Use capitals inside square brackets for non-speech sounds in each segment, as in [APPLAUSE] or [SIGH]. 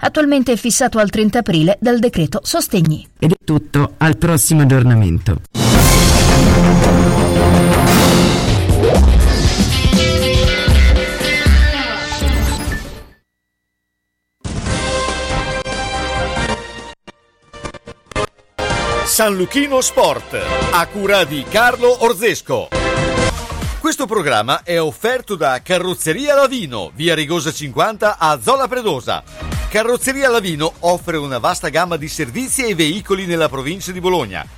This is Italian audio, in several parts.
attualmente fissato al 30 aprile dal decreto Sostegni. Ed è tutto, al prossimo aggiornamento. San Luchino Sport, a cura di Carlo Orzesco. Questo programma è offerto da Carrozzeria Lavino, via Rigosa 50 a Zola Predosa. Carrozzeria Lavino offre una vasta gamma di servizi e veicoli nella provincia di Bologna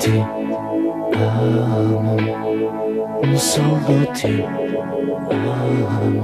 Ti amo, solo ti amo,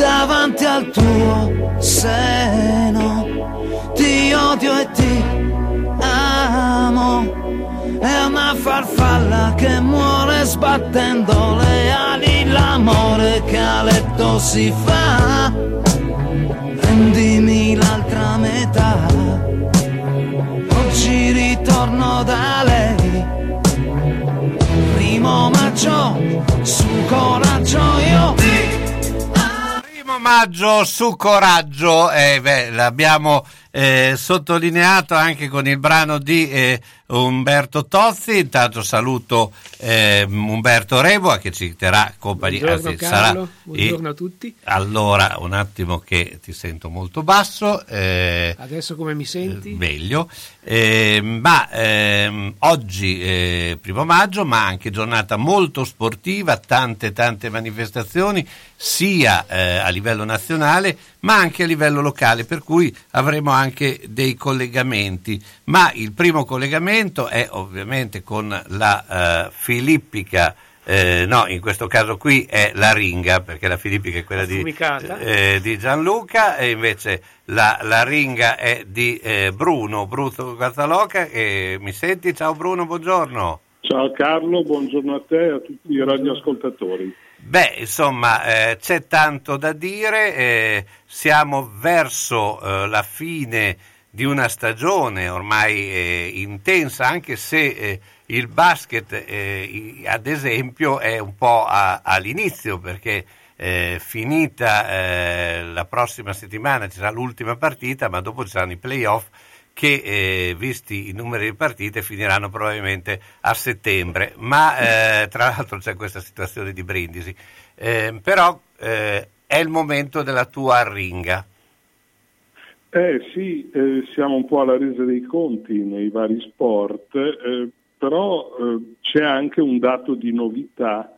davanti al tuo seno. Ti odio e ti amo. È una farfalla che muore sbattendo le ali. L'amore che a letto si fa. Rendimi l'altra metà. Oggi ritorno da lei. Primo maggio, su coraggio io. Primo maggio su coraggio, eh, beh, l'abbiamo eh, sottolineato anche con il brano di eh, Umberto Tozzi. Intanto saluto eh, Umberto Reboa che ci terrà compagnia. Buongiorno Carlo, buongiorno a tutti. Allora, un attimo che ti sento molto basso. Eh, Adesso come mi senti? Meglio. Eh, ma ehm, oggi, eh, primo maggio, ma anche giornata molto sportiva, tante tante manifestazioni, sia a livello nazionale ma anche a livello locale, per cui avremo anche dei collegamenti. Ma il primo collegamento è ovviamente con la uh, Filippica. Eh, no, in questo caso qui è la ringa, perché la filippica è quella di, eh, di, Gianluca, e invece la, la ringa è di eh, Bruno, Bruno Gazzaloca. mi senti? Ciao Bruno, buongiorno. Ciao Carlo, buongiorno a te e a tutti i radioascoltatori. Beh, insomma, eh, c'è tanto da dire, eh, siamo verso eh, la fine di una stagione ormai eh, intensa, anche se eh, il basket, eh, ad esempio, è un po' a, all'inizio, perché finita la prossima settimana ci sarà l'ultima partita, ma dopo ci saranno i playoff che eh, visti i numeri di partite finiranno probabilmente a settembre, ma eh, tra l'altro c'è questa situazione di Brindisi, eh, però eh, è il momento della tua arringa. Eh sì, eh, siamo un po' alla resa dei conti nei vari sport, eh, però c'è anche un dato di novità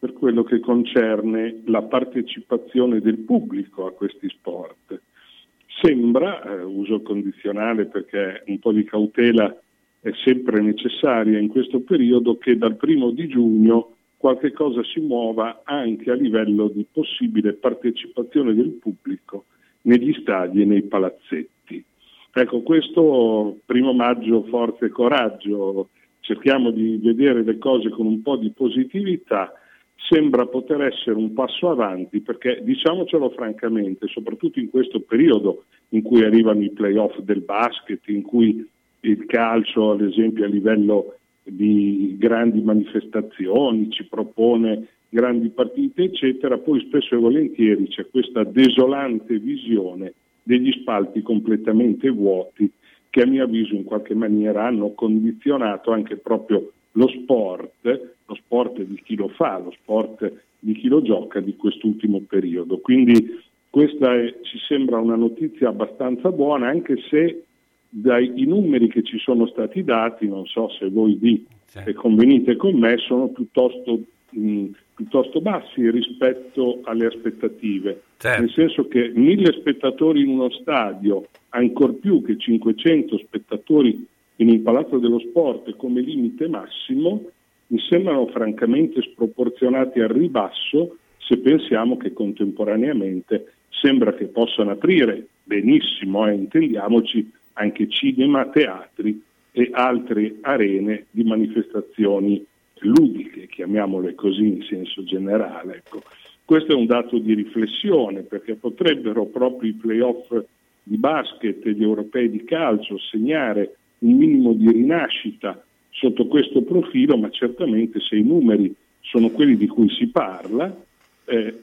per quello che concerne la partecipazione del pubblico a questi sport. Sembra, eh, uso condizionale perché un po' di cautela è sempre necessaria in questo periodo, che dal primo di giugno qualche cosa si muova anche a livello di possibile partecipazione del pubblico negli stadi e nei palazzetti. Ecco, questo primo maggio forza e coraggio, cerchiamo di vedere le cose con un po' di positività sembra poter essere un passo avanti perché diciamocelo francamente, soprattutto in questo periodo in cui arrivano i playoff del basket, in cui il calcio ad esempio a livello di grandi manifestazioni, ci propone grandi partite, eccetera, poi spesso e volentieri c'è questa desolante visione degli spalti completamente vuoti che a mio avviso in qualche maniera hanno condizionato anche proprio lo sport, lo sport di chi lo fa, lo sport di chi lo gioca di quest'ultimo periodo. Quindi questa è, ci sembra una notizia abbastanza buona, anche se dai numeri che ci sono stati dati, non so se voi vi sì. convenite con me, sono piuttosto, mh, piuttosto bassi rispetto alle aspettative. Certo. Nel senso che mille spettatori in uno stadio, ancor più che 500 spettatori in un palazzo dello sport come limite massimo, mi sembrano francamente sproporzionati al ribasso se pensiamo che contemporaneamente sembra che possano aprire benissimo, eh, intendiamoci, anche cinema, teatri e altre arene di manifestazioni ludiche, chiamiamole così in senso generale. Ecco. Questo è un dato di riflessione perché potrebbero proprio i playoff di basket e gli europei di calcio segnare un minimo di rinascita sotto questo profilo, ma certamente se i numeri sono quelli di cui si parla, eh,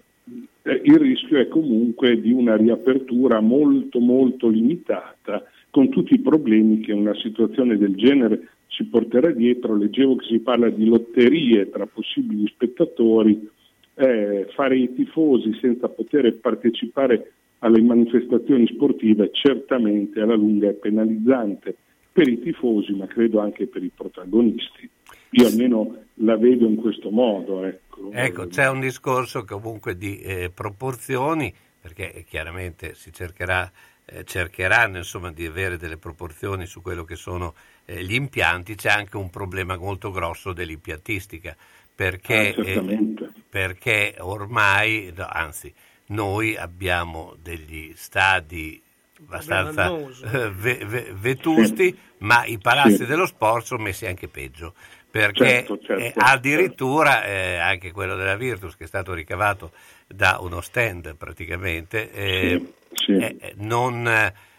eh, il rischio è comunque di una riapertura molto molto limitata con tutti i problemi che una situazione del genere si porterà dietro. Leggevo che si parla di lotterie tra possibili spettatori, eh, fare i tifosi senza poter partecipare alle manifestazioni sportive certamente alla lunga è penalizzante per i tifosi, ma credo anche per i protagonisti. Io almeno la vedo in questo modo. Ecco, ecco c'è un discorso comunque di eh, proporzioni, perché chiaramente si cercherà, eh, cercheranno insomma, di avere delle proporzioni su quello che sono eh, gli impianti, c'è anche un problema molto grosso dell'impiantistica, perché, ah, eh, perché ormai, no, anzi, noi abbiamo degli stadi abbastanza eh, ve, ve, vetusti, sì. ma i palazzi sì. dello sport sono messi anche peggio, perché certo, certo, eh, addirittura eh, anche quello della Virtus che è stato ricavato da uno stand praticamente, eh, sì, eh, non,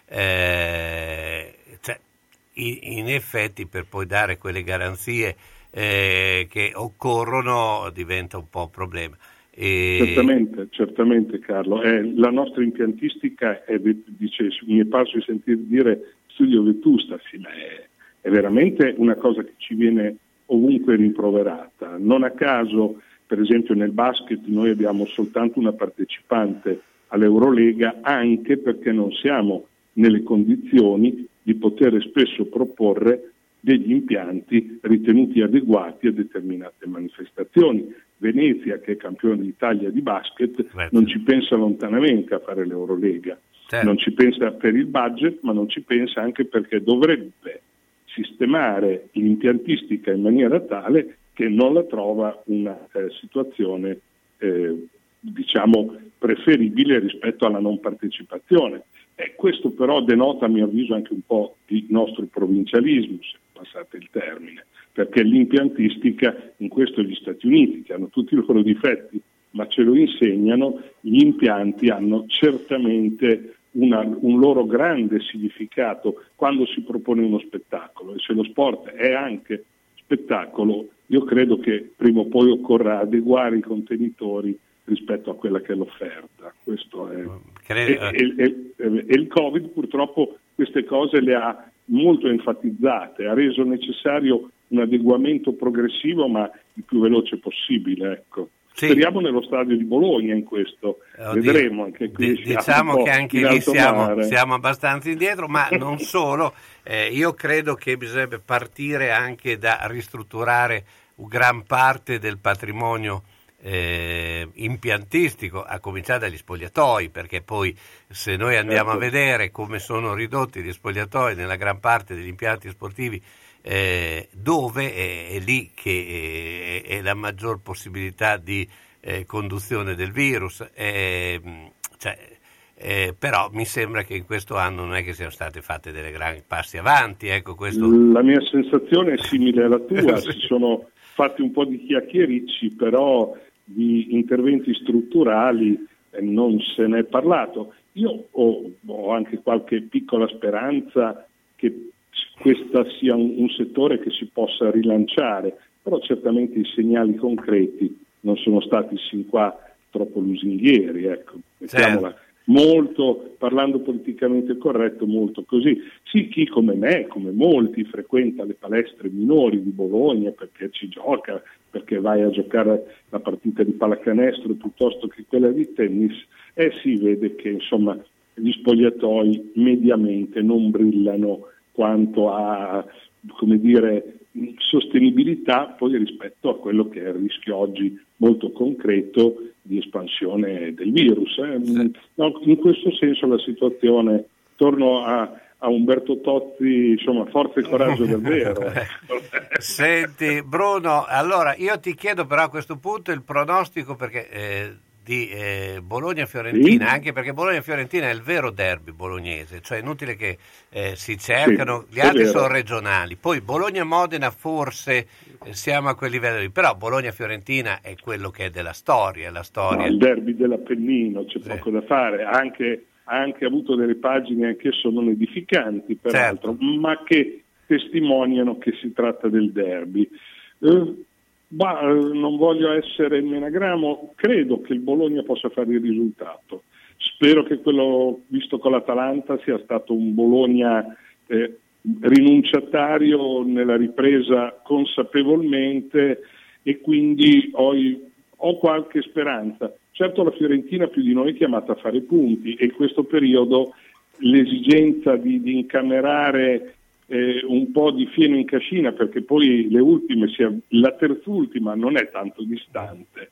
eh, cioè, in, in, effetti per poi dare quelle garanzie che occorrono diventa un po' un problema. E... Certamente, certamente Carlo. Eh, la nostra impiantistica è, dice, mi è parso di sentire dire studio vetusta, sì, ma è, è, veramente una cosa che ci viene ovunque rimproverata. Non a caso, per esempio nel basket noi abbiamo soltanto una partecipante all'Eurolega anche perché non siamo nelle condizioni di poter spesso proporre degli impianti ritenuti adeguati a determinate manifestazioni. Venezia, che è campione d'Italia di basket, certo. non ci pensa lontanamente a fare l'Eurolega. Certo. Non ci pensa per il budget, ma non ci pensa anche perché dovrebbe sistemare l'impiantistica in maniera tale che non la trova una eh, situazione eh, diciamo preferibile rispetto alla non partecipazione. E questo però denota a mio avviso anche un po' di nostro provincialismo, se passate il termine, perché l'impiantistica, in questo gli Stati Uniti, che hanno tutti i loro difetti, ma ce lo insegnano, gli impianti hanno certamente una, un loro grande significato quando si propone uno spettacolo e se lo sport è anche spettacolo, io credo che prima o poi occorra adeguare i contenitori rispetto a quella che è l'offerta. È... E, e, e, e, il Covid purtroppo queste cose le ha molto enfatizzate, ha reso necessario un adeguamento progressivo ma il più veloce possibile. Ecco. Sì. Speriamo nello stadio di Bologna in questo, Oddio. vedremo anche qui. D- diciamo che anche lì siamo, siamo, abbastanza indietro, ma [LAUGHS] non solo. Eh, io credo che bisognerebbe partire anche da ristrutturare gran parte del patrimonio eh, impiantistico, a cominciare dagli spogliatoi, perché poi se noi andiamo certo. a vedere come sono ridotti gli spogliatoi nella gran parte degli impianti sportivi, eh, dove è, è, lì che è, è, la maggior possibilità di eh, conduzione del virus. Ehm, cioè, eh, però mi sembra che in questo anno non è che siano state fatte delle grandi passi avanti. Ecco, questo... La mia sensazione è simile alla [LAUGHS] tua, si sono fatti un po' di chiacchiericci, però di interventi strutturali eh, non se ne è parlato. Io ho, ho, anche qualche piccola speranza che questo sia un, un settore che si possa rilanciare, però certamente i segnali concreti non sono stati sin qua troppo lusinghieri, ecco, mettiamola certo. molto, parlando politicamente corretto, molto così. Sì, chi come me, come molti, frequenta le palestre minori di Bologna perché ci gioca, perché vai a giocare la partita di pallacanestro piuttosto che quella di tennis, e si vede che insomma gli spogliatoi mediamente non brillano quanto a come dire, sostenibilità poi rispetto a quello che è il rischio oggi molto concreto di espansione del virus. Eh. Sì. No, in questo senso la situazione, torno a, a Umberto Tozzi, insomma, forza e coraggio [LAUGHS] davvero. [LAUGHS] Senti Bruno, allora io ti chiedo però a questo punto il pronostico perché eh, di eh, Bologna-Fiorentina, sì. anche perché Bologna-Fiorentina è il vero derby bolognese, cioè è inutile che eh, si cercano, sì, gli altri sono regionali, poi Bologna-Modena forse eh, siamo a quel livello lì, però Bologna-Fiorentina è quello che è della storia, la storia. No, il derby dell'Appennino, c'è sì. poco da fare, anche, ha anche avuto delle pagine anch'esso non edificanti peraltro, certo. ma che testimoniano che si tratta del derby. Eh, ma eh, non voglio essere il menagramo, credo che il Bologna possa fare il risultato. Spero che quello visto con l'Atalanta sia stato un Bologna eh, rinunciatario nella ripresa consapevolmente e quindi ho, ho, qualche speranza. Certo la Fiorentina più di noi è chiamata a fare punti e in questo periodo l'esigenza di, di incamerare eh, un po' di fieno in cascina perché poi le ultime, sia, la terzultima non è tanto distante.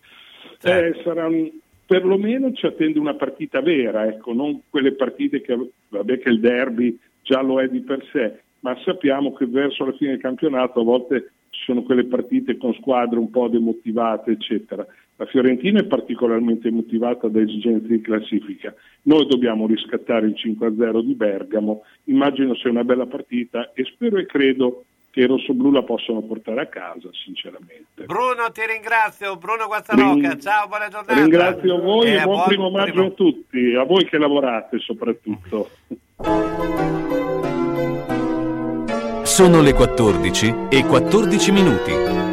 Certo. Eh, sarà un, perlomeno ci attende una partita vera, ecco, non quelle partite che, vabbè che il derby già lo è di per sé, ma sappiamo che verso la fine del campionato a volte ci sono quelle partite con squadre un po' demotivate, eccetera. La Fiorentina è particolarmente motivata da esigenze di classifica. Noi dobbiamo riscattare il 5-0 di Bergamo. Immagino sia una bella partita e spero e credo che i rossoblù la possano portare a casa, sinceramente. Bruno, ti ringrazio. Bruno Guazzarocca, Ring... ciao, buona giornata. Ringrazio voi e, e buon, buon primo maggio primo... a tutti, a voi che lavorate soprattutto. Sono le 14 e 14 minuti.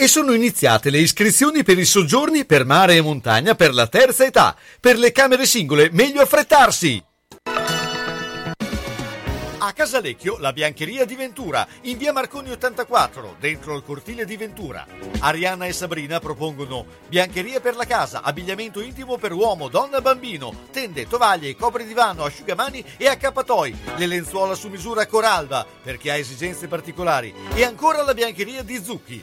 e sono iniziate le iscrizioni per i soggiorni per mare e montagna per la terza età. Per le camere singole meglio affrettarsi! A Casalecchio la biancheria di Ventura, in via Marconi 84, dentro il cortile di Ventura. Arianna e Sabrina propongono biancheria per la casa, abbigliamento intimo per uomo, donna e bambino, tende, tovaglie, copri divano, asciugamani e accappatoi, le lenzuola su misura Coralba per chi ha esigenze particolari e ancora la biancheria di Zucchi.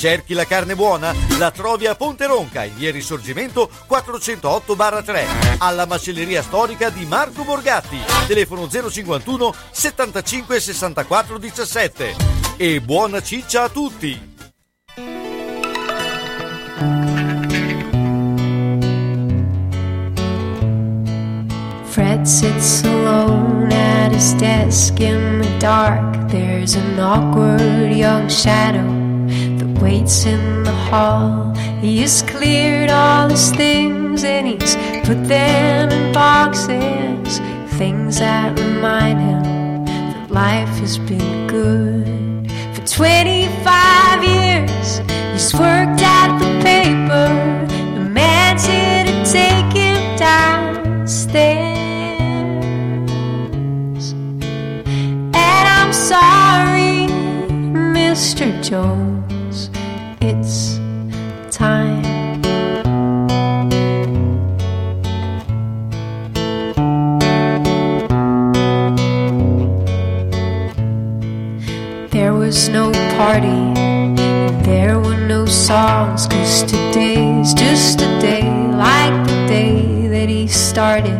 Cerchi la carne buona? La trovi a Ponte Ronca, in via Risorgimento 408-3, alla macelleria storica di Marco Borgatti. Telefono 051 75 64 17. E buona ciccia a tutti! Fred sits alone at his desk in the dark. There's an awkward young shadow waits in the hall. He has cleared all his things and he's put them in boxes. Things that remind him that life has been good. For 25 years, he's worked at the paper. The man's here to take him downstairs. And I'm sorry, Mr. Jones, it's time. There was no party, there were no songs, cause today's just a day like the day that he started.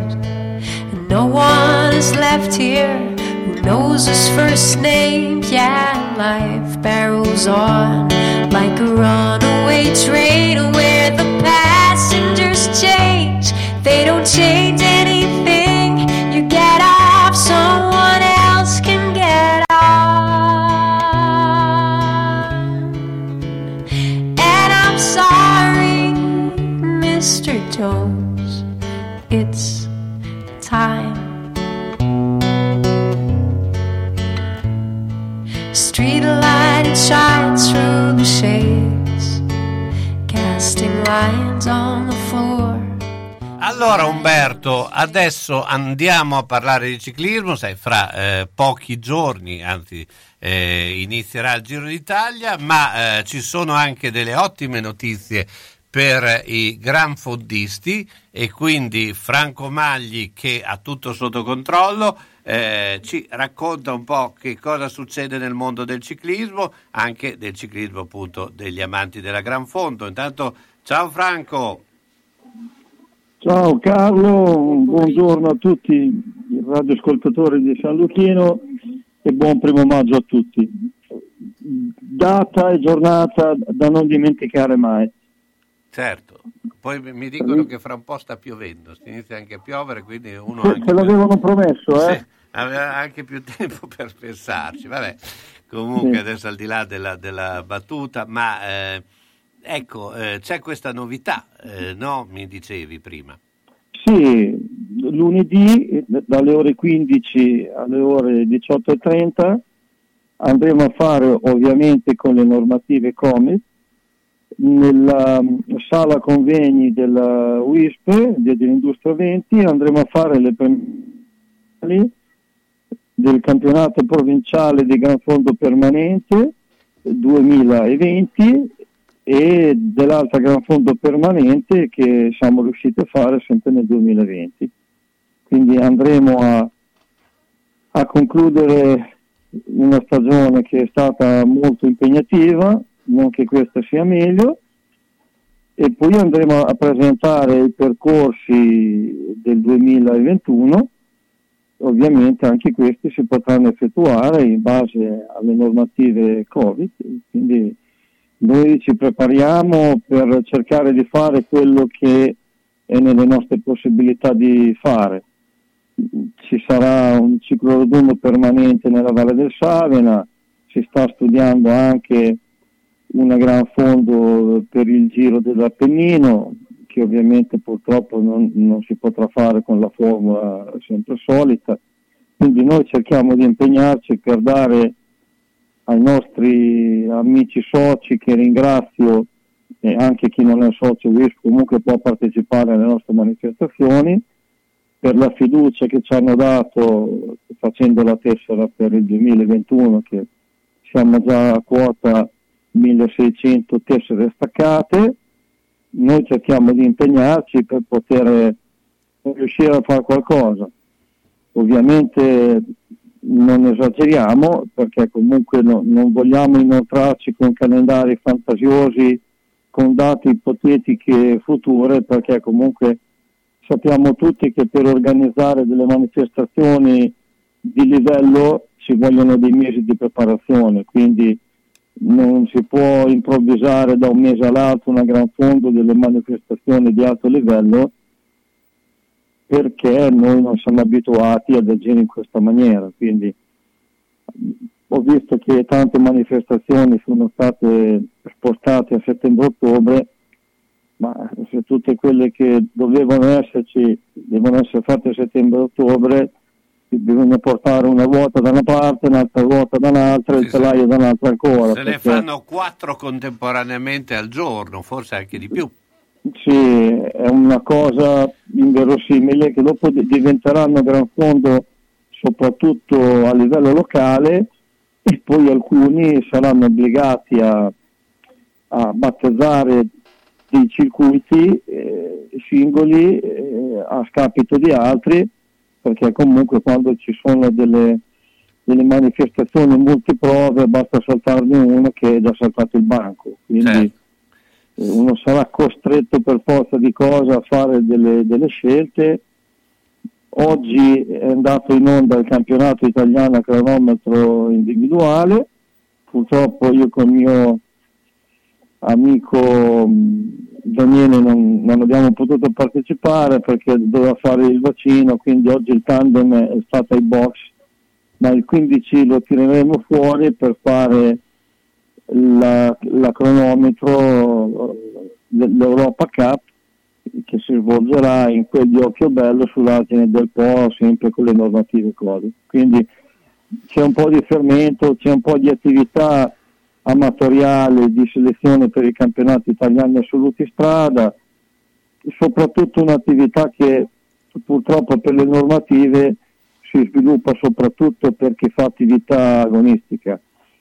And no one is left here who knows his first name. Yeah, life barrels on like a runaway train where the passengers change. They don't change anything. You get off, someone else can get on. And I'm sorry, Mr. Jones, shines through the shades, casting lines on the floor. Allora Umberto, adesso andiamo a parlare di ciclismo, sai, fra eh, pochi giorni, anzi eh, inizierà il Giro d'Italia, ma eh, ci sono anche delle ottime notizie per i gran fondisti e quindi Franco Magli che ha tutto sotto controllo eh, ci racconta un po' che cosa succede nel mondo del ciclismo, anche del ciclismo appunto degli amanti della Gran Fondo. Intanto ciao Franco. Ciao Carlo, buongiorno a tutti i radioascoltatori di San Luchino e buon primo maggio a tutti. Data e giornata da non dimenticare mai. Certo, poi mi dicono che fra un po' sta piovendo, si inizia anche a piovere, quindi uno anche se l'avevano promesso, eh? Sì, aveva anche più [LAUGHS] tempo per pensarci. Vabbè, comunque Sì. adesso al di là della, della battuta, ma eh, ecco, eh, c'è questa novità, eh, no? Mi dicevi prima. Sì, lunedì dalle ore 15 alle ore 18.30 andremo a fare ovviamente con le normative Covid nella mm, sala convegni della WISP de- dell'Industria 20 andremo a fare le premiali del campionato provinciale di Gran Fondo Permanente 2020 e dell'altra Gran Fondo Permanente che siamo riusciti a fare sempre nel 2020. Quindi andremo a, a concludere una stagione che è stata molto impegnativa, che questa sia meglio, e poi andremo a presentare i percorsi del 2021. Ovviamente anche questi si potranno effettuare in base alle normative Covid, quindi noi ci prepariamo per cercare di fare quello che è nelle nostre possibilità di fare. Ci sarà un ciclorodromo permanente nella Valle del Savena, si sta studiando anche una gran fondo per il giro dell'Appennino, che ovviamente purtroppo non, non si potrà fare con la formula sempre solita. Quindi noi cerchiamo di impegnarci per dare ai nostri amici soci che ringrazio e anche chi non è socio WISP comunque può partecipare alle nostre manifestazioni per la fiducia che ci hanno dato facendo la tessera per il 2021 che siamo già a quota 1600 tessere staccate. Noi cerchiamo di impegnarci per poter riuscire a fare qualcosa. Ovviamente non esageriamo perché comunque no- non vogliamo inoltrarci con calendari fantasiosi con date ipotetiche future perché comunque sappiamo tutti che per organizzare delle manifestazioni di livello ci vogliono dei mesi di preparazione quindi non si può improvvisare da un mese all'altro una gran fondo delle manifestazioni di alto livello perché noi non siamo abituati ad agire in questa maniera. Quindi ho visto che tante manifestazioni sono state spostate a settembre-ottobre, ma se tutte quelle che dovevano esserci devono essere fatte a settembre-ottobre, bisogna portare una vuota da una parte, un'altra vuota da un'altra, sì, il telaio da un'altra ancora. Se ne fanno quattro contemporaneamente al giorno, forse anche di più. Sì, è una cosa inverosimile che dopo diventeranno gran fondo soprattutto a livello locale e poi alcuni saranno obbligati a, a battezzare dei circuiti eh, singoli eh, a scapito di altri perché comunque quando ci sono delle, delle manifestazioni multiprove basta saltarne uno che è già saltato il banco. Quindi certo. Eh, uno sarà costretto per forza di cosa a fare delle, delle scelte. Oggi è andato in onda il campionato italiano a cronometro individuale. Purtroppo io con il mio amico Daniele non, non, abbiamo potuto partecipare perché doveva fare il vaccino, quindi oggi il tandem è stato ai box, ma il 15 lo tireremo fuori per fare la, la cronometro dell'Europa Cup che si svolgerà in quel di Occhiobello sull'argine del Po, sempre con le normative cose. Quindi c'è un po' di fermento, c'è un po' di attività amatoriale di selezione per i campionati italiani assoluti strada, soprattutto un'attività che purtroppo per le normative si sviluppa soprattutto per chi fa attività agonistica,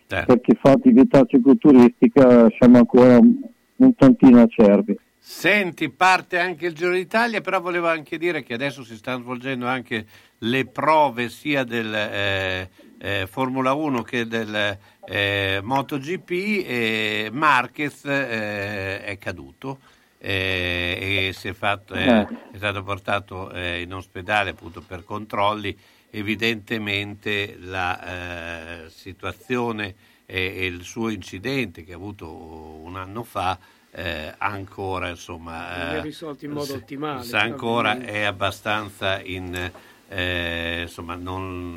eh. per chi fa attività cicloturistica siamo ancora un tantino acerbi. Senti, parte anche il Giro d'Italia, però volevo anche dire che adesso si stanno svolgendo anche le prove sia del eh, eh, Formula 1 che del eh, MotoGP e Marquez eh, è caduto eh, e è, fatto, è, stato portato eh, in ospedale appunto per controlli. Evidentemente la situazione e il suo incidente che ha avuto un anno fa eh, ancora insomma è risolto in modo ottimale ancora è abbastanza in eh, insomma non,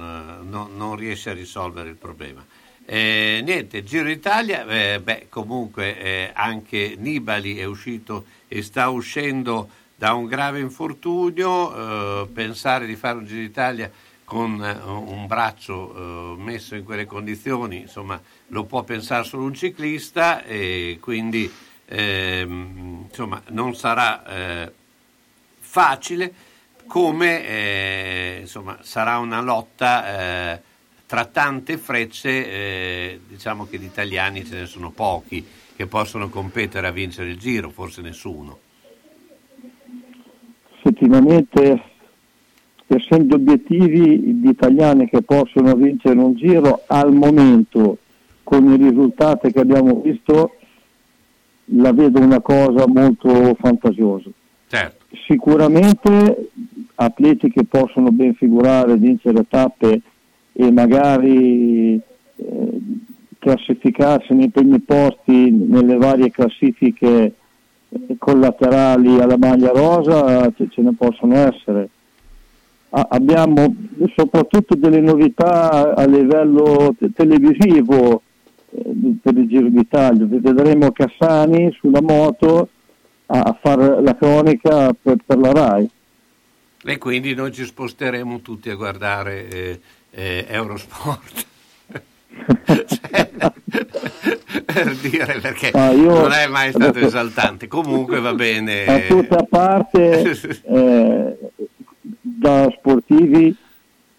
non, non, riesce a risolvere il problema. Eh, niente, Giro Italia, eh, beh, comunque eh, anche Nibali è uscito e sta uscendo da un grave infortunio, eh, pensare di fare un Giro d'Italia con eh, un braccio messo in quelle condizioni, insomma, lo può pensare solo un ciclista e quindi ehm, insomma, non sarà facile come eh, insomma, sarà una lotta eh, tra tante frecce, eh, diciamo che gli italiani ce ne sono pochi che possono competere a vincere il giro, forse nessuno. Effettivamente, essendo obiettivi gli italiani che possono vincere un giro, al momento, con i risultati che abbiamo visto, la vedo una cosa molto fantasiosa. Certo. Sicuramente atleti che possono ben figurare, vincere tappe e magari eh, classificarsi nei primi posti nelle varie classifiche eh, collaterali alla maglia rosa, ce, ne possono essere. Abbiamo soprattutto delle novità a livello te- televisivo eh, per il Giro d'Italia, vedremo Cassani sulla moto a, a fare la cronaca per, per la RAI. E quindi noi ci sposteremo tutti a guardare eh, eh, Eurosport. cioè, [LAUGHS] per dire perché ah, non è mai stato adesso, esaltante. Comunque va bene. A tutta parte, [LAUGHS] eh, da sportivi,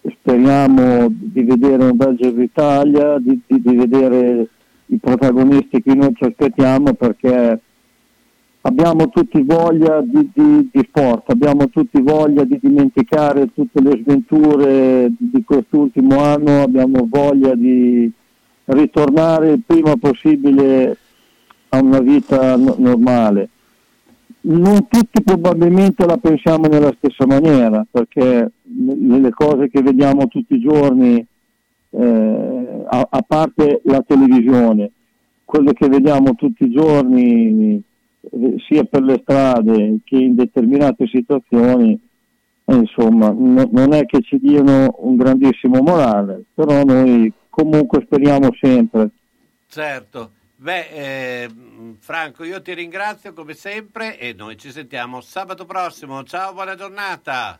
speriamo di vedere un bel Giro d'Italia, di, di, di vedere i protagonisti che noi ci aspettiamo perché abbiamo tutti voglia di, di, di, sport, abbiamo tutti voglia di dimenticare tutte le sventure di quest'ultimo anno, abbiamo voglia di ritornare il prima possibile a una vita no- normale. Non tutti probabilmente la pensiamo nella stessa maniera, perché nelle cose che vediamo tutti i giorni, eh, a-, a parte la televisione, quelle che vediamo tutti i giorni eh, sia per le strade che in determinate situazioni, eh, insomma, no, non è che ci diano un grandissimo morale, però noi comunque speriamo sempre. Certo, Beh, eh, Franco, io ti ringrazio come sempre e noi ci sentiamo sabato prossimo. Ciao, buona giornata.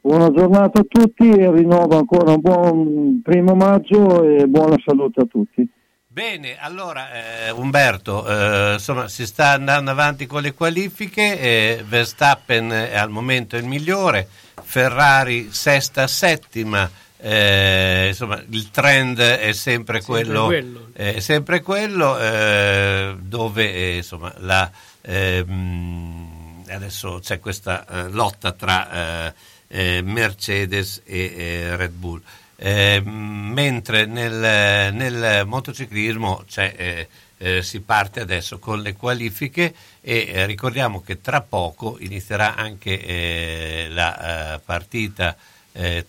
Buona giornata a tutti e rinnovo ancora un buon primo maggio e buona salute a tutti. Bene, allora eh, Umberto, eh, insomma si sta andando avanti con le qualifiche, eh, Verstappen è al momento il migliore, Ferrari sesta, settima, eh, insomma il trend è sempre, quello, quello. è sempre quello eh, dove eh, insomma la, ehm, adesso c'è questa eh, lotta tra eh, eh, Mercedes e eh, Red Bull. Eh, mentre nel, nel motociclismo eh, eh, si parte adesso con le qualifiche e eh, ricordiamo che tra poco inizierà anche eh, la eh, partita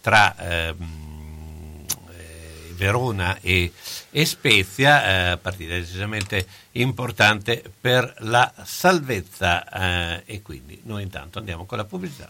tra ehm, eh, Verona e, e Spezia, partita decisamente importante per la salvezza e quindi noi intanto andiamo con la pubblicità.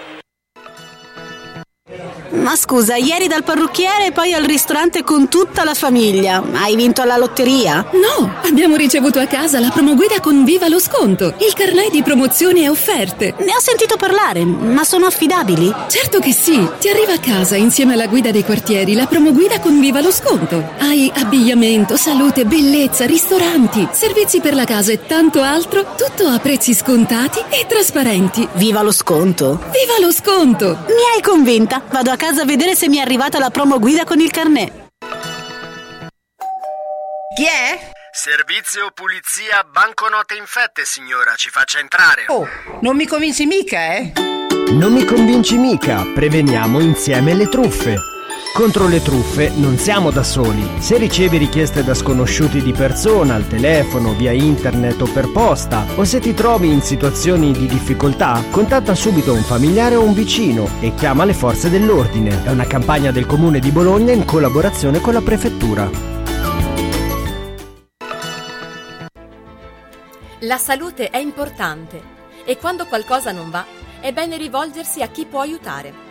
Ma scusa, ieri dal parrucchiere e poi al ristorante con tutta la famiglia. Hai vinto alla lotteria? No, abbiamo ricevuto a casa la promoguida con Viva lo sconto, il carnet di promozioni e offerte. Ne ho sentito parlare, ma sono affidabili? Certo che sì, ti arriva a casa insieme alla guida dei quartieri la promoguida con Viva lo sconto. Hai abbigliamento, salute, bellezza, ristoranti, servizi per la casa e tanto altro, tutto a prezzi scontati e trasparenti. Viva lo sconto! Viva lo sconto! Mi hai convinta. Vado a casa a vedere se mi è arrivata la promo guida con il carnet. Chi è? Servizio pulizia banconote infette, signora, ci faccia entrare. Oh, non mi convinci mica, eh? Non mi convinci mica, preveniamo insieme le truffe. Contro le truffe non siamo da soli. Se ricevi richieste da sconosciuti di persona, al telefono, via internet o per posta, o se ti trovi in situazioni di difficoltà, contatta subito un familiare o un vicino e chiama le forze dell'ordine. È una campagna del Comune di Bologna in collaborazione con la Prefettura. La salute è importante e quando qualcosa non va è bene rivolgersi a chi può aiutare.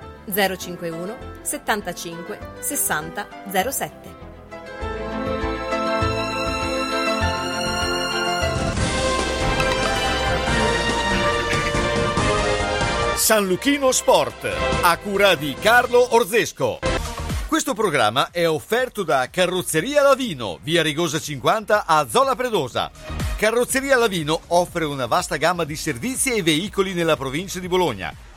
051 75 60 07. San Luchino Sport, a cura di Carlo Orzesco. Questo programma è offerto da Carrozzeria Lavino, via Rigosa 50 a Zola Predosa. Carrozzeria Lavino offre una vasta gamma di servizi e veicoli nella provincia di Bologna.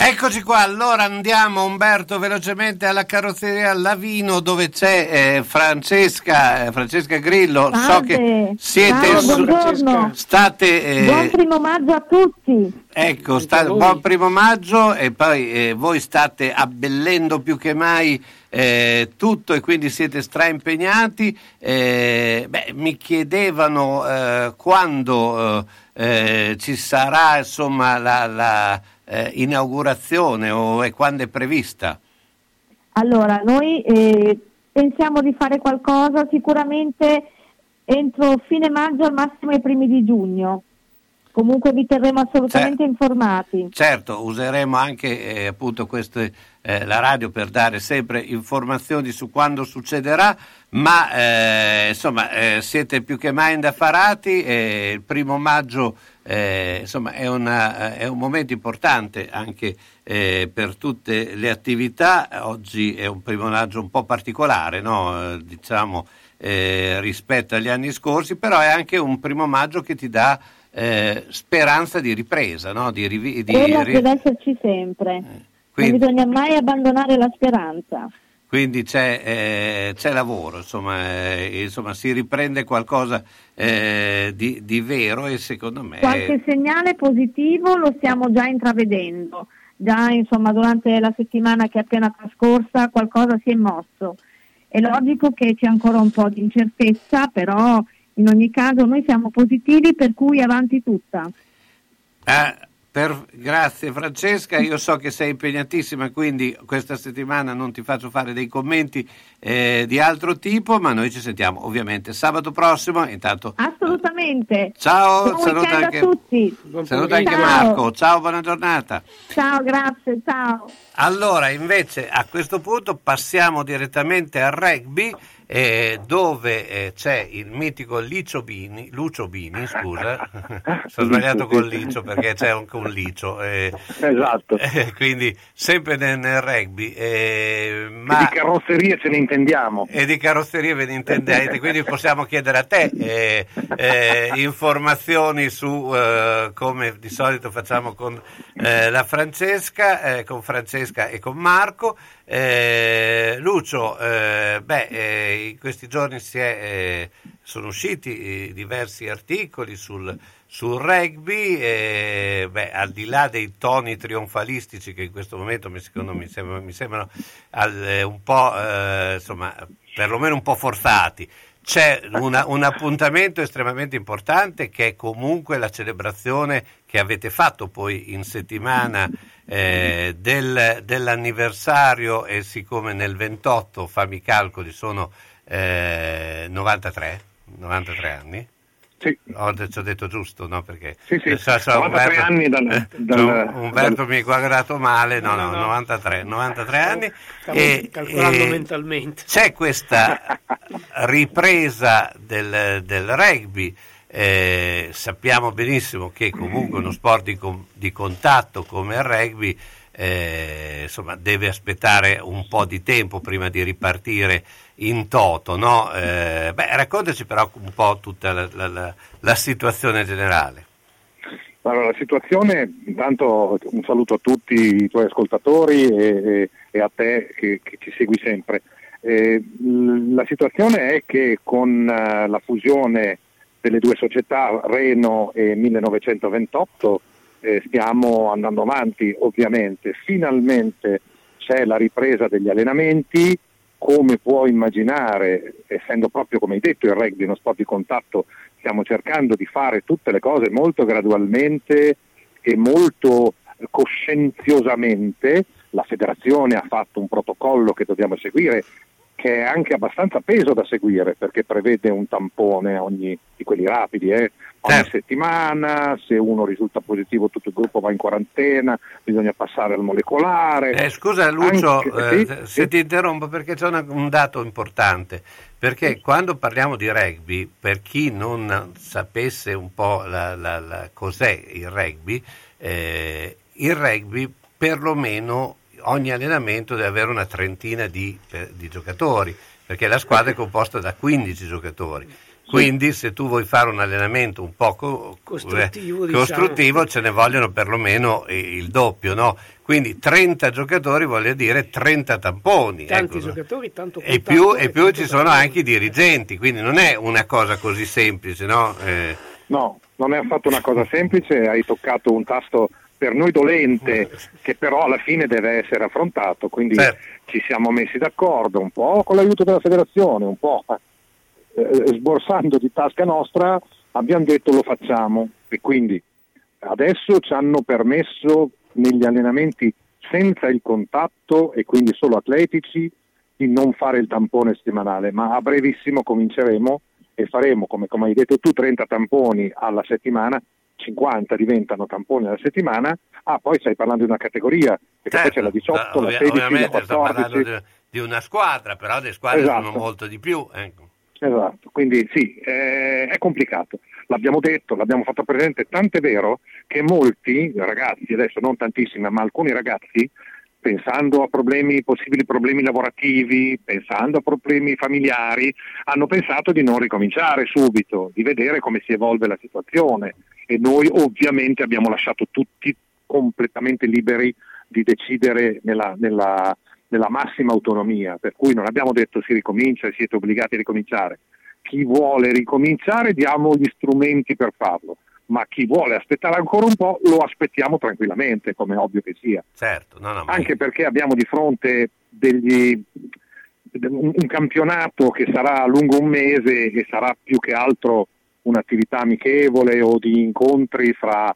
Eccoci qua, allora andiamo Umberto velocemente alla carrozzeria Lavino dove c'è eh, Francesca, eh, Francesca Grillo. So Salve. che siete Ciao, su- buongiorno. state eh, Buon primo maggio a tutti. Ecco, sta, buon primo maggio e poi eh, voi state abbellendo più che mai eh, tutto e quindi siete straimpegnati. Eh, beh, mi chiedevano eh, quando eh, ci sarà insomma la, la, eh, inaugurazione o e quando è prevista. Allora, noi eh, pensiamo di fare qualcosa sicuramente entro fine maggio, al massimo i primi di giugno. Comunque vi terremo assolutamente informati. Certo, useremo anche eh, appunto queste, eh, la radio per dare sempre informazioni su quando succederà, ma eh, insomma eh, siete più che mai indaffarati e il primo maggio eh, insomma, è, una- è un momento importante anche eh, per tutte le attività. Oggi è un primo maggio un po' particolare, no? Eh, diciamo, eh, rispetto agli anni scorsi, però è anche un primo maggio che ti dà eh, speranza di ripresa, no? di, rivi- di Quella ri- deve esserci sempre. quindi- Non bisogna mai abbandonare la speranza. Quindi c'è, eh, c'è lavoro, insomma, eh, insomma, si riprende qualcosa eh, di, di vero e secondo me... Qualche segnale positivo lo stiamo già intravedendo. Già insomma durante la settimana che è appena trascorsa qualcosa si è mosso. È logico che c'è ancora un po' di incertezza, però in ogni caso noi siamo positivi per cui avanti tutta. Ah, per- grazie Francesca, io so che sei impegnatissima, quindi questa settimana non ti faccio fare dei commenti eh, di altro tipo, ma noi ci sentiamo ovviamente sabato prossimo. Intanto Assolutamente. Ciao, Buon saluta anche- a tutti. saluta anche Ciao. Marco, ciao, buona giornata. Ciao, grazie, ciao. Allora, invece, a questo punto passiamo direttamente al rugby, eh, dove eh, c'è il mitico Licio Bini, Lucio Bini, scusa, [LAUGHS] sono sbagliato con Licio perché c'è anche un Licio. eh, Esatto. [LAUGHS] eh, quindi sempre nel, nel rugby. eh, Che ma... di carrozzerie ce ne intendiamo. E di carrozzerie ve ne intendete, quindi possiamo chiedere a te eh, informazioni su come di solito facciamo con la Francesca, con Francesca e con Marco. Eh, Lucio, eh, beh, eh, in questi giorni è, eh, sono usciti eh, diversi articoli sul, sul rugby, eh, beh, al di là dei toni trionfalistici che in questo momento mi, secondo, mi, sembrano, mi sembrano al- un po', insomma, perlomeno un po' forzati. C'è una- un appuntamento estremamente importante che è comunque la celebrazione che avete fatto poi in settimana eh, del- dell'anniversario e siccome nel 28, fammi i calcoli, sono eh, 93, 93 anni? Sì. Ho, de- ci ho detto giusto, no? Perché Sì, sì, so- so 93 Umberto- anni dal- eh, dal- Umberto dal- mi ha guardato male, no, no, No, no. 93, 93 anni. Stavo e- calcolando e mentalmente. C'è questa [LAUGHS] ripresa del, del rugby. Eh, sappiamo benissimo che comunque uno sport di, di contatto come il rugby eh, insomma, deve aspettare un po' di tempo prima di ripartire in toto. No? Eh, beh, raccontaci però un po' tutta la, la- la- la situazione generale. Allora, la situazione, intanto un saluto a tutti i tuoi ascoltatori e, e- a te che, che ci segui sempre. Eh, la situazione è che con eh, la fusione delle due società Reno e 1928 eh, stiamo andando avanti ovviamente. Finalmente c'è la ripresa degli allenamenti, come puoi immaginare, essendo proprio come hai detto il rugby uno sport di contatto, stiamo cercando di fare tutte le cose molto gradualmente e molto coscienziosamente. La federazione ha fatto un protocollo che dobbiamo seguire che è anche abbastanza peso da seguire perché prevede un tampone ogni, di quelli rapidi, eh, ogni settimana, se uno risulta positivo tutto il gruppo va in quarantena, bisogna passare al molecolare. Eh, scusa Lucio, Anche- eh, sì, se sì. ti interrompo perché c'è una- un dato importante, perché quando parliamo di rugby, per chi non sapesse un po' la- la- la- cos'è il rugby, eh, il rugby perlomeno ogni allenamento deve avere una trentina di, per- di giocatori, perché la squadra è composta da 15 giocatori. Quindi se tu vuoi fare un allenamento un po' co- Costruttivo, eh, diciamo. costruttivo, ce ne vogliono perlomeno eh, il doppio, no? Quindi 30 giocatori vuol dire 30 tamponi. Tanti ecco. giocatori, tanto E contatto più, e più ci sono anche i dirigenti, quindi non è una cosa così semplice, no? Eh, No, non è affatto una cosa semplice, hai toccato un tasto per noi dolente che però alla fine deve essere affrontato, quindi ci siamo messi d'accordo un po' con l'aiuto della federazione, un po' eh, sborsando di tasca nostra, abbiamo detto lo facciamo. E quindi adesso ci hanno permesso negli allenamenti senza il contatto e quindi solo atletici di non fare il tampone settimanale, ma a brevissimo cominceremo e faremo, come, come hai detto tu, 30 tamponi alla settimana, 50 diventano tamponi alla settimana, ah poi stai parlando di una categoria, perché poi c'è la 18, la ovvia- 16, la ovviamente sto 14. parlando di, di una squadra, però le squadre Esatto. sono molto di più. ecco. Esatto, quindi sì, eh, è complicato. L'abbiamo detto, l'abbiamo fatto presente, tant'è vero che molti ragazzi, adesso non tantissimi, ma alcuni ragazzi, pensando a problemi, possibili problemi lavorativi, pensando a problemi familiari, hanno pensato di non ricominciare subito, di vedere come si evolve la situazione e noi ovviamente abbiamo lasciato tutti completamente liberi di decidere nella, nella- nella massima autonomia, per cui non abbiamo detto si ricomincia e siete obbligati a ricominciare. Chi vuole ricominciare diamo gli strumenti per farlo, ma chi vuole aspettare ancora un po' lo aspettiamo tranquillamente, come ovvio che sia. Certo, no, no, ma Anche perché abbiamo di fronte degli- un, un campionato che sarà lungo un mese e sarà più che altro un'attività amichevole o di incontri fra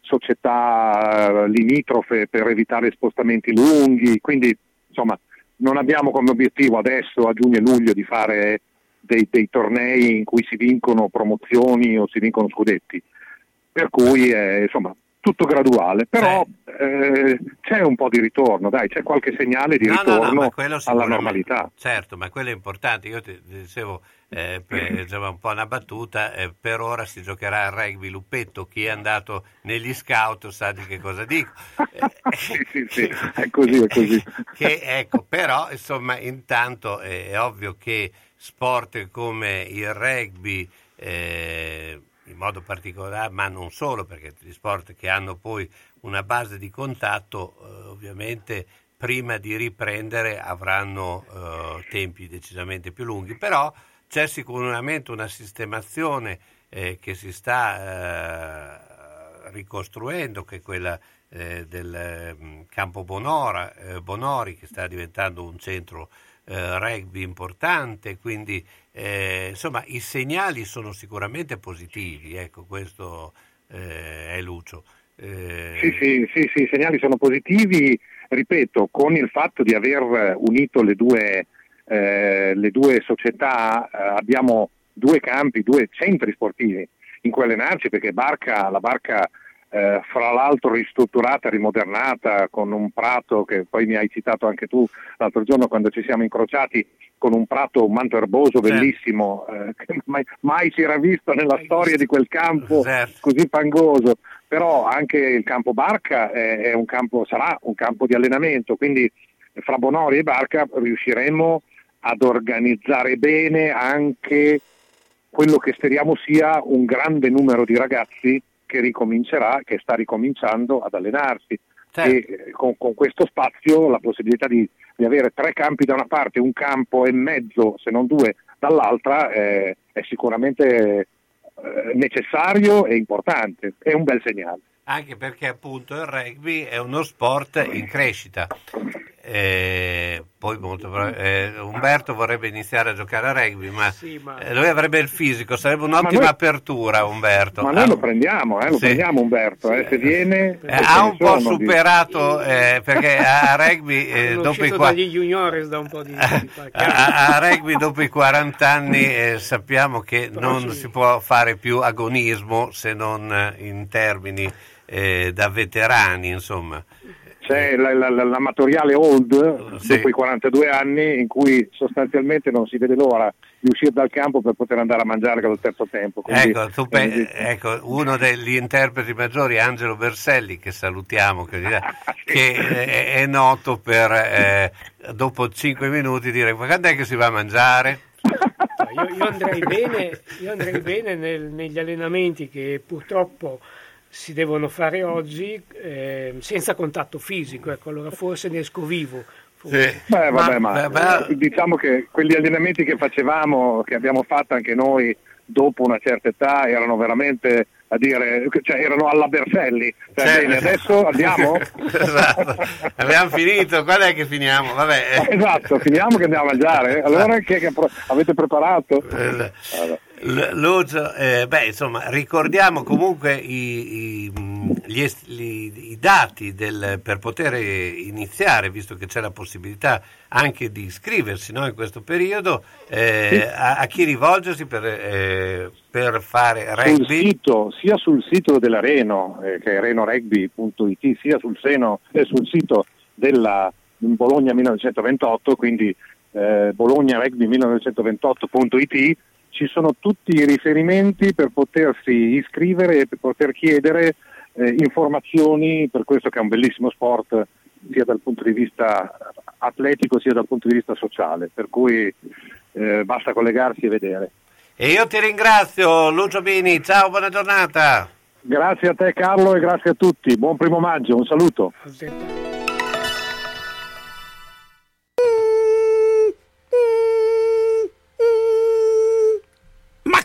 società eh, limitrofe per evitare spostamenti lunghi, quindi insomma non abbiamo come obiettivo adesso a giugno e luglio di fare dei, dei tornei in cui si vincono promozioni o si vincono scudetti, per cui è insomma tutto graduale, però eh, c'è un po' di ritorno, dai, c'è qualche segnale di No, no, no, ritorno ma quello alla normalità. Certo, ma quello è importante. Io ti dicevo, eh, per, diciamo, un po' una battuta, eh, per ora si giocherà al rugby luppetto. Chi è andato negli scout sa di che cosa dico. [LAUGHS] sì, sì, sì, è così, è [LAUGHS] così. che ecco, però insomma intanto eh, è ovvio che sport come il rugby eh, in modo particolare, ma non solo perché gli sport che hanno poi una base di contatto eh, ovviamente prima di riprendere avranno eh, tempi decisamente più lunghi, però c'è sicuramente una sistemazione eh, che si sta eh, ricostruendo, che è quella eh, del eh, campo Bonora, eh, Bonori, che sta diventando un centro eh, rugby importante, quindi eh, insomma i segnali sono sicuramente positivi, ecco questo eh, è Lucio. Eh, Sì, sì, sì, sì, i segnali sono positivi, ripeto, con il fatto di aver unito le due, eh, le due società, eh, abbiamo due campi, due centri sportivi in cui allenarci, perché Barca, la Barca eh, fra l'altro ristrutturata, rimodernata, con un prato che poi mi hai citato anche tu l'altro giorno quando ci siamo incrociati, con un prato, un manto erboso bellissimo, eh, che mai, mai si era visto nella storia di quel campo così fangoso. Però anche il campo Barca è, è un campo, sarà un campo di allenamento, quindi fra Bonori e Barca riusciremo ad organizzare bene anche quello che speriamo sia un grande numero di ragazzi che ricomincerà, che sta ricominciando ad allenarsi. E eh, con, con questo spazio la possibilità di, di avere tre campi da una parte, un campo e mezzo, se non due, dall'altra eh, è sicuramente eh, necessario e importante, è un bel segnale. Anche perché appunto il rugby è uno sport in crescita. Eh, poi molto eh, Umberto vorrebbe iniziare a giocare a rugby, ma, eh, lui avrebbe il fisico, sarebbe un'ottima noi- apertura Umberto. Ma noi Ha- lo prendiamo, eh, lo Sì. prendiamo Umberto, eh, se viene... eh, ha un po' superato eh, perché a rugby eh, Sono dopo i qua- dagli juniores da un po' di, di [LAUGHS] a, a rugby dopo i 40 anni eh, sappiamo che Però non sì. si può fare più agonismo se non in termini eh, da veterani, insomma. C'è la- la- la- l'amatoriale old dopo i 42 anni in cui sostanzialmente non si vede l'ora di uscire dal campo per poter andare a mangiare col terzo tempo. Quindi- Ecco, tu pe- ecco, uno degli interpreti maggiori Angelo Berselli, che salutiamo, che, [LAUGHS] che è, è noto per eh, dopo 5 minuti dire quando è che si va a mangiare? Io, io andrei bene, io andrei bene nel- negli allenamenti che purtroppo si devono fare oggi eh, senza contatto fisico, ecco, allora forse ne esco vivo. Beh, vabbè, ma, eh, diciamo che quegli allenamenti che facevamo, che abbiamo fatto anche noi dopo una certa età, erano veramente a dire, cioè erano alla Berselli. Cioè, Certo. bene, adesso andiamo? [LAUGHS] esatto. Abbiamo finito, qual è che finiamo? Vabbè. esatto, finiamo che andiamo a mangiare. Allora che, che pro- avete preparato? L- Lucio, eh, beh, insomma, ricordiamo comunque i, i, gli est- li- i dati del- per poter iniziare, visto che c'è la possibilità anche di iscriversi no, in questo periodo, eh, Sì. a, a chi rivolgersi per, eh, per fare sul rugby. sito, sia sul sito della Reno, eh, che è renorugby.it, sia sul, seno, eh, sul sito della Bologna 1928, quindi eh, bolognaRugby1928.it, ci sono tutti i riferimenti per potersi iscrivere e per poter chiedere eh, informazioni per questo che è un bellissimo sport sia dal punto di vista atletico sia dal punto di vista sociale, per cui eh, basta collegarsi e vedere. E io ti ringrazio, Lucio Bini, ciao, buona giornata. Grazie a te Carlo e grazie a tutti. Buon primo maggio, un saluto.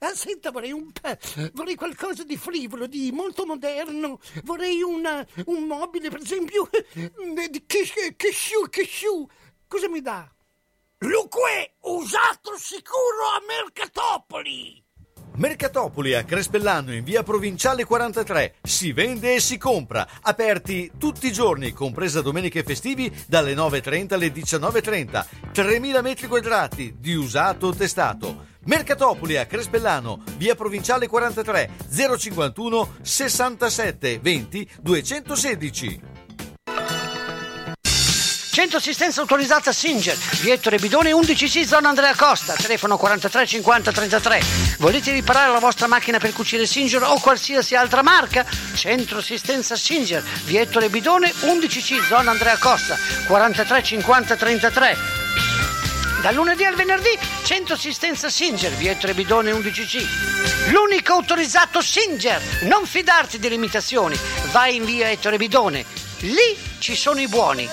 Ah, senta, vorrei un pe- vorrei qualcosa di frivolo, di molto moderno. Vorrei una- un mobile, per esempio, eh, di che, che sciù, che sciù. Cosa mi dà? Luque, usato sicuro a Mercatopoli! Mercatopoli a Crespellano in via Provinciale 43. Si vende e si compra. Aperti tutti i giorni, compresa domeniche e festivi, dalle 9.30 alle 19.30. 3.000 metri quadrati di usato testato. Mercatopoli a Crespellano, via Provinciale 43, 051 67 20 216. Centro assistenza autorizzata Singer, via Ettore Bidone 11C, zona Andrea Costa, telefono 43 50 33. Volete riparare la vostra macchina per cucire Singer o qualsiasi altra marca? Centro assistenza Singer, via Ettore Bidone 11C, zona Andrea Costa, 43 50 33. Dal lunedì al venerdì, centro assistenza Singer, via Ettore Bidone 11C. L'unico autorizzato Singer. Non fidarti delle imitazioni. Vai in via Ettore Bidone. Lì ci sono i buoni.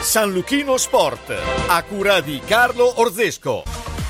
San Luchino Sport, a cura di Carlo Orzesco.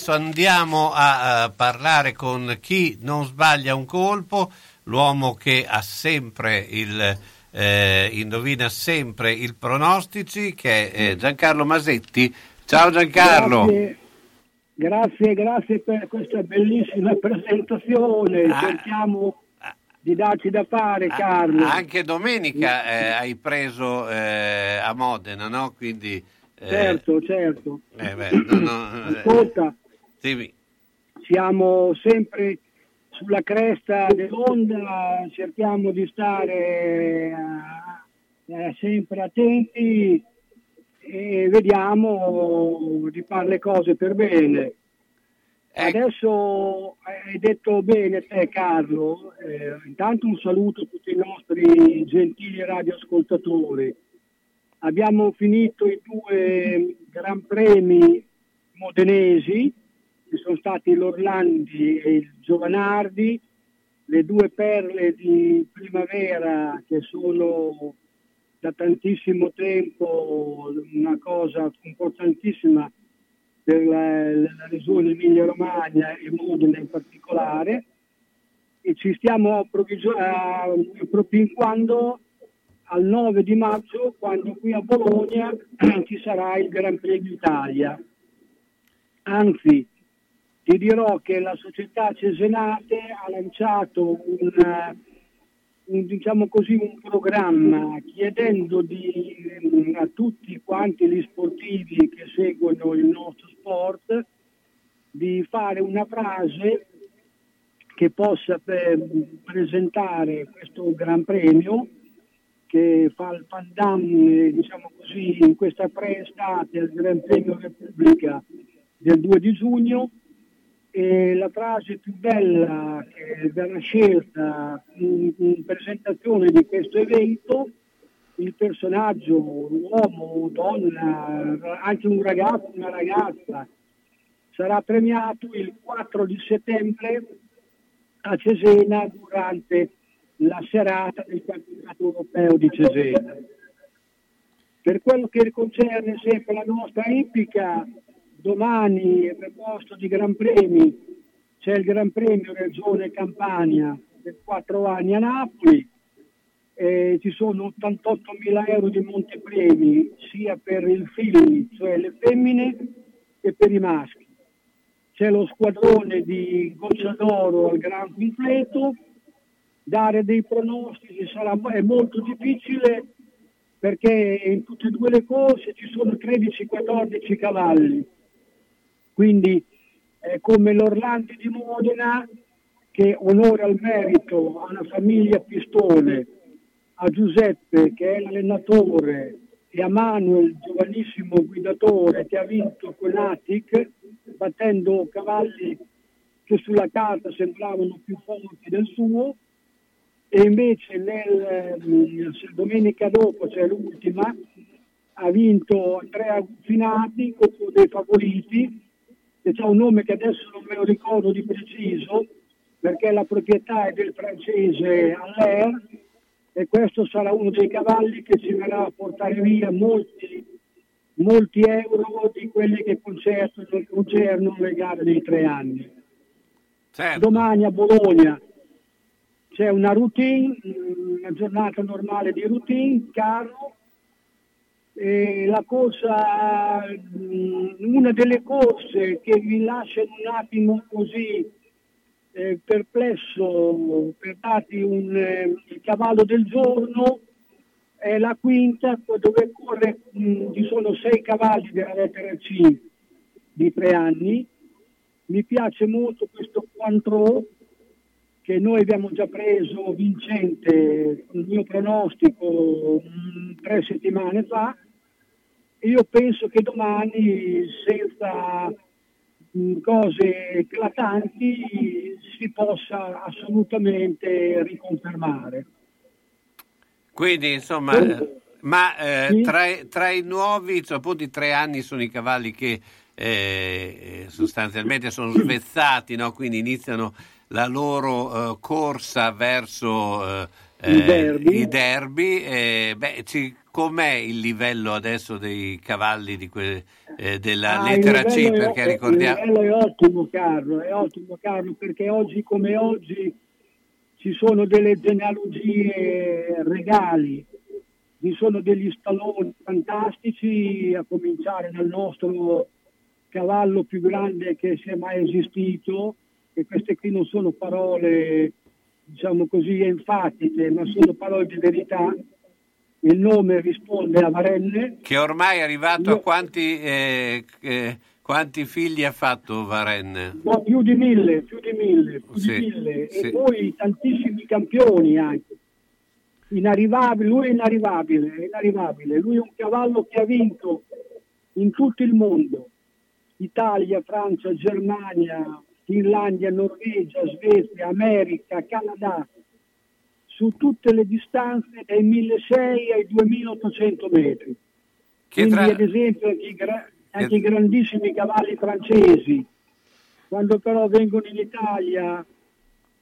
adesso andiamo a, eh, parlare con chi non sbaglia un colpo, l'uomo che ha sempre il eh, indovina sempre il pronostici, che è eh, Giancarlo Masetti. Ciao Giancarlo. Grazie, grazie, grazie per questa bellissima presentazione. Ah. Cerchiamo di darci da fare, Carlo. Anche domenica eh, hai preso eh, a Modena, no? Quindi, eh, Certo, certo. eh, beh, no, no, Ascolta, dimmi. siamo sempre sulla cresta dell'onda, cerchiamo di stare eh, sempre attenti e vediamo di fare le cose per bene. Adesso hai detto bene te Carlo, eh, intanto un saluto a tutti i nostri gentili radioascoltatori. Abbiamo finito i due Gran Premi modenesi, che sono stati l'Orlandi e il Giovanardi, le due perle di primavera che sono da tantissimo tempo una cosa importantissima per la, la regione Emilia-Romagna e Modena in particolare e ci stiamo propinquando al 9 di maggio quando qui a Bologna [CLEARS THROAT] ci sarà il Gran Premio Italia. Anzi, ti dirò che la società Cesenate ha lanciato un, eh, un, diciamo così, un programma chiedendo di, mm, a tutti quanti gli sportivi che seguono il nostro sport di fare una frase che possa eh, presentare questo Gran Premio che fa il pandan, eh, diciamo così, in questa pre-estate al Gran Premio Repubblica del 2 di giugno e la frase più bella che verrà scelta in, in presentazione di questo evento, il personaggio, uomo, donna, anche un ragazzo, una ragazza, sarà premiato il 4 di settembre a Cesena durante la serata del campionato europeo di Cesena. Per quello che concerne sempre la nostra ippica, domani a posto di Gran Premi c'è il Gran Premio Regione Campania per 4 anni a Napoli, eh, ci sono 88 mila euro di montepremi sia per il figli, cioè le femmine, che per i maschi. C'è lo squadrone di Goccia d'Oro al gran completo, dare dei pronostici sarà, è molto difficile perché in tutte e due le corse ci sono 13-14 cavalli. Quindi è come l'Orlandi di Modena che onore al merito alla famiglia Pistone, a Giuseppe che è l'allenatore e a Manuel, giovanissimo guidatore che ha vinto con l'Atic battendo cavalli che sulla carta sembravano più forti del suo. E invece nel, mm, domenica dopo, cioè l'ultima, ha vinto Andrea Finati, uno dei favoriti, che ha un nome che adesso non me lo ricordo di preciso, perché la proprietà è del francese Allaire e questo sarà uno dei cavalli che ci verrà a portare via molti, molti euro di quelli che concernono, le gare dei tre anni. Domani a Bologna c'è una routine, una giornata normale di routine, carro, e la corsa, mm, una delle corse che mi lascia un attimo così eh, perplesso per darti un, eh, il cavallo del giorno è la quinta dove corre, mh, ci sono sei cavalli della lettera C di tre anni. Mi piace molto questo Quantro che noi abbiamo già preso vincente il mio pronostico mh, tre settimane fa. Io penso che domani senza mh, cose eclatanti si possa assolutamente riconfermare. Quindi insomma, eh, ma eh, tra, tra i nuovi, cioè, appunto i tre anni sono i cavalli che eh, sostanzialmente sono svezzati, no? quindi iniziano la loro eh, corsa verso eh, I derby. i derby. eh, beh, ci- com'è il livello adesso dei cavalli di que- eh, della Ah, lettera C? livello è- Perché il ricordiamo... livello è ottimo Carlo, è ottimo Carlo perché oggi come oggi ci sono delle genealogie regali, ci sono degli stalloni fantastici a cominciare dal nostro cavallo più grande che sia mai esistito e queste qui non sono parole diciamo così enfatiche ma sono parole di verità. Il nome risponde a Varenne, Che ormai è arrivato a quanti, eh, eh, quanti figli ha fatto Varenne? No, più di mille, più di mille, più Sì, di mille. sì. E poi tantissimi campioni anche. Inarrivabile, lui è inarrivabile, è inarrivabile. Lui è un cavallo che ha vinto in tutto il mondo. Italia, Francia, Germania, Finlandia, Norvegia, Svezia, America, Canada, su tutte le distanze dai 1600 ai 2800 metri. Che Quindi tra- ad esempio anche i, gra- anche i grandissimi cavalli francesi, quando però vengono in Italia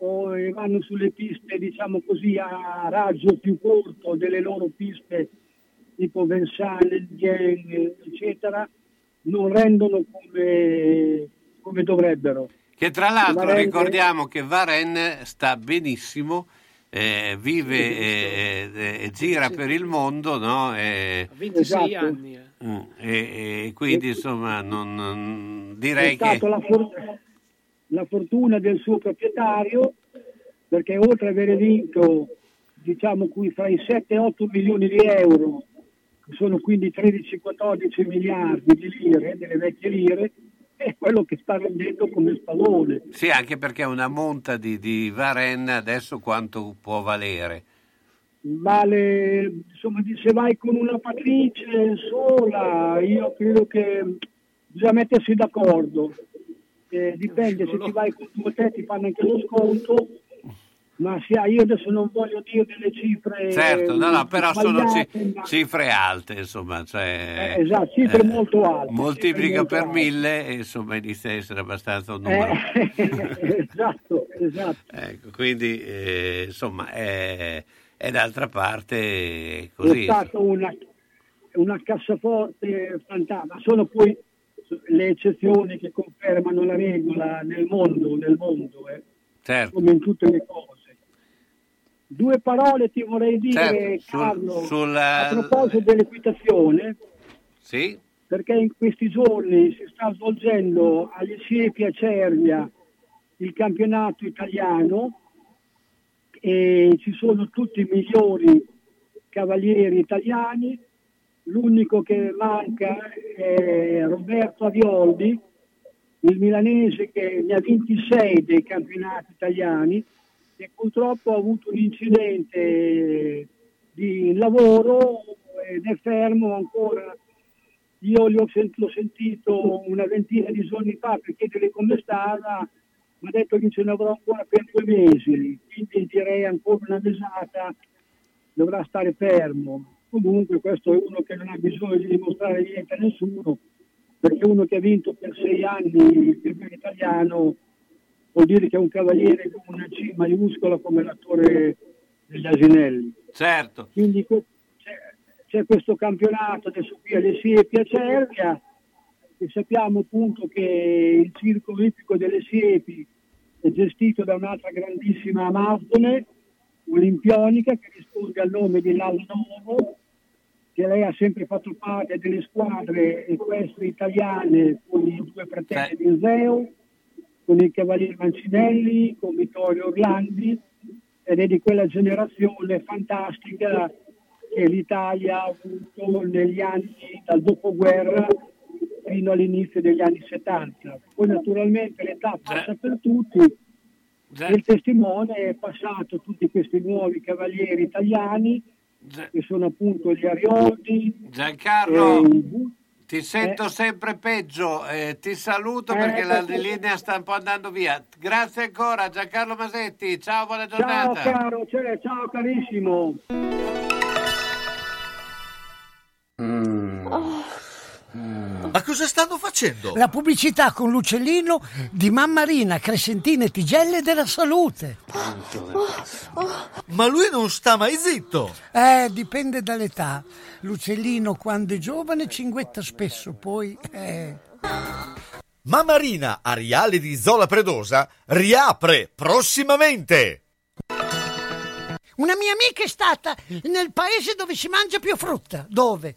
o vanno sulle piste diciamo così a raggio più corto delle loro piste tipo Vincennes, Dien, eccetera, non rendono come, come dovrebbero. Che tra l'altro Varenne- ricordiamo che Varenne sta benissimo, eh, vive e e- e gira per il mondo, no? E, 26 Esatto. anni. eh. mm, e- quindi insomma non, non- è direi che... stata la, for- la fortuna del suo proprietario perché oltre ad aver vinto diciamo qui fra i 7 e 8 milioni di euro che sono quindi 13-14 miliardi di lire delle vecchie lire è quello che sta rendendo come spallone Sì, anche perché una monta di, di Varenne adesso quanto può valere? vale insomma se vai con una patrice sola io credo che bisogna mettersi d'accordo. Eh, dipende se ti vai con due te ti fanno anche lo sconto ma sia, io adesso non voglio dire delle cifre Certo, no, no, però sono ma- cifre alte, insomma, cioè, Eh, esatto, cifre molto alte, Moltiplica molto per alte. mille e insomma inizia a essere abbastanza un numero. Eh, [LAUGHS] esatto, esatto. Ecco, quindi eh, insomma è, è d'altra parte è così. stata una, una cassaforte fantastica, sono poi le eccezioni che confermano la regola nel mondo, nel mondo eh, Certo. come in tutte le cose. Due parole ti vorrei dire, Certo, sul- Carlo, sulla- a proposito dell'equitazione, Sì? perché in questi giorni si sta svolgendo agli Siepi a Cervia il campionato italiano e ci sono tutti i migliori cavalieri italiani. L'unico che manca è Roberto Avioldi, il milanese che ne ha 26 dei campionati italiani e purtroppo ha avuto un incidente di lavoro ed è fermo ancora. Io ho l'ho sentito una ventina di giorni fa per chiedere come stava mi ha detto che ce ne avrò ancora per due mesi, quindi direi ancora una mesata, dovrà stare fermo. Comunque questo è uno che non ha bisogno di dimostrare niente a nessuno, perché uno che ha vinto per sei anni il campionato italiano vuol dire che è un cavaliere con una C maiuscola come l'attore degli Asinelli. Certo. Quindi c'è, c'è questo campionato adesso qui alle Siepi a Cervia e sappiamo appunto che il circo ippico delle Siepi è gestito da un'altra grandissima amazzone olimpionica che risponde al nome di Lalla Novo che lei ha sempre fatto parte delle squadre equestri italiane con i due fratelli di Iseo, con il Cavaliere Mancinelli, con Vittorio Orlandi ed è di quella generazione fantastica che l'Italia ha avuto negli anni dal dopoguerra fino all'inizio degli anni 70. Poi naturalmente l'età passa per tutti. Il testimone è passato tutti questi nuovi cavalieri italiani che sono appunto gli Ariodi, Giancarlo, eh, ti sento sempre peggio, eh, ti saluto Eh, perché la perché- linea sta un po' andando via. Grazie ancora Giancarlo Masetti, ciao, buona Ciao giornata. caro, cioè, ciao carissimo. Ma cosa stanno facendo? La pubblicità con l'uccellino di Mammarina, Crescentina e Tigelle della Salute. Ma lui non sta mai zitto. Eh, dipende dall'età. L'uccellino quando è giovane cinguetta spesso, poi... Eh. Mammarina Ariale di Zola Predosa riapre prossimamente. Una mia amica è stata nel paese dove si mangia più frutta. Dove?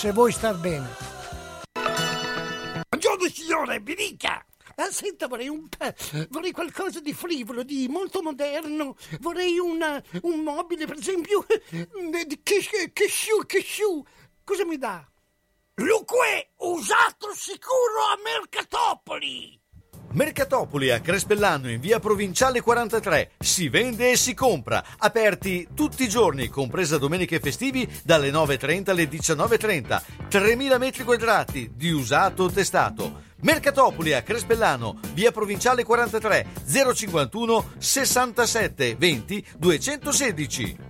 se vuoi star bene. Buongiorno signore, mi dica! Ah, senta, vorrei un vorrei qualcosa di frivolo, di molto moderno. Vorrei una- un mobile, per esempio, [LAUGHS] di che cashew. Cosa mi dà? Luque, usato sicuro a Mercatopoli! Mercatopoli a Crespellano in via Provinciale 43. Si vende e si compra. Aperti tutti i giorni, compresa domenica e festivi, dalle 9.30 alle 19.30. 3.000 metri quadrati di usato testato. Mercatopoli a Crespellano, via Provinciale 43, 051 67 20 216.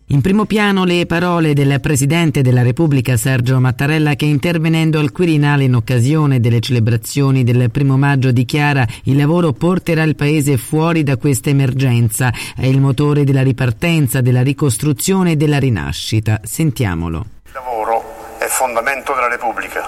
In primo piano le parole del Presidente della Repubblica Sergio Mattarella che intervenendo al Quirinale in occasione delle celebrazioni del primo maggio dichiara il lavoro porterà il Paese fuori da questa emergenza, è il motore della ripartenza, della ricostruzione e della rinascita. Sentiamolo. Il lavoro è fondamento della Repubblica.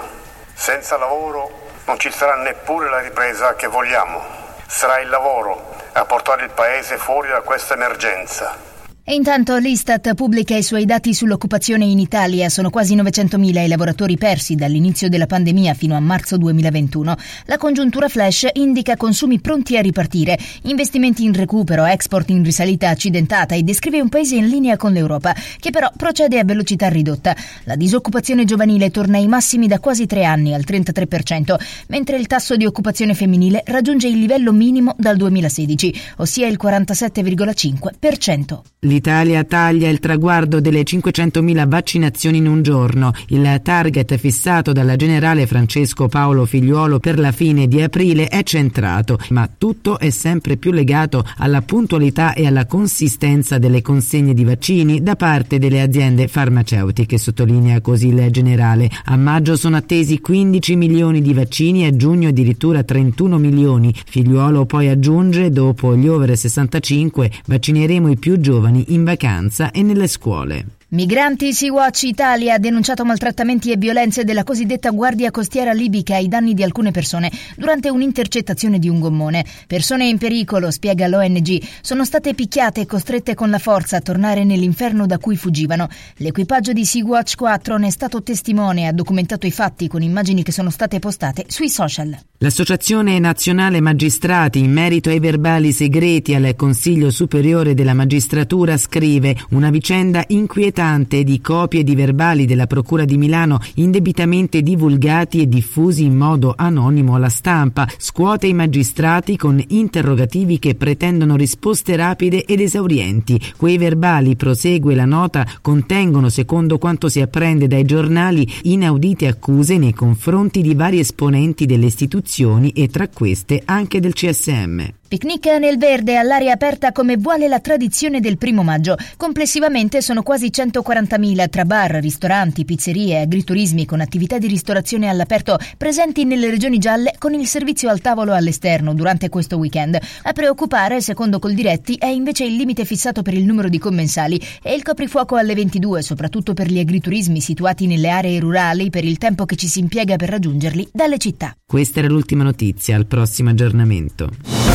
Senza lavoro non ci sarà neppure la ripresa che vogliamo. Sarà il lavoro a portare il Paese fuori da questa emergenza. E intanto l'Istat pubblica i suoi dati sull'occupazione in Italia. Sono quasi 900.000 i lavoratori persi dall'inizio della pandemia fino a marzo 2021. La congiuntura flash indica consumi pronti a ripartire, investimenti in recupero, export in risalita accidentata e descrive un paese in linea con l'Europa, che però procede a velocità ridotta. La disoccupazione giovanile torna ai massimi da quasi tre anni, al 33%, mentre il tasso di occupazione femminile raggiunge il livello minimo dal 2016, ossia il 47,5%. L'Italia taglia il traguardo delle 500.000 vaccinazioni in un giorno. Il target fissato dal generale Francesco Paolo Figliuolo per la fine di aprile è centrato, ma tutto è sempre più legato alla puntualità e alla consistenza delle consegne di vaccini da parte delle aziende farmaceutiche, sottolinea così il generale. A maggio sono attesi 15 milioni di vaccini e a giugno addirittura 31 milioni. Figliuolo poi aggiunge, dopo gli over 65 vaccineremo i più giovani in vacanza e nelle scuole. Migranti Sea-Watch Italia ha denunciato maltrattamenti e violenze della cosiddetta guardia costiera libica ai danni di alcune persone durante un'intercettazione di un gommone. Persone in pericolo, spiega l'ONG, sono state picchiate e costrette con la forza a tornare nell'inferno da cui fuggivano. L'equipaggio di Sea-Watch 4 ne è stato testimone e ha documentato i fatti con immagini che sono state postate sui social. L'Associazione Nazionale Magistrati in merito ai verbali segreti al Consiglio Superiore della Magistratura scrive una vicenda inquietante di copie di verbali della Procura di Milano indebitamente divulgati e diffusi in modo anonimo alla stampa, scuote i magistrati con interrogativi che pretendono risposte rapide ed esaurienti. Quei verbali, prosegue la nota, contengono, secondo quanto si apprende dai giornali, inaudite accuse nei confronti di vari esponenti delle istituzioni e tra queste anche del CSM. Picnic nel verde all'aria aperta come vuole la tradizione del primo maggio. Complessivamente sono quasi 140.000 tra bar, ristoranti, pizzerie agriturismi con attività di ristorazione all'aperto presenti nelle regioni gialle con il servizio al tavolo all'esterno durante questo weekend. A preoccupare, secondo Coldiretti, è invece il limite fissato per il numero di commensali e il coprifuoco alle 22, soprattutto per gli agriturismi situati nelle aree rurali per il tempo che ci si impiega per raggiungerli dalle città. Questa era l'ultima notizia, al prossimo aggiornamento.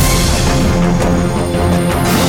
E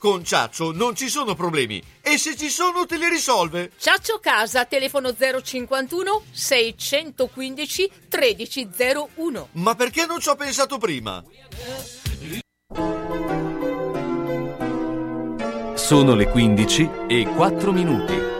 Con Ciaccio non ci sono problemi e se ci sono te li risolve. Ciaccio Casa, telefono 051 615 1301. Ma perché non ci ho pensato prima? Sono le 15 e 4 minuti.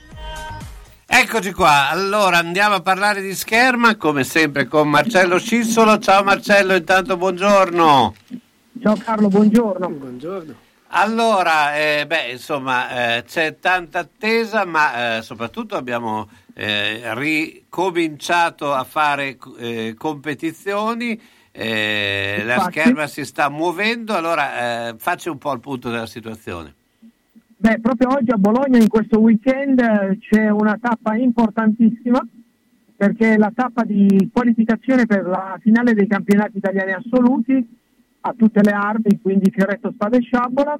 Eccoci qua, allora andiamo a parlare di scherma come sempre con Marcello Scissolo. Ciao Marcello, intanto buongiorno. Ciao Carlo, buongiorno. Buongiorno. Allora, eh, beh, insomma, eh, c'è tanta attesa, ma eh, soprattutto abbiamo eh, ricominciato a fare eh, competizioni. eh, la scherma si sta muovendo, allora eh, facci un po' il punto della situazione. Beh, proprio oggi a Bologna in questo weekend c'è una tappa importantissima perché è la tappa di qualificazione per la finale dei campionati italiani assoluti a tutte le armi, quindi Fioretto Spada e Sciabola,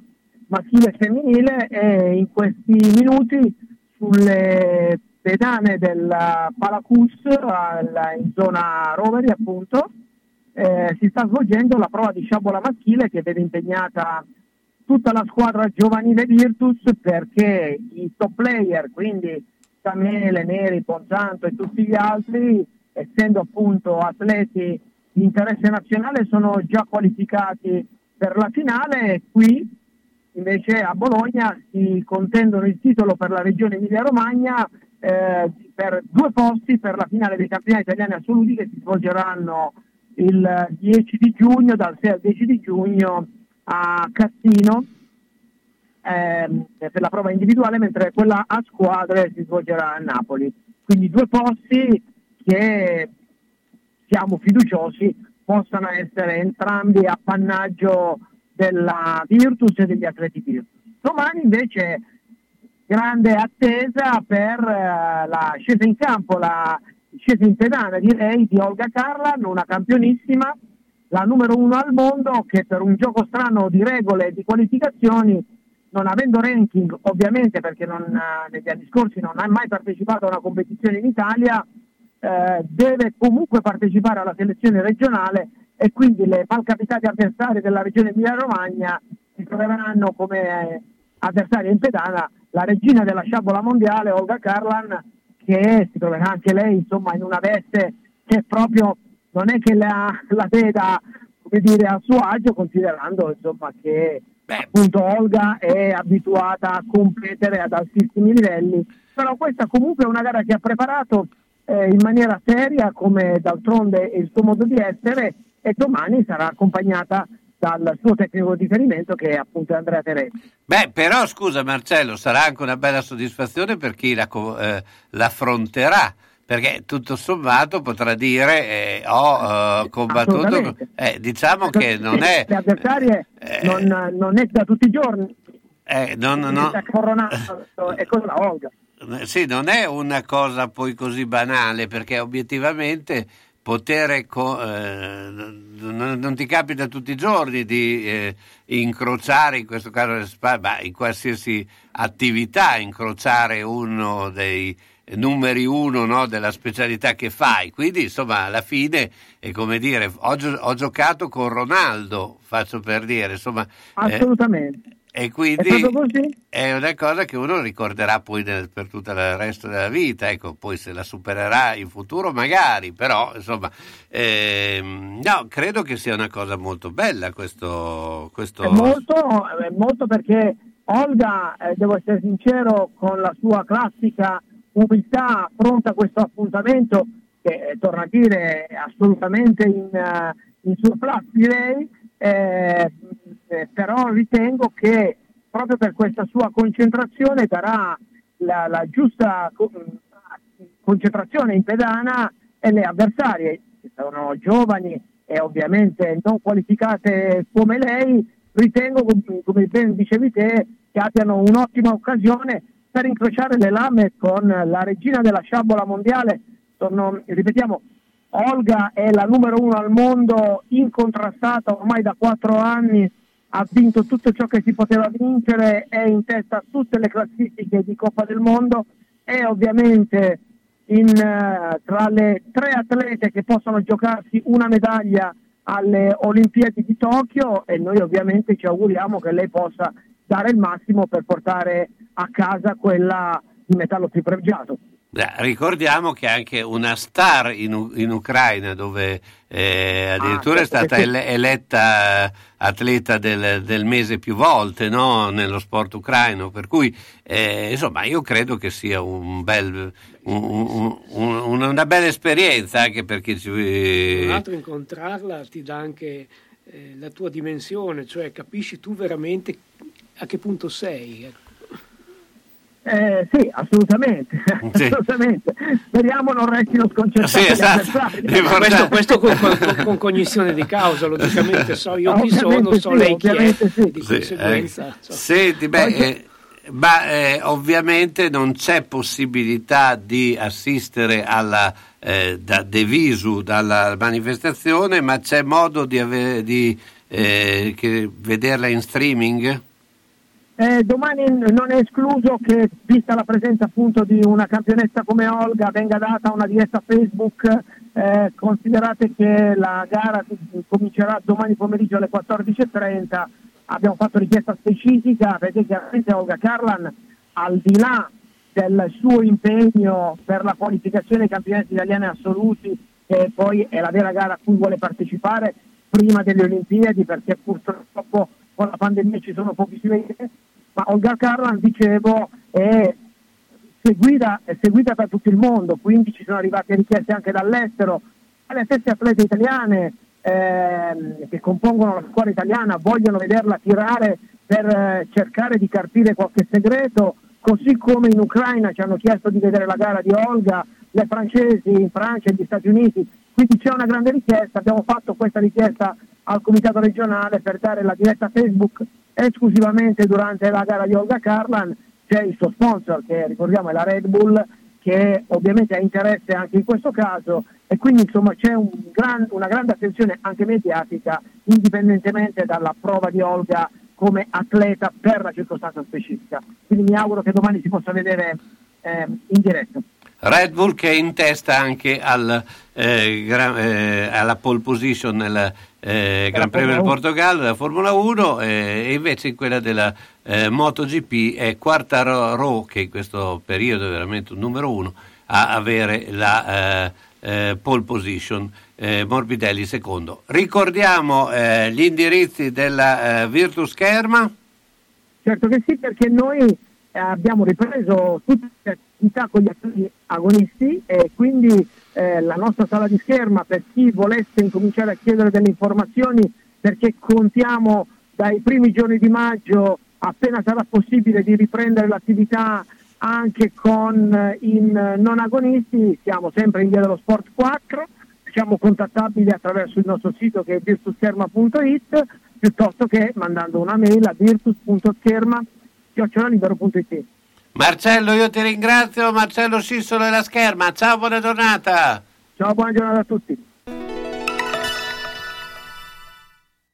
maschile e femminile e in questi minuti sulle pedane del Palacus al- in zona Roveri appunto eh, si sta svolgendo la prova di sciabola maschile che vede impegnata tutta la squadra giovanile Virtus perché i top player, quindi Camele, Neri, Ponzanto e tutti gli altri, essendo appunto atleti di interesse nazionale, sono già qualificati per la finale. Qui invece a Bologna si contendono il titolo per la regione Emilia-Romagna eh, per due posti per la finale dei campionati italiani assoluti che si svolgeranno il 10 di giugno, dal 6 al 10 di giugno a Cassino ehm, per la prova individuale, mentre quella a squadre si svolgerà a Napoli. Quindi due posti che siamo fiduciosi possano essere entrambi appannaggio della Virtus e degli atleti Virtus. Domani invece grande attesa per eh, la scesa in campo, la scesa in pedana direi di Olga Karlan, una campionissima, la numero uno al mondo che per un gioco strano di regole e di qualificazioni, non avendo ranking ovviamente perché non, eh, negli anni scorsi non ha mai partecipato a una competizione in Italia, eh, deve comunque partecipare alla selezione regionale e quindi le malcapitate avversarie della regione Emilia-Romagna si troveranno come eh, avversaria in pedana la regina della sciabola mondiale Olga Karlan che si troverà anche lei insomma in una veste che proprio non è che la, la veda come dire a suo agio considerando insomma che appunto Olga è abituata a competere ad altissimi livelli. Però questa comunque è una gara che ha preparato eh, in maniera seria come d'altronde è il suo modo di essere e domani sarà accompagnata dal suo tecnico di riferimento che è appunto Andrea Teresi. Beh, però scusa Marcello, sarà anche una bella soddisfazione per chi la, eh, l'affronterà, perché tutto sommato potrà dire eh, ho eh, combattuto, Assolutamente. eh, diciamo che non è... Le avversarie non, non è da tutti i giorni, eh, non- non- [LAUGHS] è con la Olga. Eh, Sì, non è una cosa poi così banale perché obiettivamente poter co- eh, non, non ti capita tutti i giorni di eh, incrociare in questo caso ma in qualsiasi attività incrociare uno dei numeri uno no, della specialità che fai quindi insomma alla fine è come dire ho, ho giocato con Ronaldo faccio per dire insomma eh, Assolutamente. e È quindi così? è una cosa che uno ricorderà poi nel- per tutto il resto della vita, ecco, poi se la supererà in futuro magari, però insomma, ehm, no, credo che sia una cosa molto bella questo... questo... È molto, è molto perché Olga, eh, devo essere sincero, con la sua classica umiltà pronta a questo appuntamento, che eh, torna a dire è assolutamente in, eh, in surplus direi, eh, eh, però ritengo che proprio per questa sua concentrazione darà la, la giusta co- concentrazione in pedana e le avversarie, che sono giovani e ovviamente non qualificate come lei, ritengo, com- come ben dicevi te, che abbiano un'ottima occasione per incrociare le lame con la regina della sciabola mondiale. Sono, ripetiamo, Olga è la numero uno al mondo, incontrastata ormai da quattro anni, ha vinto tutto ciò che si poteva vincere, è in testa a tutte le classifiche di Coppa del Mondo e ovviamente in, eh, tra le tre atlete che possono giocarsi una medaglia alle Olimpiadi di Tokyo e noi ovviamente ci auguriamo che lei possa dare il massimo per portare a casa quella di metallo più pregiato. Beh, ricordiamo che è anche una star in, in Ucraina dove eh, addirittura è certo stata sì. ele- eletta eh, atleta del, del mese più volte no? nello sport ucraino, per cui eh, insomma io credo che sia un bel, un- un- un- una bella esperienza anche per chi ci... Tra l'altro incontrarla ti dà anche eh, la tua dimensione, cioè capisci tu veramente a che punto sei. Eh, sì, assolutamente, [LAUGHS] Sì. assolutamente. Speriamo non restino sconcertati Sì, esatto. [LAUGHS] Questo, questo con, con- con cognizione di causa, logicamente so io chi sono, so sì, lei chi è, sì. di Sì, conseguenza. eh, so. Senti, beh, eh, ma eh, ovviamente non c'è possibilità di assistere alla eh, da De Visu dalla manifestazione, ma c'è modo di, ave- di, eh, che- vederla in streaming? Eh, domani non è escluso che, vista la presenza appunto di una campionessa come Olga, venga data una diretta Facebook. Eh, considerate che la gara comincerà domani pomeriggio alle 14.30. Abbiamo fatto richiesta specifica perché chiaramente Olga Karlan, al di là del suo impegno per la qualificazione ai campionati italiani assoluti, che poi è la vera gara a cui vuole partecipare prima delle Olimpiadi, perché purtroppo con la pandemia ci sono pochissime idee, ma Olga Karlan, dicevo, è seguita, è seguita da tutto il mondo, quindi ci sono arrivate richieste anche dall'estero. Le stesse atlete italiane ehm, che compongono la squadra italiana vogliono vederla tirare per eh, cercare di carpire qualche segreto, così come in Ucraina ci hanno chiesto di vedere la gara di Olga, le francesi in Francia e negli Stati Uniti, quindi c'è una grande richiesta, abbiamo fatto questa richiesta al comitato regionale per dare la diretta Facebook esclusivamente durante la gara di Olga Karlan, c'è il suo sponsor che ricordiamo è la Red Bull che ovviamente ha interesse anche in questo caso e quindi insomma c'è un gran- una grande attenzione anche mediatica indipendentemente dalla prova di Olga come atleta per la circostanza specifica. Quindi mi auguro che domani si possa vedere ehm, in diretta. Red Bull che è in testa anche al, eh, gra- eh, alla pole position nel eh, Gran Premio del Portogallo della Formula 1 eh, e invece in quella della eh, MotoGP è Quartaro che in questo periodo è veramente un numero uno a avere la eh, eh, pole position eh, Morbidelli secondo. Ricordiamo gli indirizzi della Virtus Scherma. Certo che sì, perché noi abbiamo ripreso tutte le attività con gli agonisti e quindi eh, la nostra sala di scherma per chi volesse incominciare a chiedere delle informazioni perché contiamo dai primi giorni di maggio appena sarà possibile di riprendere l'attività anche con eh, in eh, non agonisti, siamo sempre in via dello Sport 4, siamo contattabili attraverso il nostro sito che è virtusscherma.it piuttosto che mandando una mail a virtus.scherma.it. Marcello, io ti ringrazio. Marcello Sissolo della Scherma. Ciao, buona giornata. Ciao, buona giornata a tutti.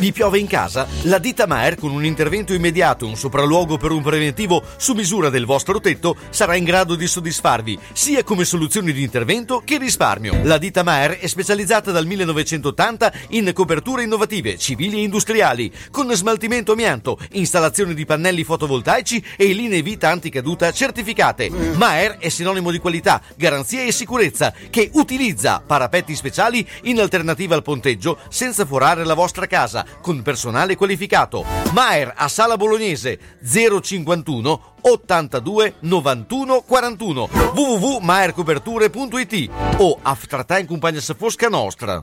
Vi piove in casa? La ditta Maer con un intervento immediato e un sopralluogo per un preventivo su misura del vostro tetto sarà in grado di soddisfarvi sia come soluzioni di intervento che risparmio. La ditta Maer è specializzata dal 1980 in coperture innovative, civili e industriali, con smaltimento amianto, installazione di pannelli fotovoltaici e linee vita anticaduta certificate. Maer è sinonimo di qualità, garanzia e sicurezza che utilizza parapetti speciali in alternativa al ponteggio senza forare la vostra casa con personale qualificato. Maer a Sala Bolognese 051 82 91 41 www.maercoperture.it o Aftrata in compagnia Fosca Nostra.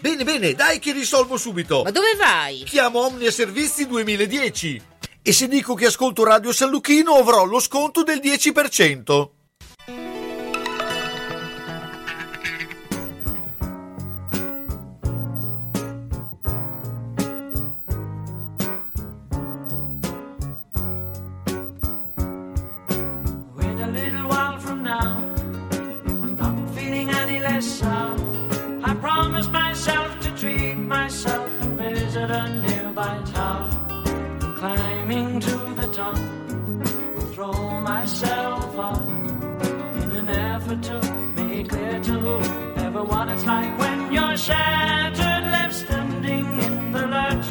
Bene, bene, dai che risolvo subito. Ma dove vai? Chiamo Omnia Servizi 2010. E se dico che ascolto Radio San Lucchino avrò lo sconto del 10%. Shattered, left standing in the lurch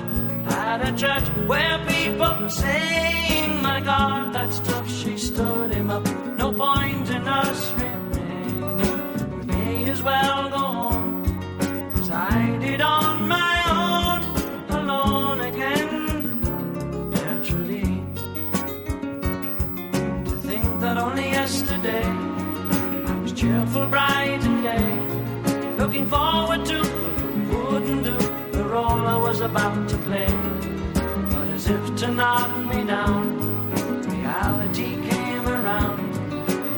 at a church where people saying, My God, that's tough. She stood him up. No point in us remaining. We may as well go home as I did on my own, alone again. Naturally, to think that only yesterday I was cheerful, bright and gay, looking forward to was about to play. But as if to knock me down, reality came around,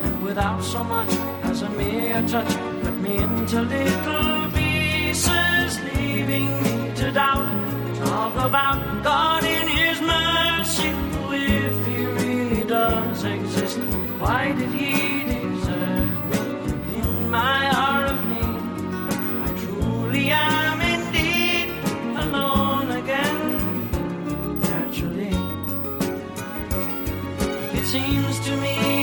and without so much as a mere touch, cut me into little pieces, leaving me to doubt. Talk about God in His mercy, if He really does exist, why did He desert me in my hour of need? I truly am seems to me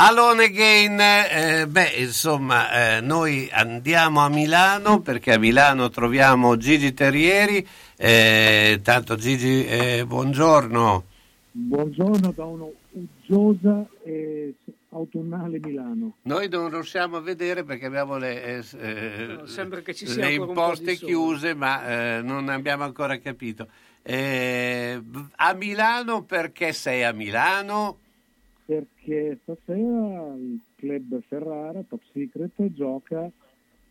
Alone again, eh, beh insomma eh, noi andiamo a Milano perché a Milano troviamo Gigi Terrieri, eh, tanto Gigi eh, buongiorno. Buongiorno da una uggiosa e autunnale Milano. Noi non riusciamo a vedere perché abbiamo le, eh, eh, No, sembra che ci sia le imposte chiuse, ma eh, non abbiamo ancora capito. Eh, a Milano perché sei a Milano? Perché stasera il club Ferrara, Top Secret, gioca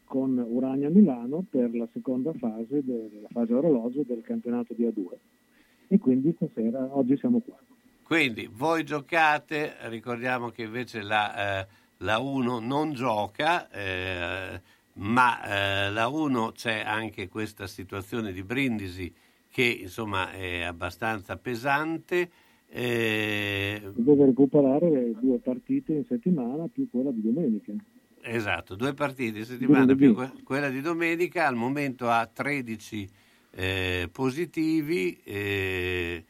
con Urania Milano per la seconda fase della fase orologio del campionato di A2. E quindi stasera, oggi siamo qua. Quindi voi giocate, ricordiamo che invece la, eh, la 1 non gioca, eh, ma eh, la 1 c'è anche questa situazione di Brindisi che insomma è abbastanza pesante. Eh, Deve recuperare le due partite in settimana più quella di domenica. Esatto, due partite in settimana più que- quella di domenica, al momento ha 13 eh, positivi eh,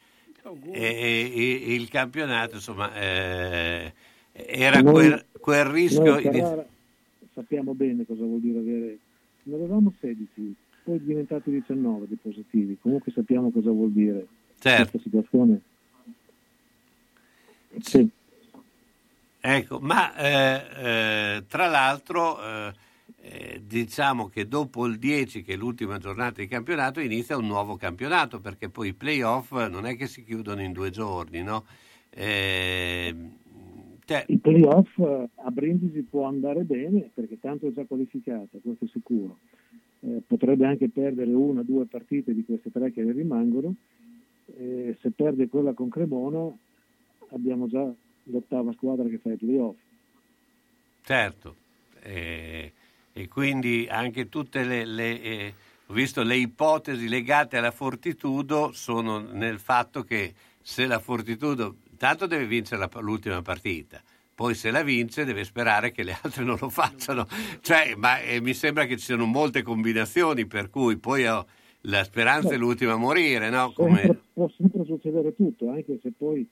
e, e- e il campionato insomma eh, era Noi- quel, quel rischio Noi a ini- Ferrara sappiamo bene cosa vuol dire avere. Ne avevamo 16, poi diventati 19 di positivi. Comunque sappiamo cosa vuol dire Certo. questa situazione. Sì. Ecco, ma eh, eh, tra l'altro eh, eh, diciamo che dopo il 10, che è l'ultima giornata di campionato, inizia un nuovo campionato, perché poi i playoff non è che si chiudono in due giorni, no? Cioè, Il playoff eh, a Brindisi può andare bene perché tanto è già qualificata, questo è sicuro. Eh, potrebbe anche perdere una o due partite di queste tre che le rimangono se perde quella con Cremona abbiamo già l'ottava squadra che fa i playoff. Certo, eh, e quindi anche tutte le, le, eh, ho visto le ipotesi legate alla Fortitudo sono nel fatto che se la Fortitudo intanto deve vincere la- l'ultima partita, poi se la vince deve sperare che le altre non lo facciano. Cioè, ma eh, mi sembra che ci siano molte combinazioni per cui poi oh, la speranza è l'ultima a morire, no? Come... Può sempre succedere tutto, anche se poi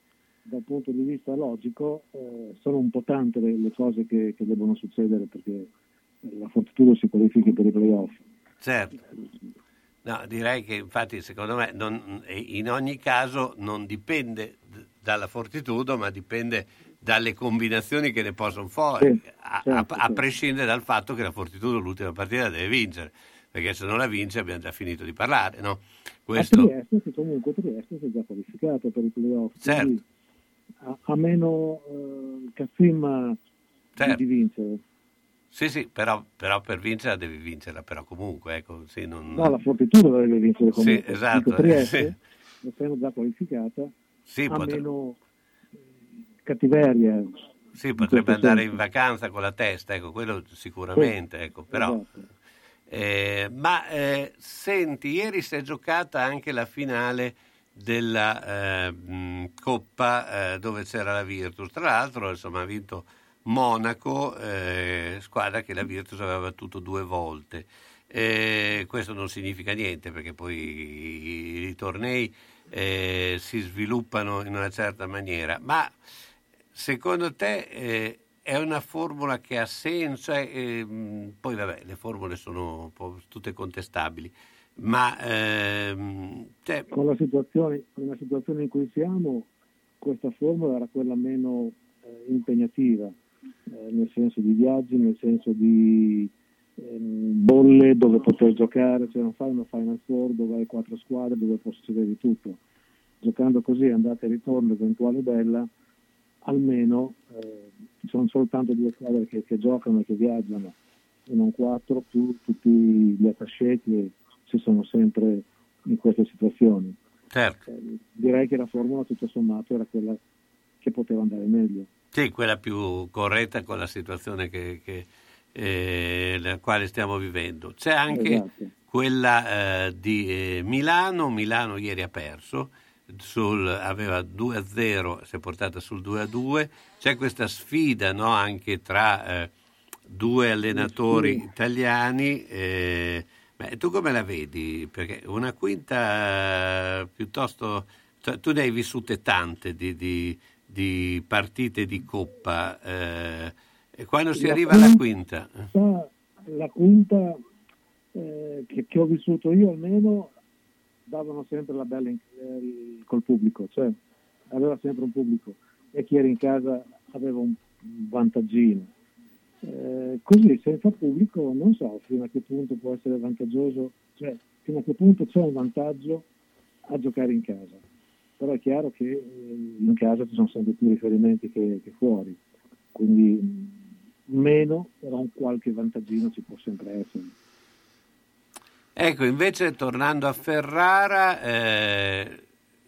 dal punto di vista logico eh, sono un po' tante le, le cose che, che devono succedere perché la Fortitudo si qualifichi per i playoff. Certo. No, direi che infatti secondo me non- in ogni caso non dipende dalla fortitudo, ma dipende dalle combinazioni che ne possono fuori, Sì, a, certo, a- a certo. prescindere dal fatto che la fortitudo l'ultima partita deve vincere, perché se non la vince abbiamo già finito di parlare, no? A Questo, Trieste, che comunque Trieste si è già qualificato per i playoff, Certo. quindi ha meno eh, cazzimma di- Certo. di vincere. sì, sì, però, però per vincerla devi vincerla, però comunque, ecco, sì, non... No, la Fortitudo deve vincere Sì, comunque. esatto, Dico, Trieste, [LAUGHS] sì. essendo già qualificata, Sì, ha potre- meno eh, cattiveria. Sì, potrebbe andare senso. in vacanza con la testa, ecco, quello sicuramente, Sì, ecco, però... esatto. Eh, ma eh, senti, ieri si è giocata anche la finale della eh, mh, Coppa eh, dove c'era la Virtus. Tra l'altro, insomma, ha vinto Monaco, eh, squadra che la Virtus aveva battuto due volte. Questo non significa niente perché poi i, i tornei eh, si sviluppano in una certa maniera. Ma secondo te eh, è una formula che ha senso? Eh, ehm, poi vabbè, le formule sono tutte contestabili, ma ehm, cioè, Con la situazione, con la situazione in cui siamo, questa formula era quella meno eh, impegnativa, eh, nel senso di viaggi, nel senso di ehm, bolle dove poter giocare, cioè non fai una Final Four dove hai quattro squadre dove può succedere di tutto. Giocando così, andata e ritorno, eventuale bella, almeno eh, ci sono soltanto due squadre che, che giocano e che viaggiano, e non quattro, più tutti gli attaché che ci sono sempre in queste situazioni. certo, Eh, direi che la formula tutto sommato era quella che poteva andare meglio. sì, quella più corretta con la situazione che, che, eh, la quale stiamo vivendo. C'è anche Esatto. quella eh, di eh, Milano, Milano ieri ha perso, sul- aveva 2-0, si è portata sul 2-2, c'è questa sfida no, anche tra eh, due allenatori italiani. Eh, beh, tu come la vedi? Perché una quinta eh, piuttosto... cioè, tu ne hai vissute tante di, di- di partite di coppa. eh, e quando si La arriva alla quinta? quinta- La quinta eh, che, che ho vissuto io almeno davano sempre la bella in- eh, col pubblico, cioè aveva sempre un pubblico e chi era in casa aveva un vantaggino. Eh, così senza pubblico non so fino a che punto può essere vantaggioso, cioè fino a che punto c'è un vantaggio a giocare in casa. Però è chiaro che eh, in casa ci sono sempre più riferimenti che, che fuori, quindi mh, meno, però un qualche vantaggino ci può sempre essere. Ecco, invece tornando a Ferrara, eh,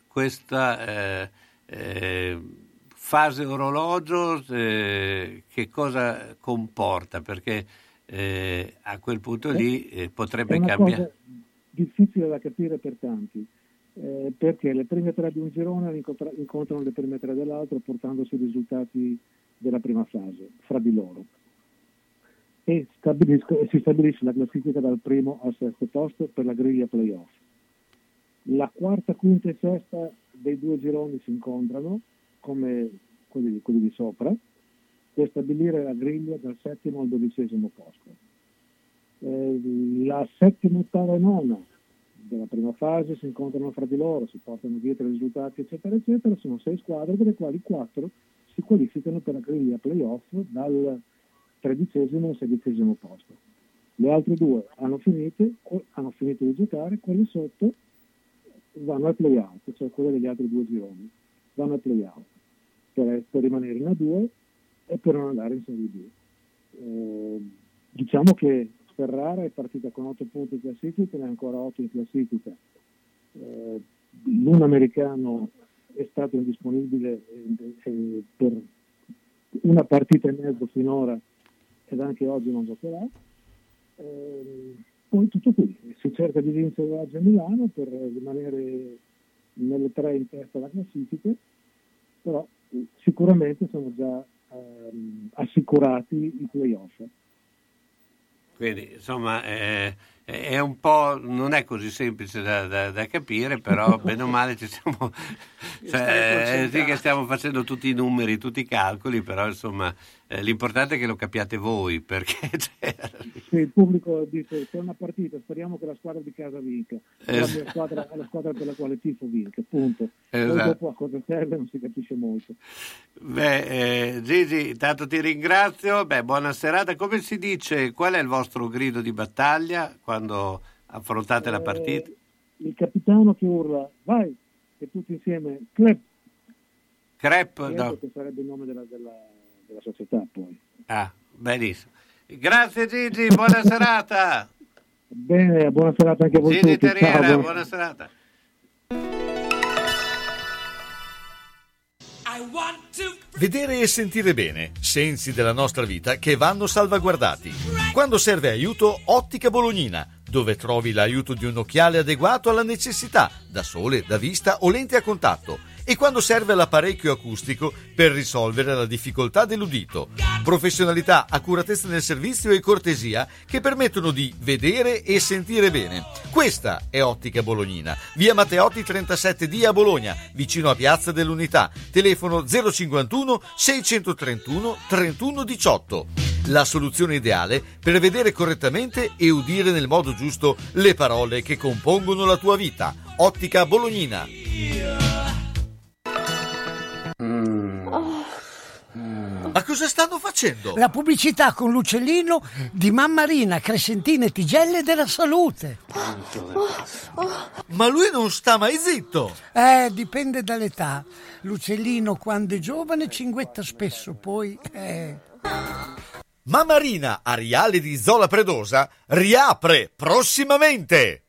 questa eh, eh, fase orologio eh, che cosa comporta? Perché eh, a quel punto lì eh, È potrebbe cambiare. difficile da capire per tanti, eh, perché le prime tre di un girone incontra- incontrano le prime tre dell'altro portandosi i risultati della prima fase fra di loro. E, stabilisco- e si stabilisce la classifica dal primo al sesto posto per la griglia playoff. La quarta, quinta e sesta dei due gironi si incontrano come quelli di, quelli di sopra per stabilire la griglia dal settimo al dodicesimo posto. Eh, la settima, ottava e nona della prima fase si incontrano fra di loro, si portano dietro i risultati, eccetera, eccetera. Sono sei squadre, delle quali quattro si qualificano per la griglia playoff dal tredicesimo al sedicesimo posto. Le altre due hanno finito, hanno finito di giocare, quelle sotto vanno al playout, cioè quelle degli altri due gironi, vanno al playout per, per rimanere in A2 e per non andare in Serie B. Eh, diciamo che Ferrara è partita con 8 punti in classifica, ne ha ancora 8 in classifica. Eh, l'uno americano è stato indisponibile eh, eh, per una partita e mezzo finora ed anche oggi non giocherà. Eh, poi tutto qui, si cerca di vincere oggi a Milano per rimanere nelle tre in testa alla classifica, però eh, sicuramente sono già ehm, assicurati i playoff. Quindi insomma eh, è un po', non è così semplice da, da- da capire, però [LAUGHS] bene o male ci siamo, cioè, eh, sì che stiamo facendo tutti i numeri, tutti i calcoli, però insomma eh, l'importante è che lo capiate voi, perché [LAUGHS] cioè, il pubblico dice c'è una partita, speriamo che la squadra di casa vinca, Eh, la, squadra, la squadra per la quale tifo vinca, punto. Poi Esatto. dopo a cosa serve non si capisce molto. Beh, eh, Gigi, intanto ti ringrazio. Beh, buona serata. Come si dice, qual è il vostro grido di battaglia quando affrontate la partita? Eh, il capitano che urla, vai, e tutti insieme, club, Crep? No. che sarebbe il nome della, della- della società poi. Ah, benissimo. Grazie Gigi, buona serata. Bene, buona serata anche a voi Gigi Terriera, buona- buona serata. Vedere e sentire bene, sensi della nostra vita che vanno salvaguardati. Quando serve aiuto, Ottica Bolognina, dove trovi l'aiuto di un occhiale adeguato alla necessità, da sole, da vista o lente a contatto. E quando serve l'apparecchio acustico per risolvere la difficoltà dell'udito. Professionalità, accuratezza nel servizio e cortesia che permettono di vedere e sentire bene. Questa è Ottica Bolognina, via Matteotti 37D a Bologna, vicino a Piazza dell'Unità. Telefono 051 631 3118. La soluzione ideale per vedere correttamente e udire nel modo giusto le parole che compongono la tua vita. Ottica Bolognina. Ma cosa stanno facendo? La pubblicità con l'uccellino di Mammarina, Crescentina e Tigelle della Salute. Ma lui non sta mai zitto. Eh, dipende dall'età. L'uccellino quando è giovane cinguetta spesso, poi... Eh. Mamarina Ariale di Zola Predosa riapre prossimamente.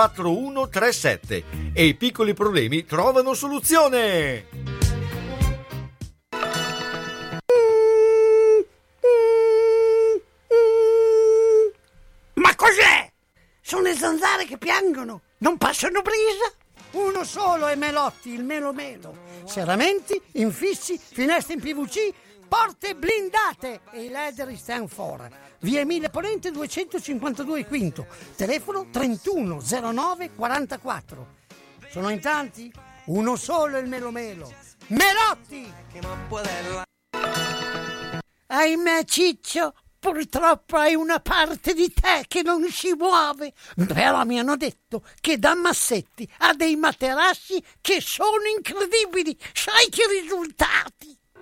4137 e i piccoli problemi trovano soluzione. Ma cos'è? Sono le zanzare che piangono, non passano brisa. Uno solo è Melotti, il Melo Melo. Serramenti, infissi, finestre in PVC, porte blindate e i leder stand for. Via Emilia Ponente 252 Quinto, telefono 3109 44. Sono in tanti? Uno solo è il Melo Melo. Melotti! Ahimè Ciccio, purtroppo hai una parte di te che non si muove. Però mi hanno detto che da Massetti ha dei materassi che sono incredibili. Sai che risultati?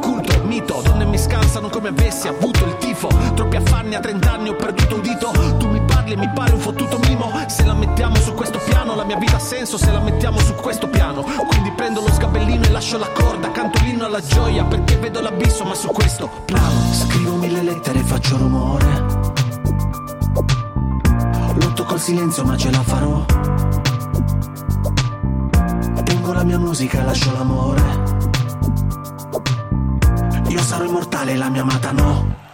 Culto, mito, donne mi scansano come avessi avuto il tifo. Troppi affanni a 30 anni ho perduto un dito. Tu mi parli e mi pari un fottuto mimo. Se la mettiamo su questo piano la mia vita ha senso. Se la mettiamo su questo piano Quindi prendo lo sgabellino e lascio la corda. Canto l'inno alla gioia perché vedo l'abisso ma su questo plano Scrivo mille lettere e faccio rumore. Lotto col silenzio ma ce la farò Tengo la mia musica lascio l'amore io sarò immortale, la mia amata no.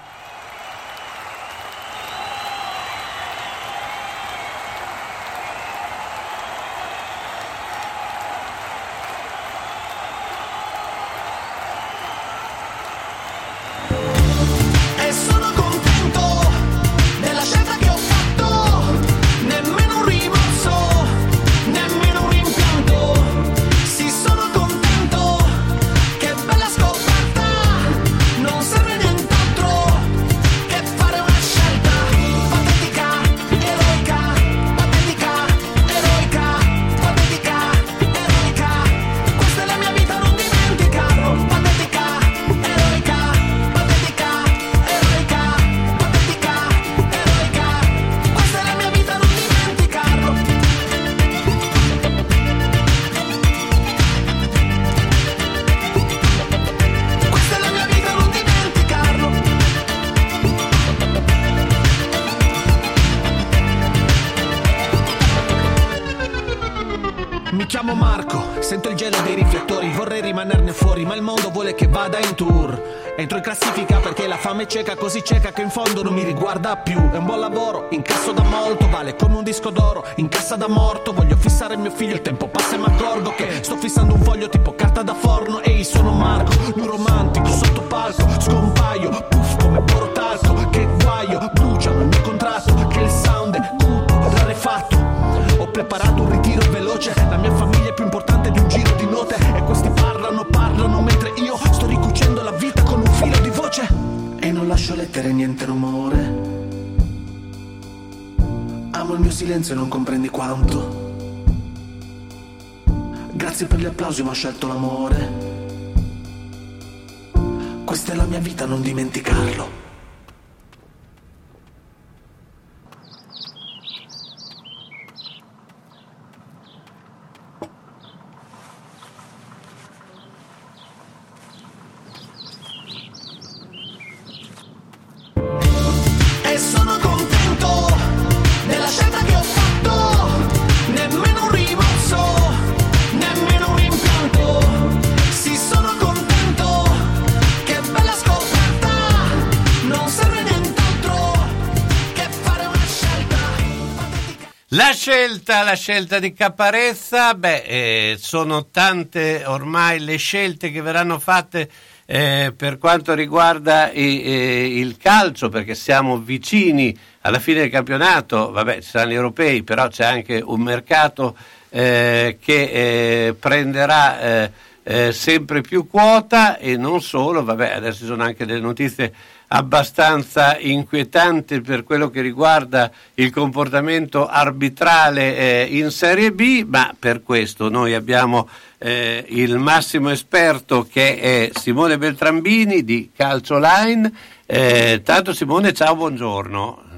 In classifica perché la fame è cieca, così cieca che in fondo non mi riguarda più. È un buon lavoro, incasso da molto, vale come un disco d'oro, in cassa da morto. Voglio fissare mio figlio, il tempo passa e mi accorgo che sto fissando un foglio tipo carta da forno. Ehi, sono Marco, un romantico sotto palco, scompaio, puff come porotalco, che guaio, bruciano il mio contratto, che il sound è cupo, rarefatto. Ho preparato un ritiro veloce, la mia famiglia è più importante di un giro di note e questi parlano, parlano mentre lascio lettere niente rumore. Amo il mio silenzio e non comprendi quanto. Grazie per gli applausi ma ho scelto l'amore. Questa è la mia vita, non dimenticarlo. Scelta di Caparezza, beh, eh, sono tante ormai le scelte che verranno fatte eh, per quanto riguarda i- eh, il calcio, perché siamo vicini alla fine del campionato, vabbè, ci saranno gli europei, però c'è anche un mercato eh, che eh, prenderà eh, sempre più quota e non solo, vabbè, adesso ci sono anche delle notizie abbastanza inquietanti per quello che riguarda il comportamento arbitrale eh, in Serie B, ma per questo noi abbiamo eh, il massimo esperto che è Simone Beltrambini di Calcio Line. Eh, tanto Simone, ciao, buongiorno.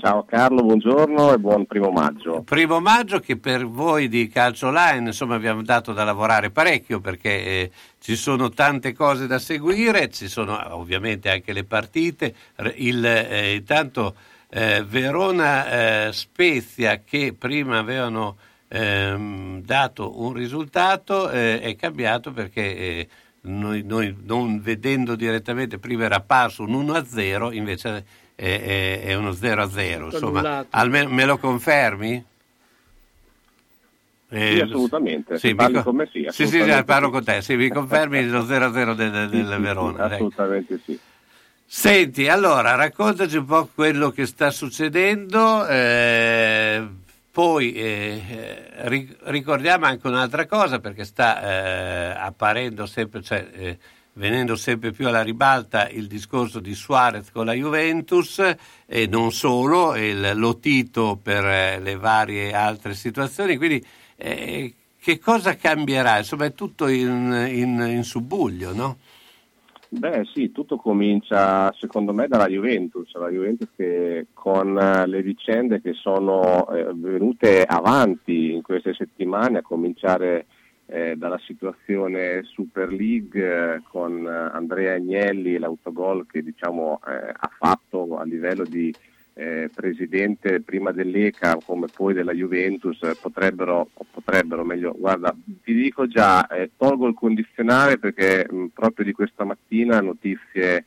Ciao Carlo, buongiorno e buon primo maggio. Primo maggio che per voi di Calcio Line insomma abbiamo dato da lavorare parecchio perché eh, ci sono tante cose da seguire, ci sono eh, ovviamente anche le partite, il, eh, intanto eh, Verona eh, Spezia che prima avevano ehm, dato un risultato eh, è cambiato perché noi, noi non vedendo direttamente prima era apparso un 1-0 invece è, è- uno 0-0 insomma Annullato. almeno me lo confermi? Eh, Sì, assolutamente. Sì, parli con me, sì, sì, sì, parlo con te. Sì, mi confermi lo 0-0 del, del Sì, Verona. sì, assolutamente sì. Senti, allora, raccontaci un po' quello che sta succedendo, eh, poi eh, ri- ricordiamo anche un'altra cosa perché sta eh, apparendo sempre, cioè eh, venendo sempre più alla ribalta il discorso di Suarez con la Juventus e non solo, il Lotito per eh, le varie altre situazioni, quindi eh, che cosa cambierà? Insomma è tutto in, in, in subbuglio, no? Beh sì, tutto comincia secondo me dalla Juventus, la Juventus che con eh, le vicende che sono eh, venute avanti in queste settimane, a cominciare eh, dalla situazione Super League eh, con eh, Andrea Agnelli e l'autogol che diciamo eh, ha fatto a livello di eh, presidente prima dell'ECA come poi della Juventus eh, potrebbero, potrebbero meglio, guarda, ti dico già, tolgo il condizionale perché mh, proprio di questa mattina notizie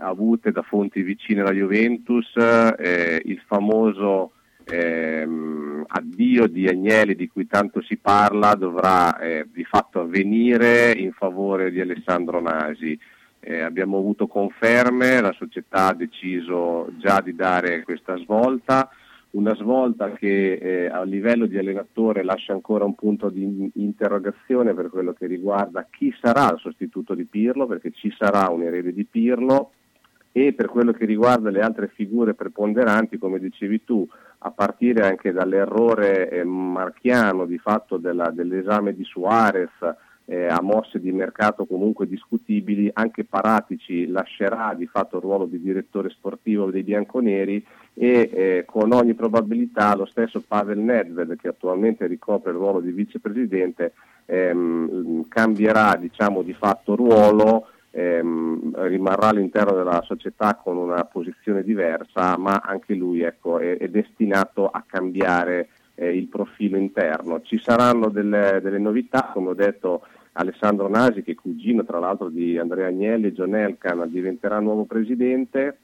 avute da fonti vicine alla Juventus, il famoso ehm, addio di Agnelli di cui tanto si parla dovrà eh, di fatto avvenire in favore di Alessandro Nasi. Eh, abbiamo avuto conferme, la società ha deciso già di dare questa svolta, una svolta che eh, a livello di allenatore lascia ancora un punto di interrogazione per quello che riguarda chi sarà il sostituto di Pirlo, perché ci sarà un erede di Pirlo e per quello che riguarda le altre figure preponderanti, come dicevi tu, a partire anche dall'errore eh, marchiano di fatto della- dell'esame di Suarez, eh, a mosse di mercato comunque discutibili, anche Paratici lascerà di fatto il ruolo di direttore sportivo dei bianconeri e eh, con ogni probabilità lo stesso Pavel Nedved che attualmente ricopre il ruolo di vicepresidente ehm, cambierà diciamo di fatto ruolo ehm, rimarrà all'interno della società con una posizione diversa, ma anche lui ecco, è, è destinato a cambiare eh, il profilo interno. Ci saranno delle, delle novità, come ho detto Alessandro Nasi, che è cugino tra l'altro di Andrea Agnelli e John Elkan, diventerà nuovo presidente.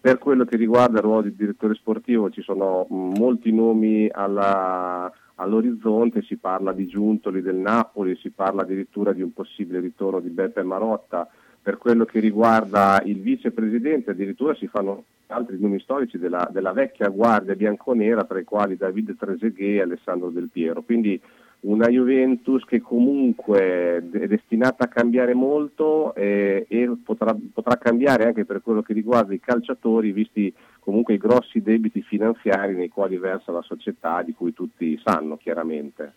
Per quello che riguarda il ruolo di direttore sportivo ci sono mh, molti nomi alla- all'orizzonte, si parla di Giuntoli del Napoli, si parla addirittura di un possibile ritorno di Beppe Marotta. Per quello che riguarda il vicepresidente addirittura si fanno altri nomi storici della, della vecchia guardia bianconera tra i quali Davide Trezeguet e Alessandro Del Piero. Quindi una Juventus che comunque è destinata a cambiare molto eh, e potrà, potrà cambiare anche per quello che riguarda i calciatori, visti comunque i grossi debiti finanziari nei quali versa la società, di cui tutti sanno chiaramente.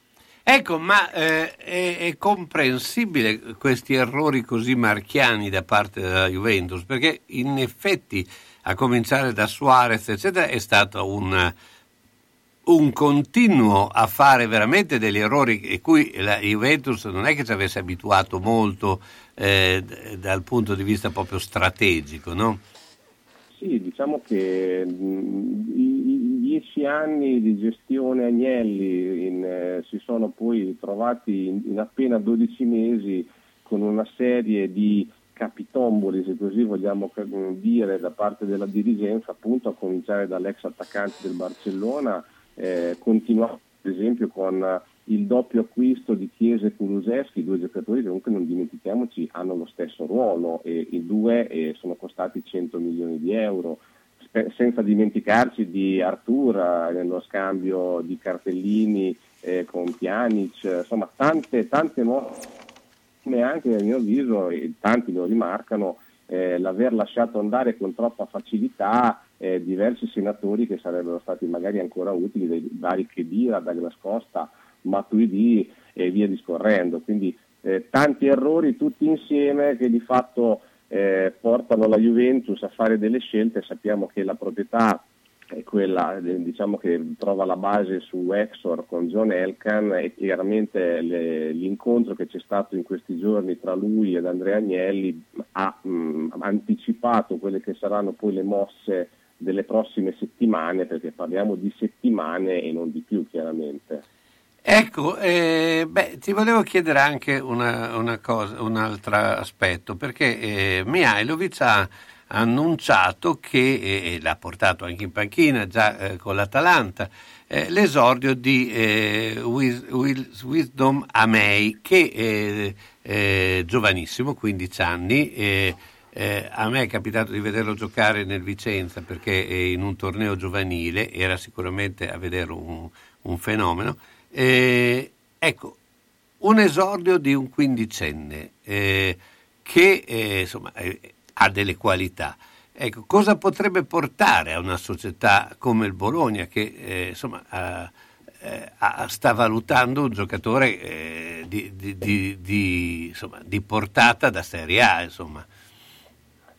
Ecco, ma eh, è, è comprensibile questi errori così marchiani da parte della Juventus, perché in effetti, a cominciare da Suarez, eccetera, è stato un, un continuo a fare veramente degli errori e cui la Juventus non è che ci avesse abituato molto eh, dal punto di vista proprio strategico, no? Sì, diciamo che mh, i dieci anni di gestione Agnelli in, eh, si sono poi trovati in, in appena 12 mesi con una serie di capitomboli, se così vogliamo dire, da parte della dirigenza, appunto a cominciare dall'ex attaccante del Barcellona, eh, continuando ad esempio con il doppio acquisto di Chiesa e Kuluseschi, due giocatori che comunque non dimentichiamoci hanno lo stesso ruolo e i due eh, sono costati 100 milioni di euro, senza dimenticarci di Artura nello scambio di cartellini eh, con Pjanic, insomma tante, tante mosse come anche a mio avviso, e tanti lo rimarcano, eh, l'aver lasciato andare con troppa facilità eh, diversi senatori che sarebbero stati magari ancora utili, dei vari Chedira, Douglas Costa, Matuidi e via discorrendo. Quindi eh, tanti errori tutti insieme che di fatto eh, portano la Juventus a fare delle scelte. Sappiamo che la proprietà è quella eh, diciamo, che trova la base su Exor con John Elkan e chiaramente le- l'incontro che c'è stato in questi giorni tra lui ed Andrea Agnelli ha mh, anticipato quelle che saranno poi le mosse delle prossime settimane, perché parliamo di settimane e non di più chiaramente. Ecco, eh, beh, ti volevo chiedere anche una, una cosa, un altro aspetto, perché eh, Mihailovic ha annunciato che, e l'ha portato anche in panchina già eh, con l'Atalanta, eh, l'esordio di eh, Wis- Wis- Wisdom Amei, che è eh, giovanissimo, 15 anni. eh, eh, a me è capitato di vederlo giocare nel Vicenza perché eh, in un torneo giovanile era sicuramente a vedere un, un fenomeno. Eh, ecco, un esordio di un quindicenne eh, che eh, insomma, eh, ha delle qualità. Ecco, cosa potrebbe portare a una società come il Bologna che eh, insomma, ha- eh, ha- sta valutando un giocatore di- di- di, insomma, di portata da Serie A? Insomma.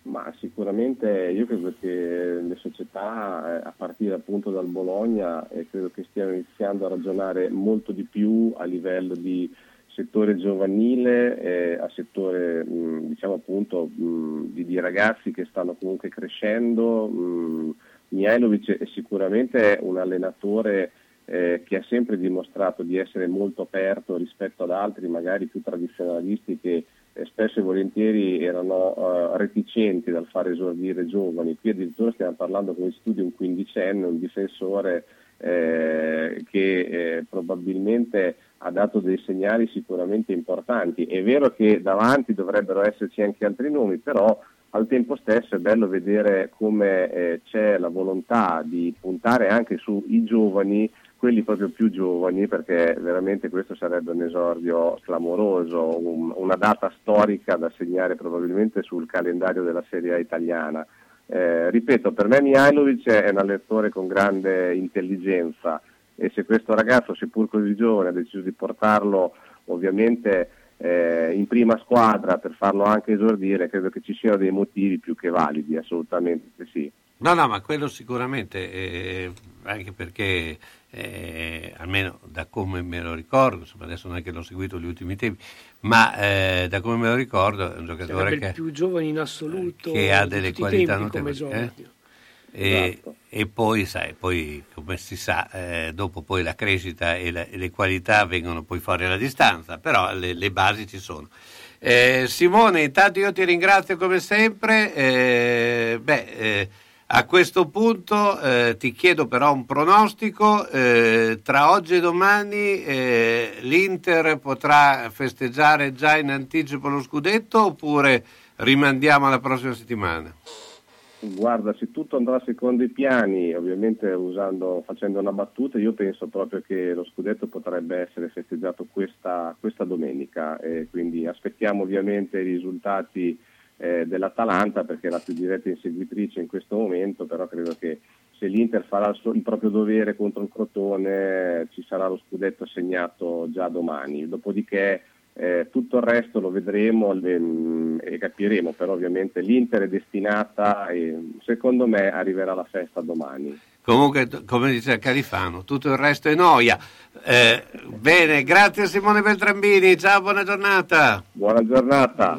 Ma sicuramente io credo che le società, eh, a partire appunto dal Bologna, credo che stiano iniziando a ragionare molto di più a livello di settore giovanile, eh, a settore diciamo appunto di, di ragazzi che stanno comunque crescendo. mh, Mihailovic è sicuramente un allenatore eh, che ha sempre dimostrato di essere molto aperto rispetto ad altri, magari più tradizionalisti che spesso e volentieri erano eh, reticenti dal fare esordire giovani. Qui addirittura stiamo parlando come studi un quindicenne, un difensore eh, che eh, probabilmente ha dato dei segnali sicuramente importanti. È vero che davanti dovrebbero esserci anche altri nomi, però al tempo stesso è bello vedere come eh, c'è la volontà di puntare anche sui giovani, quelli proprio più giovani, perché veramente questo sarebbe un esordio clamoroso, un- una data storica da segnare probabilmente sul calendario della Serie A italiana. Eh, ripeto, per me Mihailovic è un allenatore con grande intelligenza e se questo ragazzo, seppur così giovane, ha deciso di portarlo ovviamente eh, in prima squadra per farlo anche esordire, credo che ci siano dei motivi più che validi, assolutamente sì. No, no, ma quello sicuramente, eh, anche perché, eh, almeno da come me lo ricordo, insomma, adesso non è che l'ho seguito gli ultimi tempi, ma eh, da come me lo ricordo è un giocatore che, più giovane in assoluto che ha delle qualità notevoli. eh? E, Esatto. e poi, sai, poi come si sa, eh, dopo poi la crescita e, la- e le qualità vengono poi fuori alla distanza, però le, le basi ci sono. Eh, Simone, intanto io ti ringrazio come sempre. eh, beh, eh, a questo punto eh, ti chiedo però un pronostico. eh, tra oggi e domani eh, l'Inter potrà festeggiare già in anticipo lo scudetto oppure rimandiamo alla prossima settimana? Guarda, se tutto andrà secondo i piani, ovviamente usando, facendo una battuta, io penso proprio che lo scudetto potrebbe essere festeggiato questa, questa domenica e quindi aspettiamo ovviamente i risultati eh, dell'Atalanta perché è la più diretta inseguitrice in questo momento, però credo che se l'Inter farà il, suo- il proprio dovere contro il Crotone ci sarà lo scudetto assegnato già domani, dopodiché eh, tutto il resto lo vedremo ehm, e capiremo, però ovviamente l'Inter è destinata e secondo me arriverà la festa domani. Comunque, come dice Califano, tutto il resto è noia. Eh, bene, grazie Simone Beltrambini, ciao, buona giornata. Buona giornata.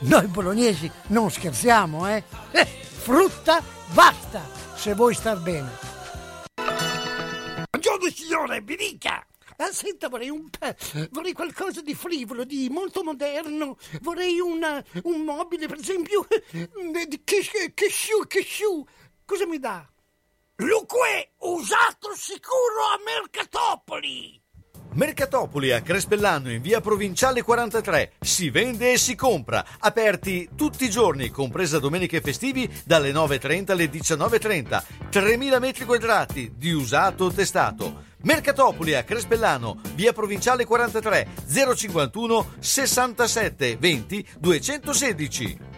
noi bolognesi non scherziamo, eh? Eh, frutta Vasta, se vuoi star bene. Buongiorno signore, mi dica! Ah, senta, vorrei un vorrei qualcosa di frivolo, di molto moderno. Vorrei una- un mobile, per esempio, eh, di Kishu, Kishu. Cosa mi dà? Luque, usato sicuro a Mercatopoli! Mercatopoli a Crespellano in via Provinciale 43. Si vende e si compra. Aperti tutti i giorni, compresa domeniche e festivi, dalle 9.30 alle 19.30. 3.000 metri quadrati di usato testato. Mercatopoli a Crespellano, via Provinciale 43, 051 67 20 216.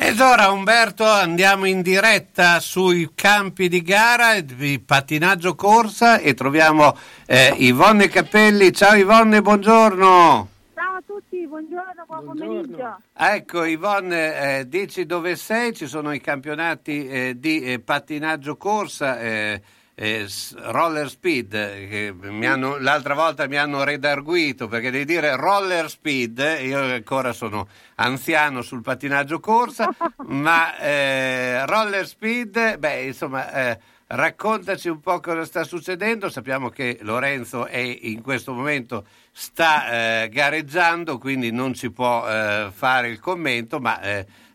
Ed ora Umberto andiamo in diretta sui campi di gara di pattinaggio corsa e troviamo eh, Ivonne Capelli. Ciao Ivonne, buongiorno. Ciao a tutti, buongiorno, buon pomeriggio. Ecco Ivonne, eh, dici dove sei? Ci sono i campionati eh, di eh, pattinaggio corsa. Eh, roller speed eh, che hanno- l'altra volta mi hanno redarguito perché devi dire roller speed io ancora sono anziano sul pattinaggio corsa [LAUGHS] ma eh, roller speed beh insomma eh, raccontaci un po' cosa sta succedendo sappiamo che Lorenzo è in questo momento sta eh, gareggiando quindi non ci può eh, fare il commento ma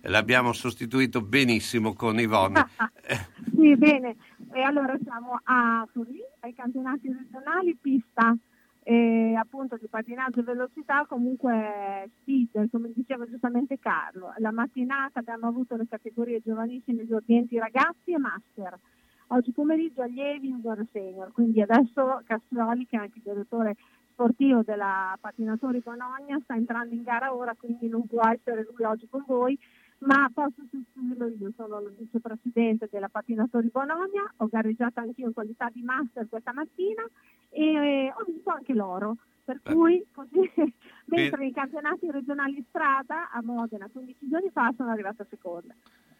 l'abbiamo sostituito benissimo con Ivonne [LAUGHS] Sì, bene. E allora siamo a Forlì, ai campionati regionali, pista eh, appunto di pattinaggio e velocità, comunque speed, come diceva giustamente Carlo. La mattinata abbiamo avuto le categorie giovanissime, esordienti ragazzi e master. Oggi pomeriggio allievi junior senior, quindi adesso Castroli, che è anche il direttore sportivo della Pattinatori Bologna, sta entrando in gara ora, quindi non può essere lui oggi con voi, ma posso sostituirlo io, sono la vicepresidente della Pattinatori Bologna, ho gareggiato anch'io in qualità di master questa mattina e eh, ho vinto anche loro. Per cui, così, [LAUGHS] mentre i campionati regionali strada a Modena 15 giorni fa sono arrivata seconda.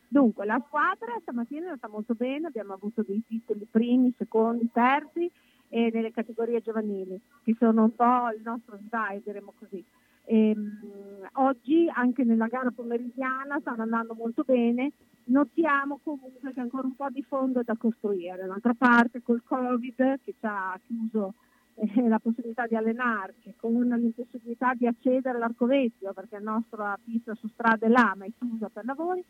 Dunque, la squadra stamattina è andata molto bene, abbiamo avuto dei titoli primi, secondi, terzi e nelle categorie giovanili, che sono un po' il nostro sdai, diremo così. Ehm, oggi anche nella gara pomeridiana stanno andando molto bene, notiamo comunque che ancora un po' di fondo è da costruire. D'altra parte col Covid che ci ha chiuso eh, la possibilità di allenarci, con l'impossibilità di accedere all'arcovetio perché la nostra pista su strada è là ma è chiusa per lavori,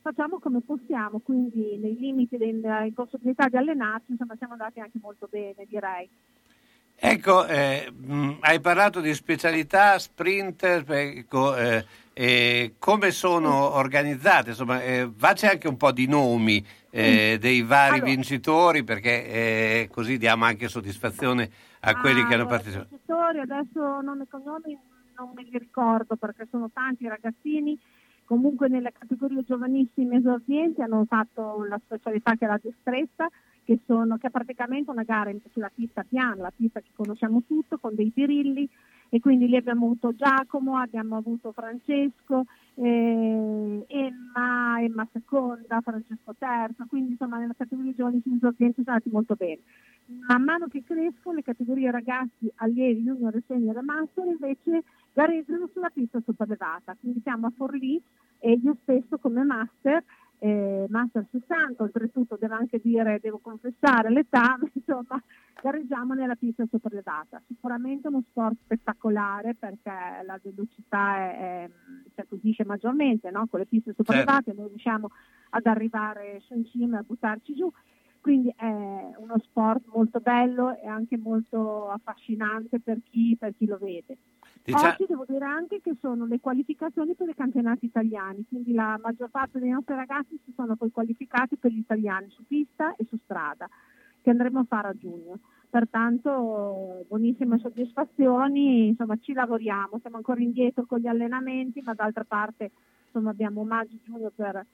facciamo come possiamo, quindi nei limiti della impossibilità di allenarci insomma siamo andati anche molto bene direi. Ecco, eh, mh, hai parlato di specialità, sprinter, ecco, eh, eh, come sono organizzate? Insomma, eh, facci anche un po' di nomi eh, dei vari Allora. vincitori perché eh, così diamo anche soddisfazione a quelli che hanno Allora, partecipato. vincitori, adesso nome e cognomi non me li ricordo perché sono tanti ragazzini, comunque nelle categorie giovanissime esordienti hanno fatto la specialità che è la destrezza, che, sono, che è praticamente una gara sulla pista piana, la pista che conosciamo tutto, con dei birilli e quindi lì abbiamo avuto Giacomo, abbiamo avuto Francesco, eh, Emma, Emma seconda, Francesco terza, quindi insomma nella categoria giovanissimi esordienti sono andati molto bene. Man mano che crescono le categorie ragazzi, allievi, junior, senior e master invece gareggiano sulla pista sopraelevata, quindi siamo a Forlì e io stesso come master, eh, master 60, oltretutto devo anche dire, devo confessare l'età, [LAUGHS] ma insomma gareggiamo nella pista sopraelevata. Sicuramente uno sport spettacolare perché la velocità è, è- si acquisisce maggiormente no? con le piste sopraelevate, noi riusciamo ad arrivare su in cima e a buttarci giù. Quindi è uno sport molto bello e anche molto affascinante per chi, per chi lo vede. Dicia- Oggi devo dire anche che sono le qualificazioni per i campionati italiani, quindi la maggior parte dei nostri ragazzi si sono poi qualificati per gli italiani su pista e su strada, che andremo a fare a giugno. Pertanto buonissime soddisfazioni, insomma ci lavoriamo, siamo ancora indietro con gli allenamenti, ma d'altra parte insomma, abbiamo maggio e giugno per,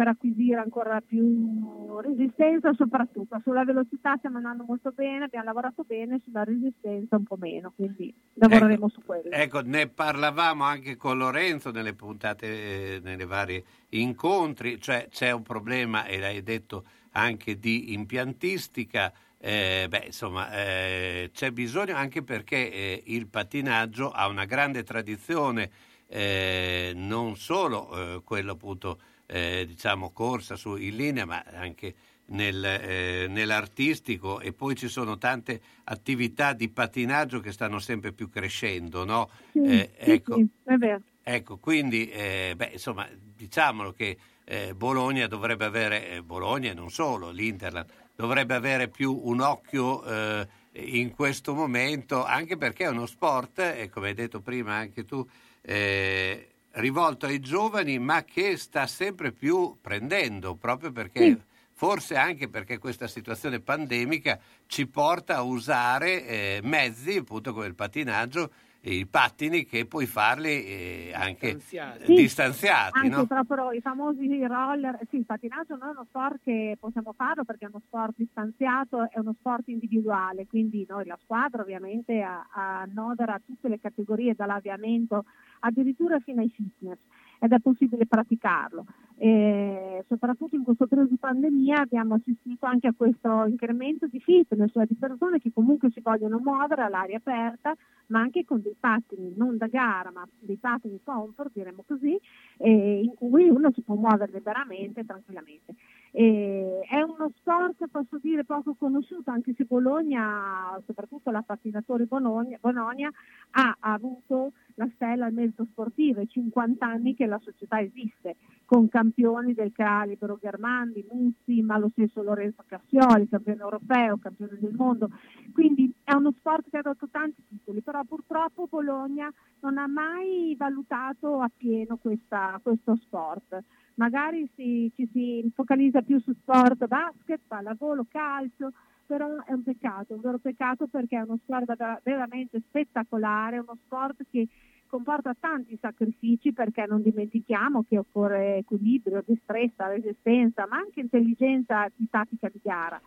per acquisire ancora più resistenza, soprattutto sulla velocità stiamo andando molto bene, abbiamo lavorato bene, sulla resistenza un po' meno, quindi lavoreremo su quello. Ecco, ne parlavamo anche con Lorenzo nelle puntate, eh, nelle varie incontri, cioè c'è un problema, e l'hai detto, anche di impiantistica. eh, beh, insomma, eh, c'è bisogno anche perché eh, il pattinaggio ha una grande tradizione, eh, non solo eh, quello appunto, eh, diciamo, corsa su, in linea, ma anche nel, eh, nell'artistico e poi ci sono tante attività di pattinaggio che stanno sempre più crescendo, no? Sì, Eh, sì, ecco, sì. Ecco, quindi, eh, beh, insomma, diciamolo che eh, Bologna dovrebbe avere, eh, Bologna e non solo, l'Interland, dovrebbe avere più un occhio eh, in questo momento, anche perché è uno sport, e come hai detto prima anche tu, eh, rivolto ai giovani, ma che sta sempre più prendendo, proprio perché... Forse anche perché questa situazione pandemica ci porta a usare eh, mezzi, appunto come il pattinaggio, e i pattini che puoi farli eh, anche Distanziati. Sì, distanziati. Anche no? proprio i famosi roller, sì, il pattinaggio non è uno sport che possiamo farlo perché è uno sport distanziato, è uno sport individuale, quindi noi la squadra ovviamente a- annodera tutte le categorie dall'avviamento addirittura fino ai fitness ed è possibile praticarlo. E soprattutto in questo periodo di pandemia abbiamo assistito anche a questo incremento di fitness, cioè di persone che comunque si vogliono muovere all'aria aperta, ma anche con dei pattini non da gara, ma dei pattini comfort, diremmo così, eh, in cui uno si può muovere liberamente, tranquillamente. E è uno sport, posso dire, poco conosciuto, anche se Bologna, soprattutto la pattinatore Bologna, Bologna ha avuto la stella al merito sportivo, è 50 anni che la società esiste, con campioni del calibro Germandi, Muzzi, ma lo stesso Lorenzo Cassioli, campione europeo, campione del mondo. Quindi è uno sport che ha dato tanti titoli, però purtroppo Bologna non ha mai valutato appieno questa- questo sport. Magari si- ci si focalizza più su sport basket, pallavolo, calcio, però è un peccato, un vero peccato perché è uno sport veramente spettacolare, uno sport che comporta tanti sacrifici perché non dimentichiamo che occorre equilibrio, destrezza, resistenza, ma anche intelligenza di tattica di gara.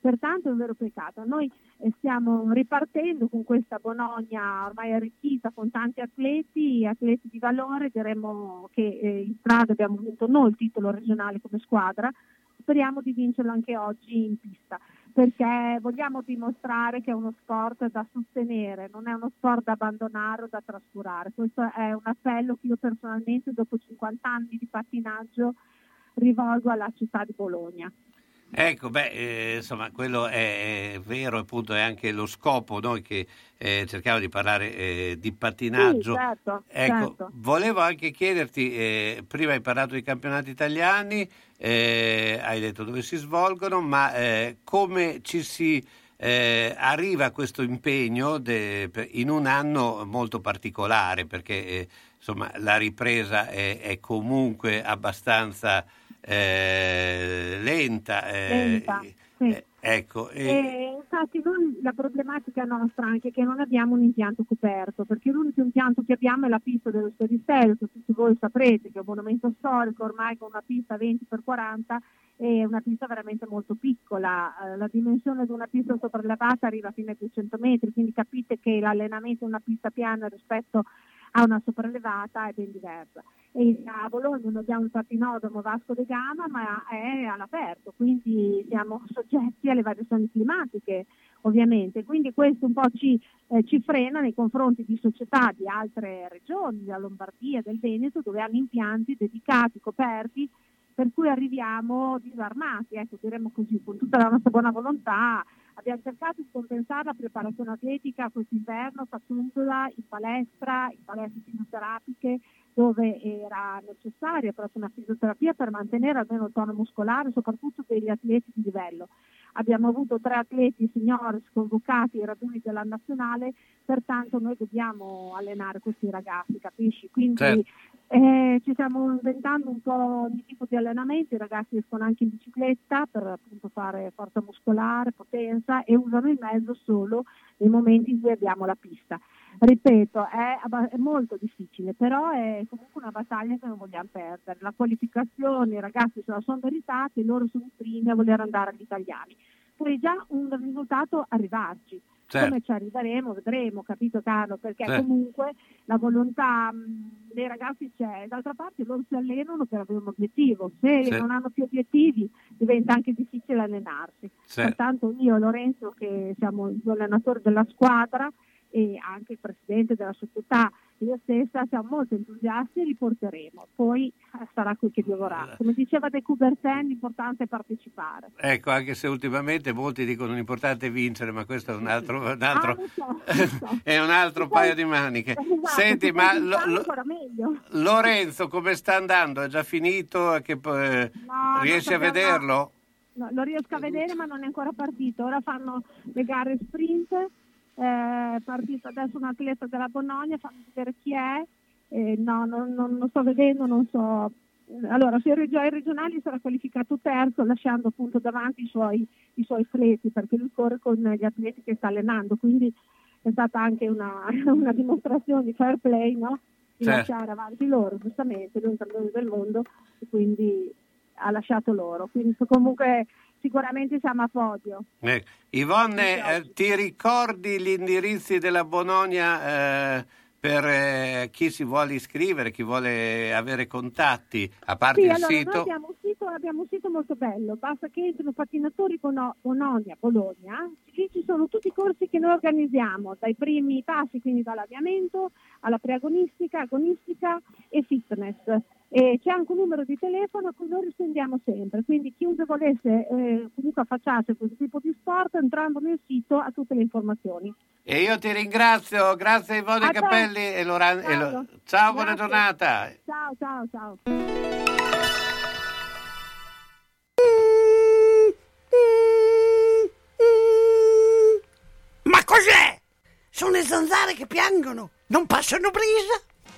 Pertanto è un vero peccato. Noi eh, stiamo ripartendo con questa Bologna ormai arricchita con tanti atleti, atleti di valore, diremmo che eh, in strada abbiamo vinto noi il titolo regionale come squadra, speriamo di vincerlo anche oggi in pista perché vogliamo dimostrare che è uno sport da sostenere, non è uno sport da abbandonare o da trascurare. Questo è un appello che io personalmente dopo 50 anni di pattinaggio rivolgo alla città di Bologna. Ecco, beh, eh, insomma, quello è, è vero, appunto, è anche lo scopo, noi che eh, cerchiamo di parlare eh, di pattinaggio. Sì, certo, ecco, certo. volevo anche chiederti, eh, prima hai parlato di campionati italiani, eh, hai detto dove si svolgono, ma eh, come ci si arriva a questo impegno de- in un anno molto particolare, perché insomma, la ripresa è, è comunque abbastanza eh, lenta. eh, Lenta, sì. eh, ecco, e- E infatti noi, la problematica nostra anche è che non abbiamo un impianto coperto, perché l'unico impianto che abbiamo è la pista dello Sferistello, che tutti voi saprete che è un monumento storico ormai con una pista 20x40 e una pista veramente molto piccola, Eh, la dimensione di una pista sopraelevata arriva fino ai 200 metri, quindi capite che l'allenamento in una pista piana rispetto a una sopraelevata è ben diversa. E a Bologna non abbiamo il patinodromo Vasco de Gama, ma è all'aperto, quindi siamo soggetti alle variazioni climatiche ovviamente. Quindi questo un po' ci, eh, ci frena nei confronti di società di altre regioni, della Lombardia, del Veneto, dove hanno impianti dedicati, coperti, per cui arriviamo disarmati, ecco, diremmo così, con tutta la nostra buona volontà Abbiamo cercato di compensare la preparazione atletica quest'inverno facendola in palestra, in palestre fisioterapiche, dove era necessaria proprio una fisioterapia per mantenere almeno il tono muscolare, soprattutto degli atleti di livello. Abbiamo avuto tre atleti signori convocati ai raduni della nazionale, pertanto noi dobbiamo allenare questi ragazzi, capisci? Quindi Certo. eh, ci stiamo inventando un po' ogni tipo di allenamento, i ragazzi escono anche in bicicletta per appunto fare forza muscolare, potenza e usano il mezzo solo nei momenti in cui abbiamo la pista. Ripeto, è, è molto difficile, però è comunque una battaglia che non vogliamo perdere. La qualificazione, i ragazzi se la sono meritati, loro sono i primi a voler andare agli italiani. Poi già un risultato arrivarci. Certo. Come ci arriveremo, vedremo, capito Carlo? Perché Certo. comunque la volontà mh, dei ragazzi c'è, d'altra parte loro si allenano per avere un obiettivo, se Sì. non hanno più obiettivi diventa anche difficile allenarsi. Sì. Pertanto io e Lorenzo, che siamo i due allenatori della squadra e anche il presidente della società, io stessa, siamo molto entusiasti e li porteremo. Poi eh, sarà qui che Dio vorrà. Come diceva De Coubertin, l'importante è partecipare. Ecco, anche se ultimamente molti dicono l'importante è vincere, ma questo è un altro, un altro- Ah, [LAUGHS] so, è un altro paio di maniche. Esatto, Senti, se ma poi lo- lo-. Lorenzo come sta andando? È già finito? Che, poi- No, riesci a vederlo? No, lo riesco a vedere ma non è ancora partito. Ora fanno le gare sprint, eh, è partito adesso un atleta della Bologna, fanno vedere chi è. Eh, no, non, non- non sto vedendo, non so. Allora, sui regionali sarà qualificato terzo, lasciando appunto davanti i suoi, i suoi atleti, perché lui corre con gli atleti che sta allenando, quindi è stata anche una, [LAUGHS] una dimostrazione di fair play, no? Di Certo. lasciare avanti loro, giustamente, lui è un campione del mondo, quindi ha lasciato loro. Quindi comunque sicuramente siamo a podio. Ecco. Yvonne, eh, ti ricordi gli indirizzi della Bononia eh, per eh, chi si vuole iscrivere, chi vuole avere contatti, a parte Sì, il allora noi sito? abbiamo un sito, abbiamo un sito molto bello, basta che entrino pattinatori Bono- Bononia, Bologna, lì ci sono tutti i corsi che noi organizziamo, dai primi passi, quindi dall'avviamento alla preagonistica, agonistica e fitness. E c'è anche un numero di telefono a cui noi rispondiamo sempre, quindi chiunque volesse eh, comunque affacciarsi a questo tipo di sport, entrando nel sito ha tutte le informazioni. E io ti ringrazio, grazie a Yvonne A te. Cappelli e Loran- e Lo- Ciao. Ciao, buona Grazie. giornata. Ciao, ciao, ciao. Ma cos'è? Sono le zanzare che piangono, non passano brisa.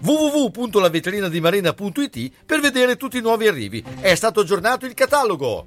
www.lavetrinadimarina.it per vedere tutti i nuovi arrivi. È stato aggiornato il catalogo.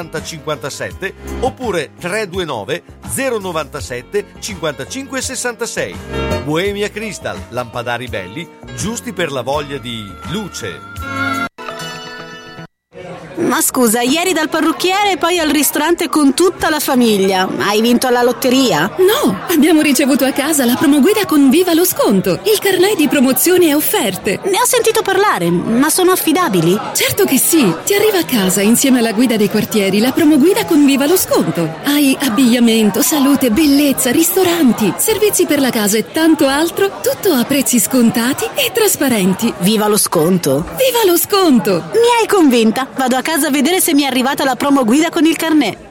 57 oppure 329 097 55 66. Bohemia Crystal, lampadari belli, giusti per la voglia di luce. Ma scusa, ieri dal parrucchiere e poi al ristorante con tutta la famiglia. Hai vinto alla lotteria? No, abbiamo ricevuto a casa la promoguida con Viva lo sconto, il carnet di promozioni e offerte. Ne ho sentito parlare, ma sono affidabili? Certo che sì, ti arriva a casa insieme alla guida dei quartieri la promoguida con Viva lo sconto. Hai abbigliamento, salute, bellezza, ristoranti, servizi per la casa e tanto altro, tutto a prezzi scontati e trasparenti. Viva lo sconto! Viva lo sconto! Mi hai convinta. Vado a casa a vedere se mi è arrivata la promo guida con il carnet.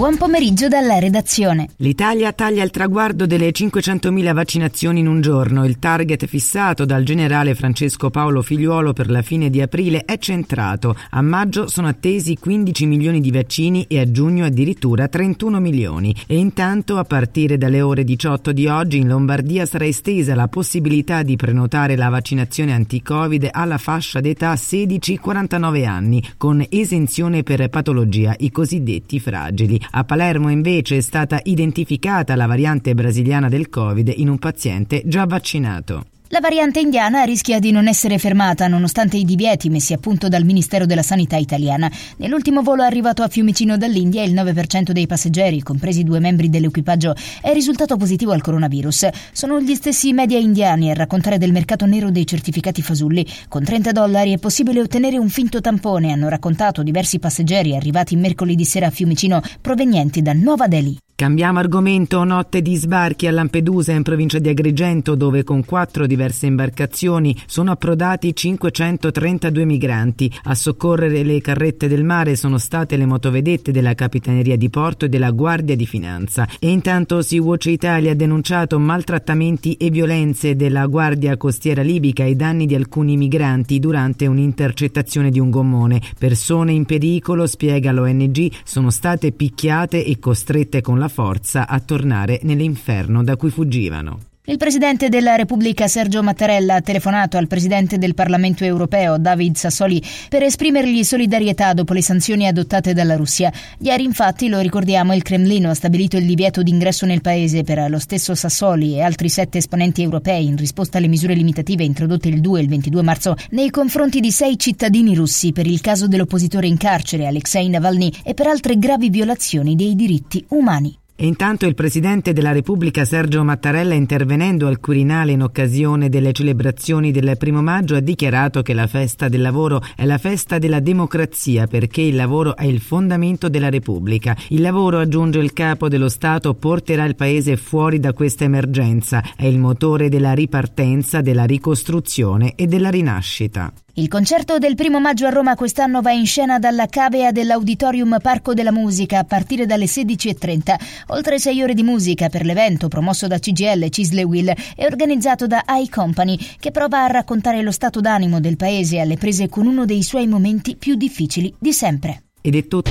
Buon pomeriggio dalla redazione. L'Italia taglia il traguardo delle 500.000 vaccinazioni in un giorno. Il target fissato dal generale Francesco Paolo Figliuolo per la fine di aprile è centrato. A maggio sono attesi 15 milioni di vaccini e a giugno addirittura 31 milioni. E intanto, a partire dalle ore 18 di oggi, in Lombardia sarà estesa la possibilità di prenotare la vaccinazione anti-Covid alla fascia d'età 16-49 anni, con esenzione per patologia, i cosiddetti fragili. A Palermo invece è stata identificata la variante brasiliana del Covid in un paziente già vaccinato. La variante indiana rischia di non essere fermata nonostante i divieti messi a punto dal Ministero della Sanità italiana. Nell'ultimo volo arrivato a Fiumicino dall'India il 9% dei passeggeri, compresi due membri dell'equipaggio, è risultato positivo al coronavirus. Sono gli stessi media indiani a raccontare del mercato nero dei certificati fasulli. Con 30 dollari è possibile ottenere un finto tampone, hanno raccontato diversi passeggeri arrivati mercoledì sera a Fiumicino provenienti da Nuova Delhi. Cambiamo argomento, notte di sbarchi a Lampedusa in provincia di Agrigento dove con quattro diverse imbarcazioni sono approdati 532 migranti. A soccorrere le carrette del mare sono state le motovedette della Capitaneria di Porto e della Guardia di Finanza. E intanto Sea-Watch Italia ha denunciato maltrattamenti e violenze della Guardia Costiera Libica ai danni di alcuni migranti durante un'intercettazione di un gommone. Persone in pericolo, spiega l'ONG, sono state picchiate e costrette con la forza a tornare nell'inferno da cui fuggivano. Il Presidente della Repubblica Sergio Mattarella ha telefonato al Presidente del Parlamento europeo David Sassoli per esprimergli solidarietà dopo le sanzioni adottate dalla Russia. Ieri infatti, lo ricordiamo, il Cremlino ha stabilito il divieto d'ingresso nel paese per lo stesso Sassoli e altri sette esponenti europei in risposta alle misure limitative introdotte il 2 e il 22 marzo nei confronti di sei cittadini russi per il caso dell'oppositore in carcere Alexei Navalny e per altre gravi violazioni dei diritti umani. Intanto il Presidente della Repubblica Sergio Mattarella, intervenendo al Quirinale in occasione delle celebrazioni del primo maggio, ha dichiarato che la festa del lavoro è la festa della democrazia perché il lavoro è il fondamento della Repubblica. Il lavoro, aggiunge il Capo dello Stato, porterà il Paese fuori da questa emergenza, è il motore della ripartenza, della ricostruzione e della rinascita. Il concerto del primo maggio a Roma quest'anno va in scena dalla cavea dell'Auditorium Parco della Musica a partire dalle 16.30. Oltre sei ore di musica per l'evento promosso da CGL Cisle Will e organizzato da iCompany, che prova a raccontare lo stato d'animo del paese alle prese con uno dei suoi momenti più difficili di sempre. Ed è tutto.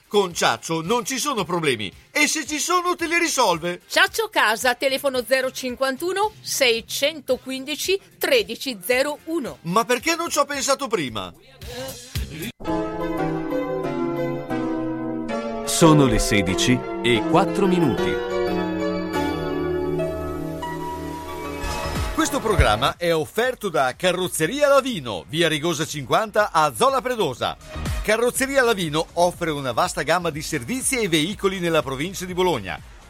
Con Ciaccio non ci sono problemi e se ci sono te li risolve. Ciaccio Casa, telefono 051 615 1301. Ma perché non ci ho pensato prima? Sono le 16 e 4 minuti. Questo programma è offerto da Carrozzeria Lavino, via Rigosa 50 a Zola Predosa. Carrozzeria Lavino offre una vasta gamma di servizi e veicoli nella provincia di Bologna.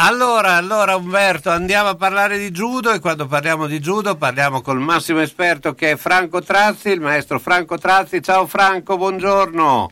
Allora, allora Umberto, andiamo a parlare di judo e quando parliamo di judo parliamo col massimo esperto che è Franco Trazzi, il maestro Franco Trazzi. Ciao Franco, buongiorno.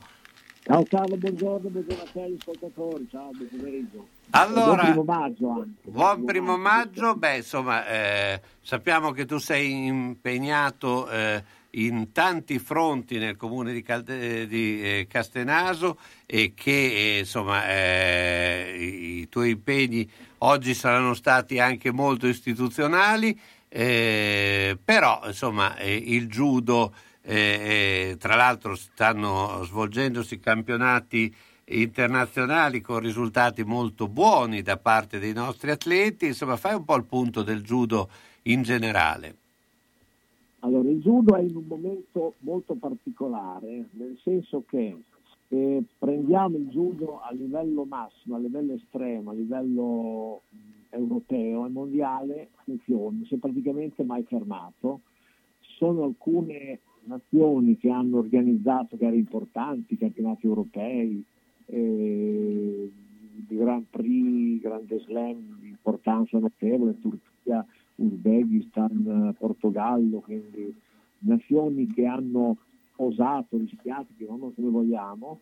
Ciao Carlo, buongiorno, buongiorno a te agli ascoltatori, ciao, buon pomeriggio. Allora, buon primo maggio anche. Buon primo maggio, beh insomma eh, sappiamo che tu sei impegnato eh, in tanti fronti nel comune di, Calde- eh, di, eh, Castenaso e che eh, insomma eh, i, tuoi impegni oggi saranno stati anche molto istituzionali, eh, però insomma eh, il judo, tra l'altro stanno svolgendosi campionati internazionali con risultati molto buoni da parte dei nostri atleti, insomma fai un po' il punto del judo in generale. Allora, il judo è in un momento molto particolare, nel senso che se prendiamo il judo a livello massimo, a livello estremo, a livello mh, europeo e mondiale, funziona, si è praticamente mai fermato. Sono alcune nazioni che hanno organizzato gare importanti, campionati europei, eh, Grand Prix, Grande Slam di importanza notevole, Turchia, Uzbekistan, Portogallo, quindi nazioni che hanno osato, rischiato, chiamiamolo come vogliamo,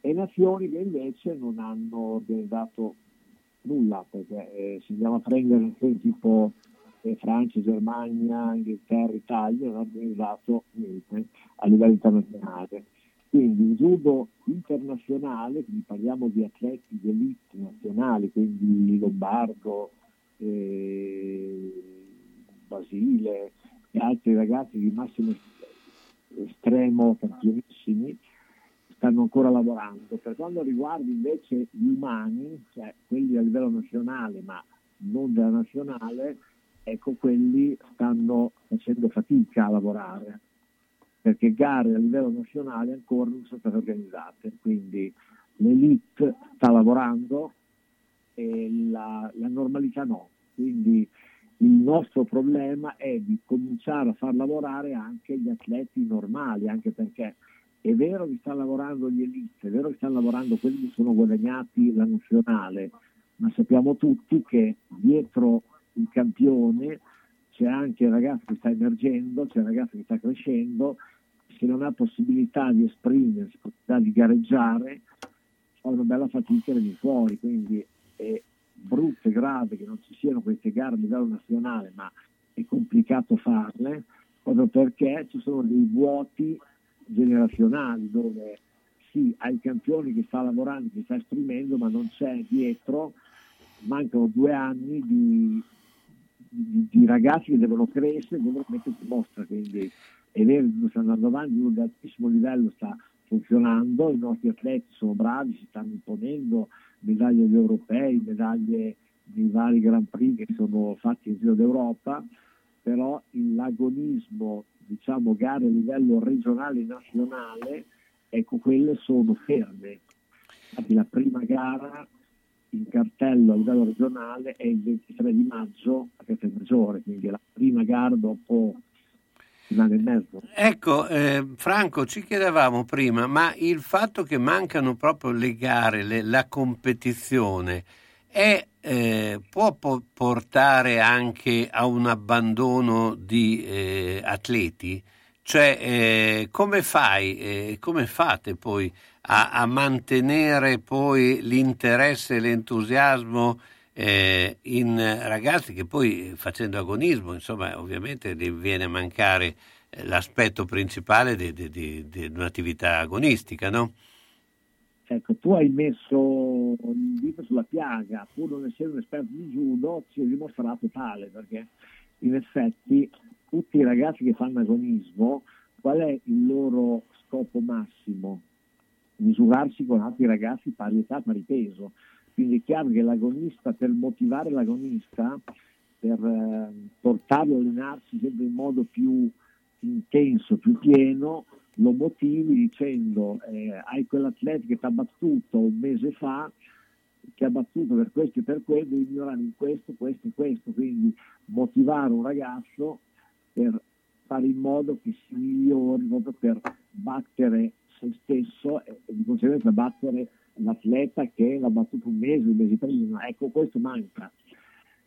e nazioni che invece non hanno organizzato nulla, perché eh, se andiamo a prendere nazioni tipo eh, Francia, Germania, Inghilterra, Italia, non hanno organizzato niente a livello internazionale. Quindi il judo internazionale, quindi parliamo di atleti di elite nazionali, quindi Lombardo, Basile e altri ragazzi di massimo estremo campionissimi, stanno ancora lavorando. Per quanto riguarda invece gli umani, cioè quelli a livello nazionale ma non della nazionale, ecco quelli stanno facendo fatica a lavorare perché gare a livello nazionale ancora non sono state organizzate, quindi l'elite sta lavorando e la, la normalità no. Quindi il nostro problema è di cominciare a far lavorare anche gli atleti normali, anche perché è vero che stanno lavorando gli elite, è vero che stanno lavorando quelli che sono guadagnati la nazionale, ma sappiamo tutti che dietro il campione c'è anche il ragazzo che sta emergendo, c'è il ragazzo che sta crescendo, se non ha possibilità di esprimersi, possibilità di gareggiare, fa una bella fatica venire fuori, quindi è brutto e grave che non ci siano queste gare a livello nazionale, ma è complicato farle, proprio perché ci sono dei vuoti generazionali dove sì, hai campione che sta lavorando, che sta esprimendo, ma non c'è dietro, mancano due anni di, di, di ragazzi che devono crescere, devono mettersi in mostra, quindi è vero che sta andando avanti, uno di altissimo livello sta funzionando, i nostri atleti sono bravi, si stanno imponendo medaglie agli europei, medaglie nei vari Grand Prix che sono fatti in giro d'Europa, però l'agonismo, diciamo gare a livello regionale e nazionale, ecco quelle sono ferme. Infatti la prima gara in cartello a livello regionale è il 23 di maggio a Castelmaggiore, quindi è la prima gara dopo anno e mezzo. Ecco, eh, Franco, ci chiedevamo prima, ma il fatto che mancano proprio le gare, le- la competizione, è, eh, può po- portare anche a un abbandono di eh, atleti? Cioè, eh, come fai, eh, come fate poi a, a mantenere poi l'interesse e l'entusiasmo eh, in ragazzi che poi facendo agonismo, insomma, ovviamente viene a mancare eh, l'aspetto principale di, di- di- di un'attività agonistica, no? Ecco, tu hai messo il dito sulla piaga, pur non essendo un esperto di judo, ci è dimostrato tale, perché in effetti tutti i ragazzi che fanno agonismo, qual è il loro scopo massimo? Misurarsi con altri ragazzi pari età, pari peso. Quindi è chiaro che l'agonista, per motivare l'agonista, per eh, portarlo a allenarsi sempre in modo più intenso, più pieno, lo motivi dicendo eh, hai quell'atleta che ti ha battuto un mese fa, che ha battuto per questo e per quello, devi migliorare in questo, questo e questo, quindi motivare un ragazzo per fare in modo che si migliori proprio per battere se stesso e, e di conseguenza battere l'atleta che l'ha battuto un mese, un mese prima. Ecco, questo manca.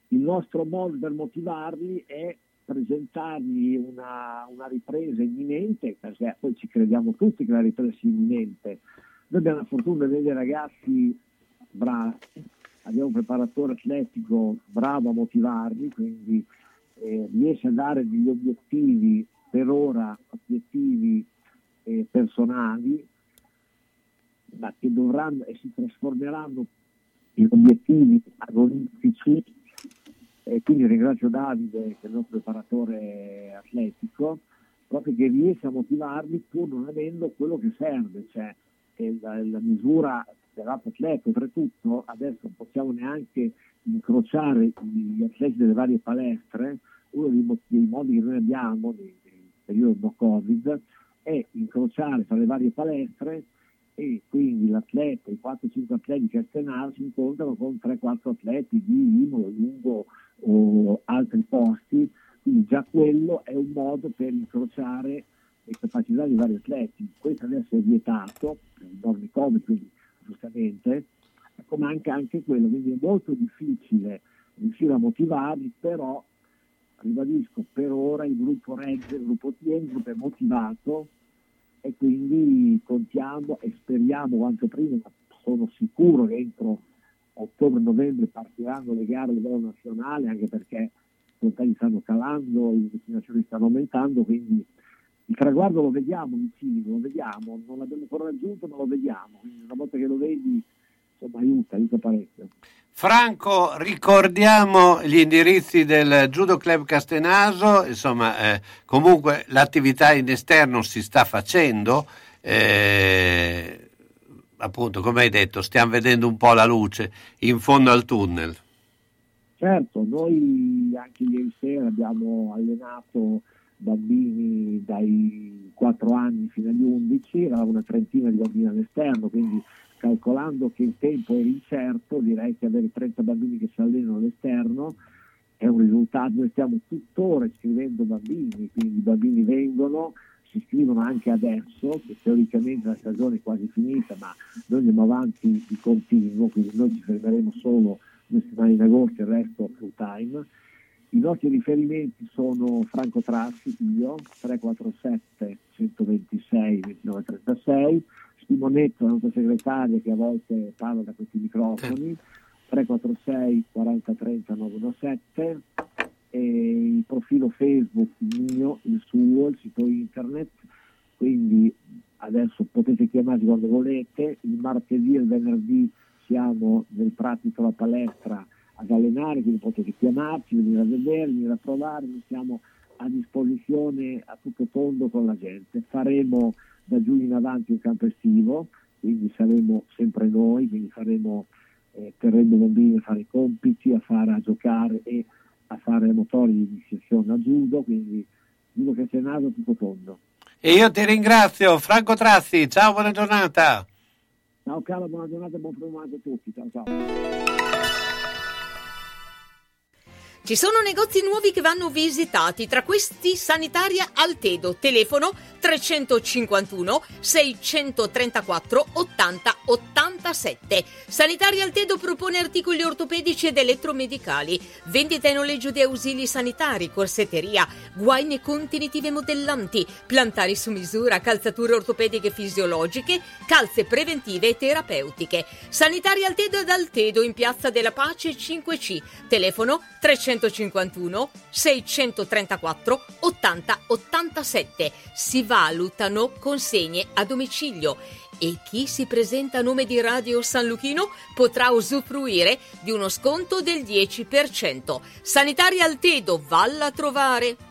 Il nostro modo per motivarli è presentargli una, una ripresa imminente, perché poi ci crediamo tutti che la ripresa sia imminente. Noi abbiamo la fortuna di vedere ragazzi bravi, abbiamo un preparatore atletico bravo a motivarli, quindi eh, riesce a dare degli obiettivi per ora, obiettivi eh, personali, ma che dovranno e si trasformeranno in obiettivi agonistici. E quindi ringrazio Davide che è il nostro preparatore atletico proprio che riesce a motivarli pur non avendo quello che serve cioè che la, la misura dell'altro atleta oltretutto adesso non possiamo neanche incrociare gli atleti delle varie palestre. Uno dei, dei modi che noi abbiamo nel, periodo no covid è incrociare tra le varie palestre e quindi l'atleta, i 4-5 atleti che Castenar si incontrano con 3-4 atleti di Imo, Lungo o altri posti, quindi già quello è un modo per incrociare le capacità dei vari atleti. Questo adesso è vietato, per i norme quindi giustamente, ecco, manca anche quello, quindi è molto difficile riuscire a motivarli, però ribadisco, per ora il gruppo regge, il gruppo il gruppo è motivato e quindi contiamo e speriamo quanto prima, ma sono sicuro che entro ottobre-novembre partiranno le gare a livello nazionale, anche perché i contagi stanno calando, le vaccinazioni stanno aumentando, quindi il traguardo lo vediamo vicino, lo vediamo, non l'abbiamo ancora raggiunto, ma lo vediamo, quindi una volta che lo vedi insomma aiuta, aiuta parecchio. Franco, ricordiamo gli indirizzi del Judo Club Castenaso, insomma, eh, comunque l'attività in esterno si sta facendo, eh, appunto, come hai detto, stiamo vedendo un po' la luce in fondo al tunnel. Certo, noi anche ieri sera abbiamo allenato bambini dai 4 anni fino agli 11, eravamo una trentina di bambini all'esterno, quindi calcolando che il tempo è incerto, direi che avere 30 bambini che si allenano all'esterno è un risultato, noi stiamo tuttora iscrivendo bambini, quindi i bambini vengono, si iscrivono anche adesso, che teoricamente la stagione è quasi finita, ma noi andiamo avanti di continuo, quindi noi ci fermeremo solo due settimane in agosto, il resto full time. I nostri riferimenti sono Franco Trassi, io, 347 126 2936, Simonetto, la nostra segretaria che a volte parla da questi microfoni, 346 40 30 917, e il profilo Facebook mio, il suo, il sito internet, quindi adesso potete chiamarci quando volete, il martedì e il venerdì siamo nel Pratito la palestra ad allenare, quindi potete chiamarci, venire a vedere, venire a provare, noi siamo a disposizione a tutto tondo con la gente. Faremo da giugno in avanti un campo estivo, quindi saremo sempre noi, quindi faremo, eh, terremo i bambini a fare i compiti, a, fare, a giocare e a fare motori di iniziazione a judo, quindi judo che c'è nato tutto tondo. E io ti ringrazio, Franco Trazzi, ciao, buona giornata. Ciao caro, buona giornata e buon provato a tutti, ciao ciao. Ci sono negozi nuovi che vanno visitati, tra questi Sanitaria Altedo, telefono 351 634 80 87. Sanitaria Altedo propone articoli ortopedici ed elettromedicali, vendita e noleggio di ausili sanitari, corsetteria, guaine contenitive modellanti, plantari su misura, calzature ortopediche fisiologiche, calze preventive e terapeutiche. Sanitaria Altedo ad Altedo in Piazza della Pace 5C, telefono 351 634 80 87. Si valutano consegne a domicilio. e chi si presenta a nome di Radio San Luchino potrà usufruire di uno sconto del 10%. Sanitaria Altedo, valla a trovare!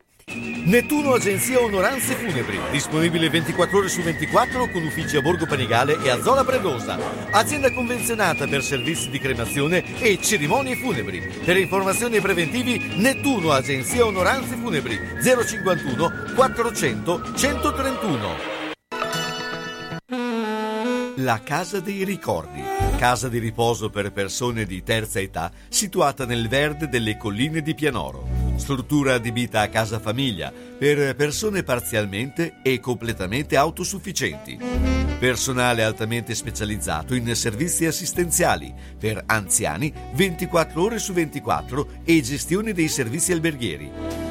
Nettuno Agenzia Onoranze Funebri, disponibile 24 ore su 24 con uffici a Borgo Panigale e a Zola Predosa. Azienda convenzionata per servizi di cremazione e cerimonie funebri. Per informazioni e preventivi Nettuno Agenzia Onoranze Funebri 051 400 131. La Casa dei Ricordi, casa di riposo per persone di terza età situata nel verde delle colline di Pianoro. Struttura adibita a casa famiglia per persone parzialmente e completamente autosufficienti. Personale altamente specializzato in servizi assistenziali per anziani 24 ore su 24 e gestione dei servizi alberghieri.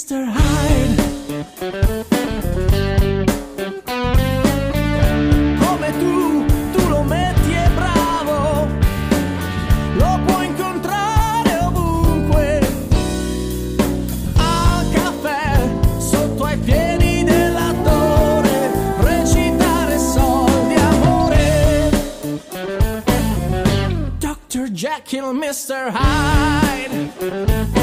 Mr. Hyde. Come tu, tu lo metti è bravo lo puoi incontrare ovunque al caffè sotto ai piedi dell'attore recitare soldi amore Dr. Jekyll Mr. Hyde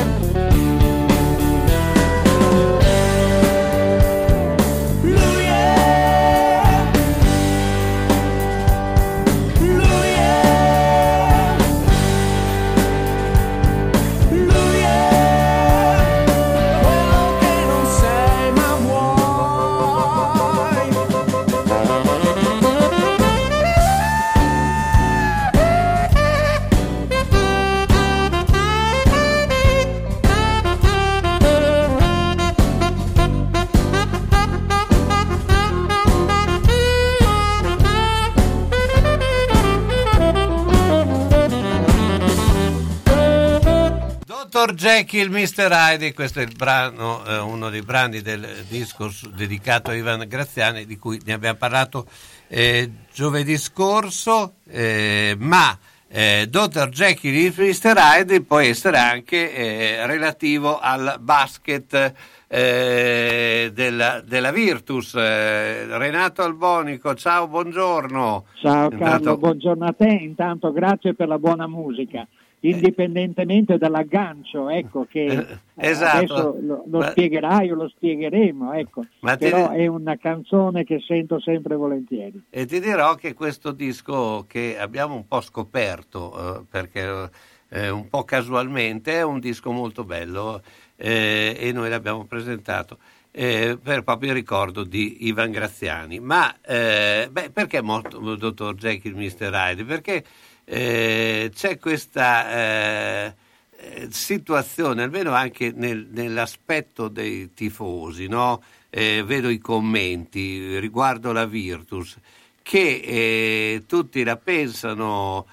Dottor Jekyll, Mr. Hyde, questo è il brano, eh, uno dei brani del disco dedicato a Ivan Graziani, di cui ne abbiamo parlato eh, giovedì scorso, eh, ma eh, Dottor Jekyll, Mr. Hyde può essere anche eh, relativo al basket eh, della, della Virtus. Eh, Renato Albonico, ciao, buongiorno. Ciao È Carlo, entrato- buongiorno a te. Intanto grazie per la buona musica. Indipendentemente dall'aggancio, ecco che eh, esatto. adesso lo, lo Ma- spiegherai o lo spiegheremo, ecco. Ma ti- però è una canzone che sento sempre volentieri. E ti dirò che questo disco che abbiamo un po' scoperto, eh, perché eh, un po' casualmente, è un disco molto bello eh, e noi l'abbiamo presentato. eh, per proprio il ricordo di Ivan Graziani. Ma eh, beh, perché molto, dottor Jekyll Mr. Hyde? Perché eh, c'è questa eh, eh, situazione, almeno anche nel- nell'aspetto dei tifosi, no? Eh, vedo i commenti riguardo la Virtus, che eh, tutti la pensano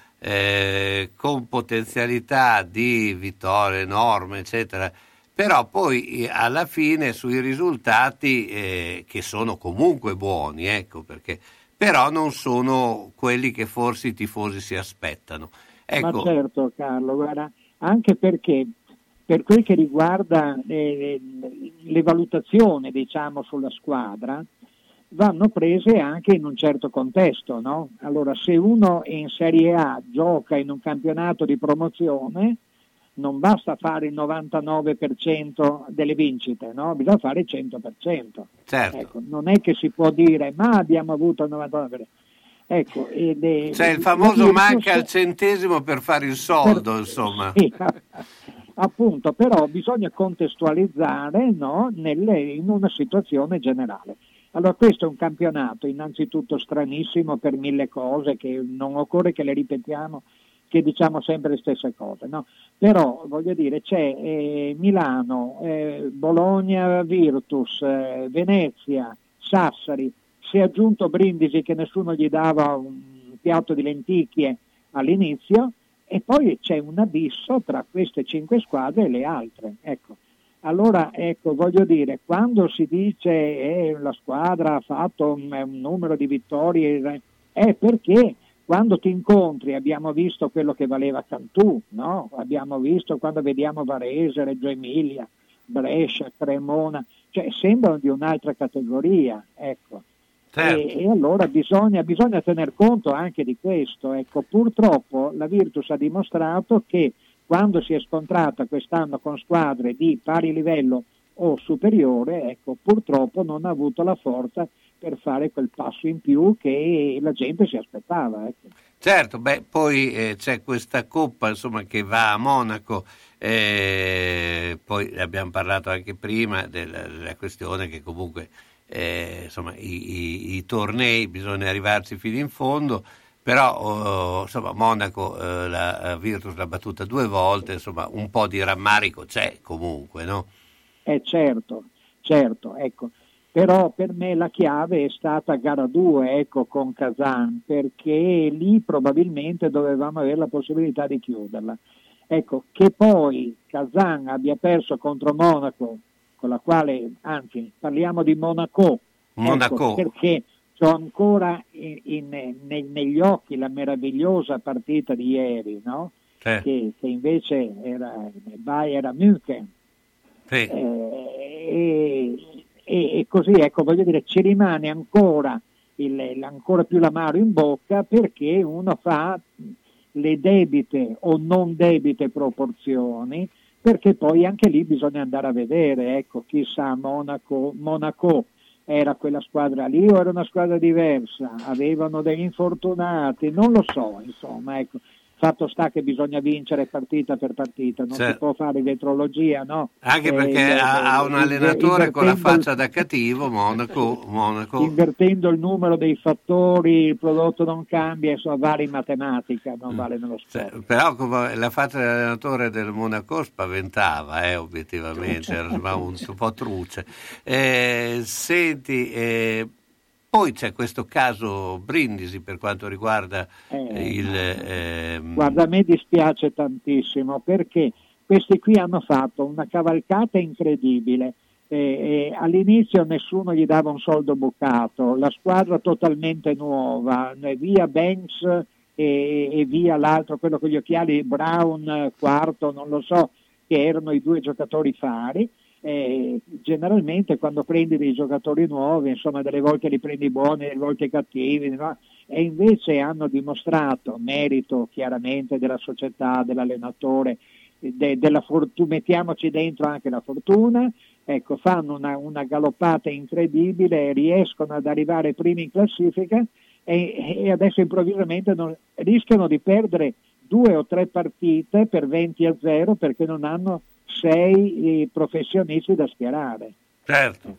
con potenzialità di vittorie enorme, eccetera, però poi alla fine sui risultati eh, che sono comunque buoni, ecco perché, però non sono quelli che forse i tifosi si aspettano. Ecco, Ma certo Carlo, guarda, anche perché per quel che riguarda eh, le valutazioni diciamo, sulla squadra, vanno prese anche in un certo contesto. No? Allora, se uno in Serie A gioca in un campionato di promozione, non basta fare il 99% delle vincite, no? bisogna fare il 100%. certo. Ecco, non è che si può dire ma abbiamo avuto il 99%. Ecco, ed è- C'è il famoso manca al centesimo per fare il soldo, insomma. sì, [LAUGHS] appunto, però bisogna contestualizzare no, nelle- in una situazione generale. Allora questo è un campionato innanzitutto stranissimo per mille cose che non occorre che le ripetiamo, che diciamo sempre le stesse cose, no? però voglio dire c'è eh, Milano, eh, Bologna, Virtus, eh, Venezia, Sassari, si è aggiunto Brindisi che nessuno gli dava un piatto di lenticchie all'inizio e poi c'è un abisso tra queste cinque squadre e le altre. Ecco. Allora, ecco, voglio dire, quando si dice che la squadra ha fatto un, un numero di vittorie, è perché quando ti incontri, abbiamo visto quello che valeva Cantù, no? abbiamo visto quando vediamo Varese, Reggio Emilia, Brescia, Cremona, cioè sembrano di un'altra categoria. Ecco. Certo. E, e allora bisogna, bisogna tener conto anche di questo. Ecco, purtroppo la Virtus ha dimostrato che quando si è scontrata quest'anno con squadre di pari livello o superiore, ecco, purtroppo non ha avuto la forza per fare quel passo in più che la gente si aspettava. Ecco. Certo, beh, poi eh, c'è questa coppa insomma, che va a Monaco, eh, poi abbiamo parlato anche prima della, della questione che comunque eh, insomma, i, i- i tornei bisogna arrivarci fino in fondo, però oh, insomma, Monaco eh, la Virtus l'ha battuta due volte, insomma, un po' di rammarico c'è comunque, no? Eh certo, certo, ecco. Però per me la chiave è stata gara 2, ecco, con Kazan, perché lì probabilmente dovevamo avere la possibilità di chiuderla. Ecco, che poi Kazan abbia perso contro Monaco, con la quale, anzi, parliamo di Monaco, Monaco. ecco, perché ho ancora in- in- ne- negli occhi la meravigliosa partita di ieri, no? Sì. che, che invece era, era München. Sì. Eh, e, e- e così ecco voglio dire ci rimane ancora il, ancora più l'amaro in bocca perché uno fa le debite o non debite proporzioni perché poi anche lì bisogna andare a vedere ecco chissà Monaco, Monaco era quella squadra lì o era una squadra diversa? Avevano degli infortunati? Non lo so insomma ecco Fatto sta che bisogna vincere partita per partita, non Certo. si può fare dietrologia, no? Anche Eh, perché il- ha, un allenatore con la faccia da cattivo, Monaco, Monaco. Invertendo il numero dei fattori, il prodotto non cambia, insomma vale in matematica, non vale nello sport. Però come la faccia dell'allenatore del Monaco spaventava, eh, obiettivamente, era insomma, un, un po' truce. Eh, senti, eh, poi c'è questo caso Brindisi per quanto riguarda Eh, il... ehm, Guarda, a me dispiace tantissimo perché questi qui hanno fatto una cavalcata incredibile. Eh, eh, all'inizio nessuno gli dava un soldo bucato, la squadra totalmente nuova, eh, via Banks e, e via l'altro, quello con gli occhiali Brown, eh, quarto, non lo so, che erano i due giocatori fari. Eh, generalmente quando prendi dei giocatori nuovi, insomma delle volte li prendi buoni, delle volte cattivi, no? e invece hanno dimostrato merito chiaramente della società, dell'allenatore, de- della fortuna, mettiamoci dentro anche la fortuna, ecco, fanno una, una galoppata incredibile, riescono ad arrivare primi in classifica e, e adesso improvvisamente non- rischiano di perdere due o tre partite per 20 a 0 perché non hanno sei eh, professionisti da schierare. Certo,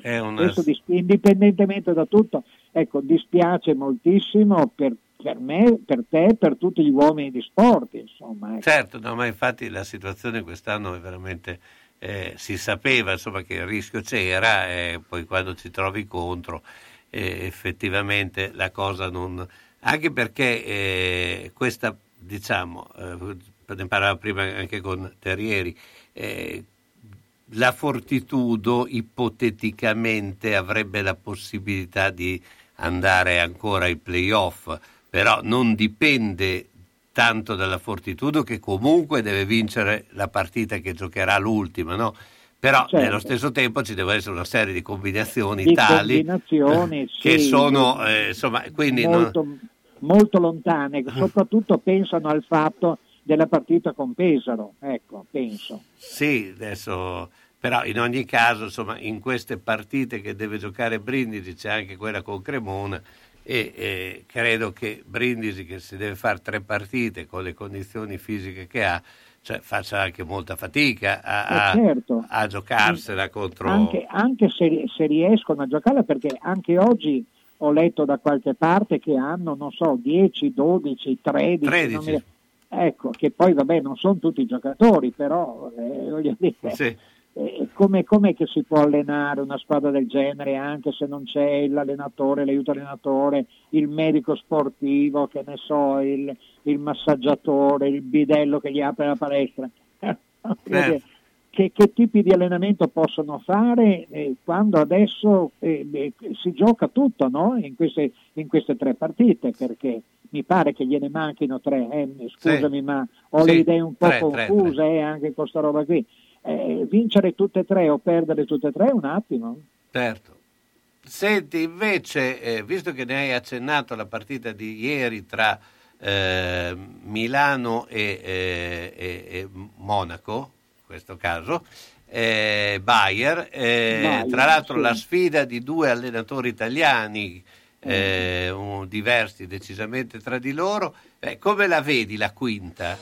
è una... Dis- indipendentemente da tutto, ecco, dispiace moltissimo per, per me, per te, per tutti gli uomini di sport, insomma. ecco. Certo, no, ma infatti la situazione quest'anno è veramente... eh, si sapeva insomma, che il rischio c'era e poi quando ci trovi contro eh, effettivamente la cosa non... Anche perché eh, questa, diciamo, eh, ne parlava prima anche con Terrieri, eh, la Fortitudo ipoteticamente avrebbe la possibilità di andare ancora ai playoff, però non dipende tanto dalla Fortitudo che comunque deve vincere la partita che giocherà l'ultima, no? Però Certo. nello stesso tempo ci deve essere una serie di combinazioni Di tali combinazioni, che sì, sono, eh, insomma, quindi non- molto, molto lontane, soprattutto pensano al fatto della partita con Pesaro, ecco, penso. Sì, adesso, però in ogni caso, insomma, in queste partite che deve giocare Brindisi c'è anche quella con Cremona e eh, credo che Brindisi che si deve fare tre partite con le condizioni fisiche che ha, cioè faccia anche molta fatica a, a- Eh, certo. a giocarsela contro... Anche, anche se, se riescono a giocarla, perché anche oggi ho letto da qualche parte che hanno, non so, 10, 12, 13, 13. Ecco, che poi vabbè non sono tutti giocatori, però eh, voglio dire, Sì. eh, come, com'è che si può allenare una squadra del genere anche se non c'è l'allenatore, l'aiuto allenatore, il medico sportivo, che ne so, il, il massaggiatore, il bidello che gli apre la palestra? [LAUGHS] Dire, che, che tipi di allenamento possono fare eh, quando adesso eh, eh, si gioca tutto no? in, queste, in queste tre partite perché mi pare che gliene manchino tre eh, scusami ma ho le Sì, idee un po' tre, tre, confuse eh, anche con sta roba qui Eh, vincere tutte e tre o perdere tutte e tre un attimo Certo. Senti, invece, visto che ne hai accennato alla partita di ieri tra Milano e, e- e Monaco, questo caso, eh, Bayer, eh, Bayer, tra l'altro sì. la sfida di due allenatori italiani eh, un- diversi decisamente tra di loro, Eh, come la vedi la quinta?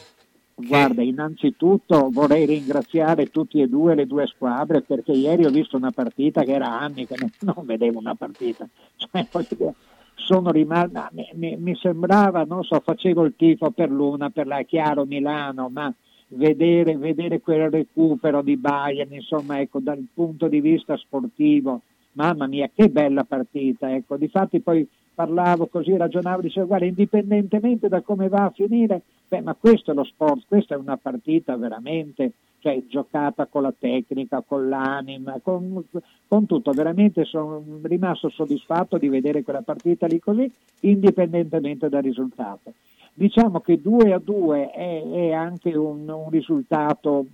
Guarda, innanzitutto vorrei ringraziare tutti e due le due squadre perché ieri ho visto una partita che era anni che [LAUGHS] non, vedevo una partita. Cioè, sono rimasto, mi sembrava, non so, facevo il tifo per l'una, per la Chiaro Milano, ma vedere, vedere quel recupero di Bayern, insomma, ecco, dal punto di vista sportivo, mamma mia, che bella partita, ecco, difatti poi parlavo così, ragionavo, dicevo, guarda, indipendentemente da come va a finire, beh, ma questo è lo sport, questa è una partita veramente, cioè, giocata con la tecnica, con l'anima, con, con tutto, veramente sono rimasto soddisfatto di vedere quella partita lì così, indipendentemente dal risultato. Diciamo che 2 a 2 è, è anche un, un risultato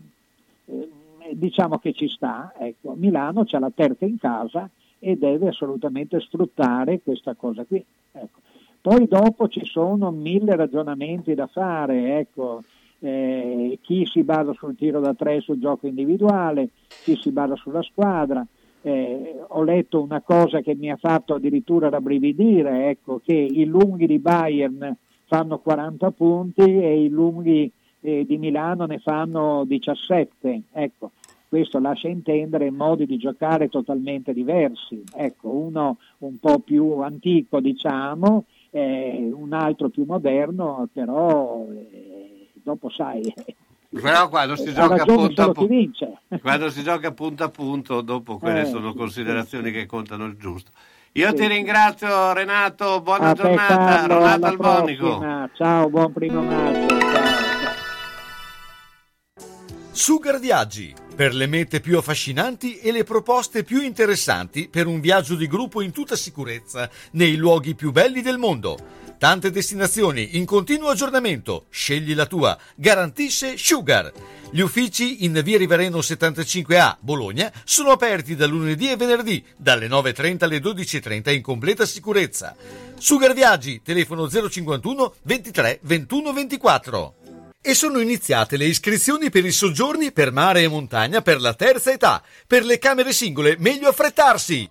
eh, diciamo che ci sta, ecco, Milano c'ha la terza in casa e deve assolutamente sfruttare questa cosa qui. ecco. Poi dopo ci sono mille ragionamenti da fare, ecco, eh, chi si basa sul tiro da tre sul gioco individuale, chi si basa sulla squadra. Eh, ho letto una cosa che mi ha fatto addirittura rabbrividire, ecco, che i lunghi di Bayern fanno 40 punti e i lunghi eh, di Milano ne fanno 17. Ecco, questo lascia intendere modi di giocare totalmente diversi. Ecco, uno un po' più antico, diciamo, eh, un altro più moderno, però eh, dopo sai. Però quando si gioca punto a punto, quando si gioca punto a punto, dopo quelle Eh, sono considerazioni sì, che contano il giusto. Io Sì, ti ringrazio Renato, buona A te, giornata, Renato Albonico. Ciao, buon primo maggio. Sugar Viaggi, per le mete più affascinanti e le proposte più interessanti per un viaggio di gruppo in tutta sicurezza nei luoghi più belli del mondo. Tante destinazioni in continuo aggiornamento. Scegli la tua. Garantisce Sugar. Gli uffici in via Rivereno 75A, Bologna, sono aperti da lunedì e venerdì, dalle 9.30 alle 12.30 in completa sicurezza. Sugar Viaggi, telefono 051 23 21 24. E sono iniziate le iscrizioni per i soggiorni per mare e montagna per la terza età. Per le camere singole, meglio affrettarsi!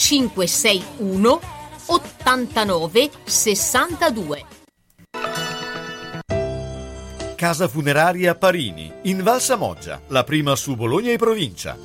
561 89 62. Casa funeraria Parini, in Val Samoggia, la prima su Bologna e provincia.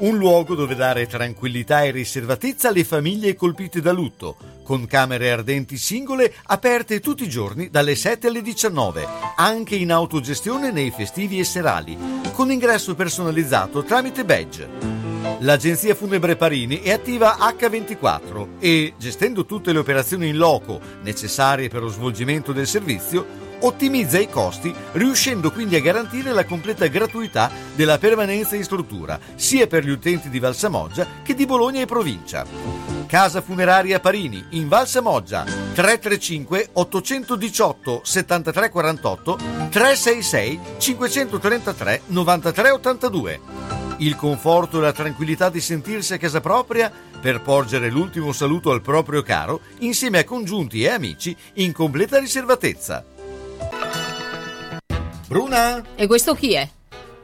Un luogo dove dare tranquillità e riservatezza alle famiglie colpite da lutto, con camere ardenti singole aperte tutti i giorni dalle 7 alle 19, anche in autogestione nei festivi e serali, con ingresso personalizzato tramite badge. L'agenzia funebre Parini è attiva H24 e, gestendo tutte le operazioni in loco necessarie per lo svolgimento del servizio, ottimizza i costi, riuscendo quindi a garantire la completa gratuità della permanenza in struttura, sia per gli utenti di Valsamoggia che di Bologna e provincia. Casa funeraria Parini in Valsamoggia 335 818 7348 366 533 9382 il conforto e la tranquillità di sentirsi a casa propria per porgere l'ultimo saluto al proprio caro insieme a congiunti e amici in completa riservatezza. Bruna? E questo chi è?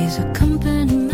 He's a company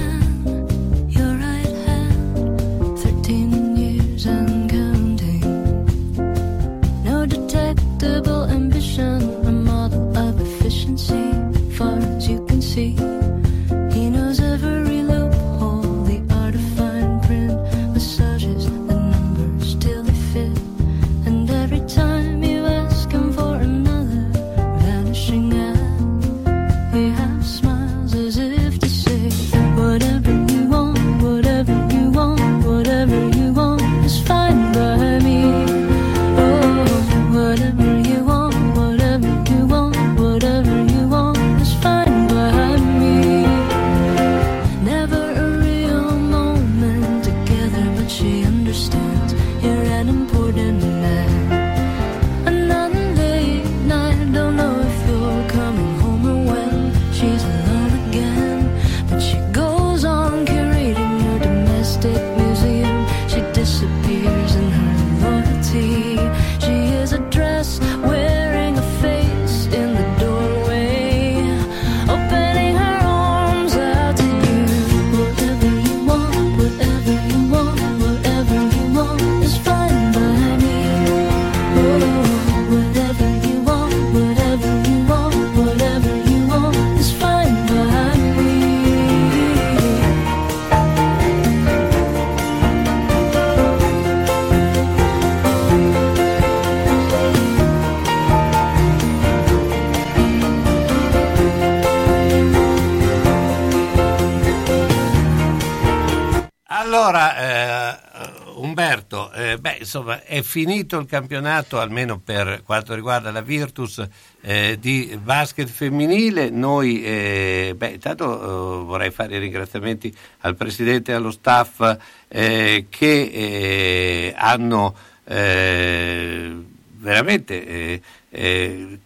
è finito il campionato, almeno per quanto riguarda la Virtus eh, di basket femminile. Noi, eh, beh, intanto eh, vorrei fare i ringraziamenti al Presidente e allo staff eh, che eh, hanno eh, veramente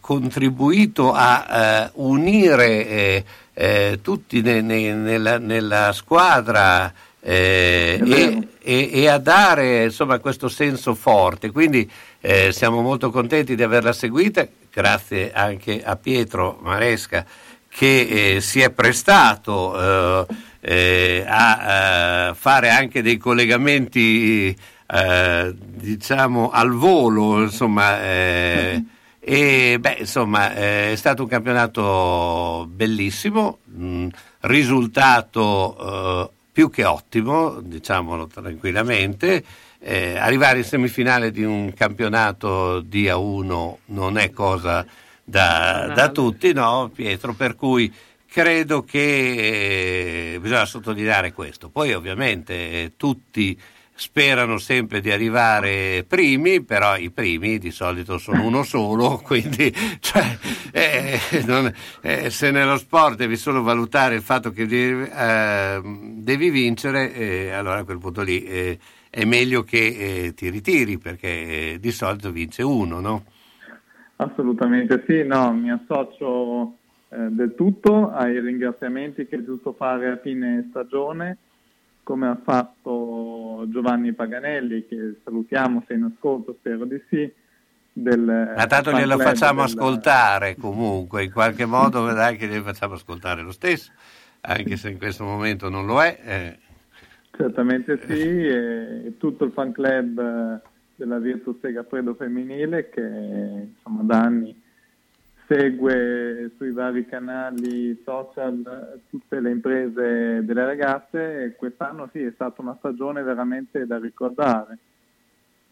contribuito a unire tutti ne- ne- nella, nella squadra eh, e, e- e a dare insomma, questo senso forte. Quindi eh, siamo molto contenti di averla seguita, grazie anche a Pietro Maresca che eh, si è prestato eh, eh, a eh, fare anche dei collegamenti eh, diciamo al volo insomma eh, e beh insomma eh, è stato un campionato bellissimo mh, risultato eh, più che ottimo diciamolo tranquillamente eh, arrivare in semifinale di un campionato di A1 non è cosa da, da tutti, no, Pietro? Per cui credo che eh, bisogna sottolineare questo. Poi ovviamente eh, tutti sperano sempre di arrivare primi, però i primi di solito sono uno solo, [LAUGHS] quindi cioè, eh, non- eh, se nello sport devi solo valutare il fatto che devi, eh, devi vincere, eh, allora a quel punto lì eh, è meglio che eh, ti ritiri, perché di solito vince uno, no? Assolutamente sì, no, mi associo del tutto ai ringraziamenti che è giusto fare a fine stagione, come ha fatto Giovanni Paganelli, che salutiamo se in ascolto, spero di sì. Del, Ma tanto glielo facciamo del- ascoltare comunque, in qualche modo [LAUGHS] vedrai che glielo facciamo ascoltare lo stesso, anche se in questo momento non lo è. eh. Certamente sì, e tutto il fan club eh, della Virtus Segafredo femminile che insomma da anni segue sui vari canali social tutte le imprese delle ragazze e quest'anno sì è stata una stagione veramente da ricordare.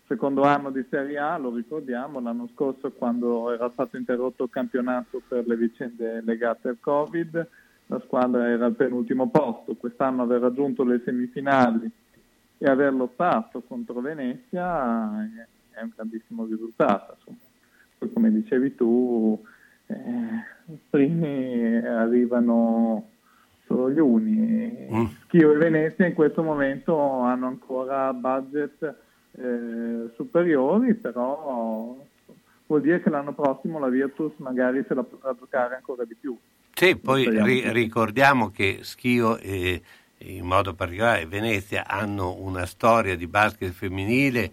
Secondo anno di Serie A, lo ricordiamo, l'anno scorso quando era stato interrotto il campionato per le vicende legate al Covid, la squadra era al penultimo posto, quest'anno aver raggiunto le semifinali e aver lottato contro Venezia è un grandissimo risultato. insomma. Poi come dicevi tu, eh, primi arrivano solo gli uni. Mm. Schio e Venezia in questo momento hanno ancora budget eh, superiori, però vuol dire che l'anno prossimo la Virtus magari se la potrà giocare ancora di più. Sì, poi ri- ricordiamo che Schio e in modo particolare Venezia hanno una storia di basket femminile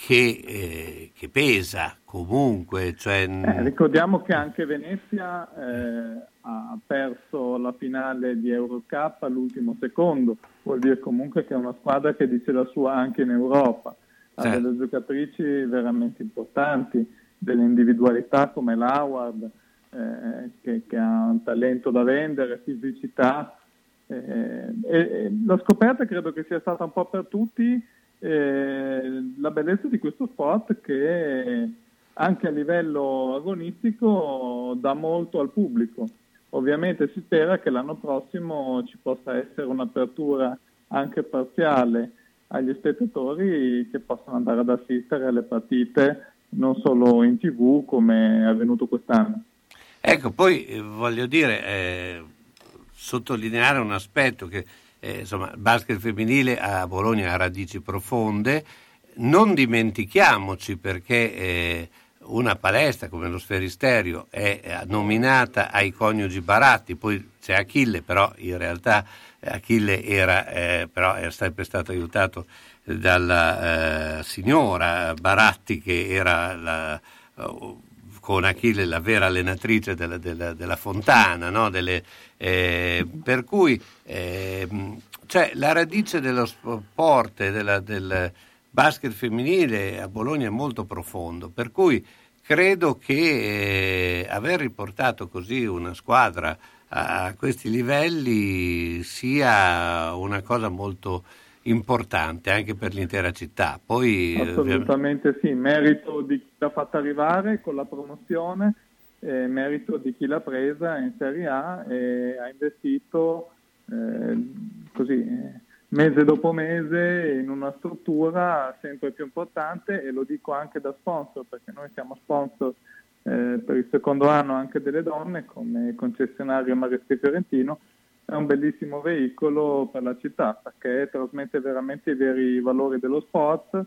che, eh, che pesa comunque, cioè, Eh, ricordiamo che anche Venezia eh, ha perso la finale di Eurocup all'ultimo secondo, vuol dire comunque che è una squadra che dice la sua anche in Europa, ha Certo. delle giocatrici veramente importanti, delle individualità come l'Howard eh, che, che ha un talento da vendere, fisicità. eh, e, e la scoperta credo che sia stata un po' per tutti eh, la bellezza di questo sport che anche a livello agonistico dà molto al pubblico. Ovviamente si spera che l'anno prossimo ci possa essere un'apertura anche parziale agli spettatori che possano andare ad assistere alle partite non solo in tv come è avvenuto quest'anno. Ecco, poi eh, voglio dire, eh, sottolineare un aspetto che eh, insomma, basket femminile a Bologna ha radici profonde, non dimentichiamoci perché eh, una palestra come lo Sferisterio è eh, nominata ai coniugi Baratti, poi c'è Achille, però in realtà eh, Achille era, eh, però era sempre stato aiutato dalla eh, signora Baratti che era la, con Achille la vera allenatrice della, della- della Fontana, no? Delle, eh, per cui ehm, cioè, la radice dello sport della- del basket femminile a Bologna è molto profondo, per cui credo che eh, aver riportato così una squadra a questi livelli sia una cosa molto importante anche per l'intera città. Poi, Assolutamente sì, merito di chi l'ha fatta arrivare con la promozione, eh, merito di chi l'ha presa in Serie A e ha investito eh, così, mese dopo mese in una struttura sempre più importante e lo dico anche da sponsor perché noi siamo sponsor eh, per il secondo anno anche delle donne come concessionario Marestia Fiorentino è un bellissimo veicolo per la città perché trasmette veramente i veri valori dello sport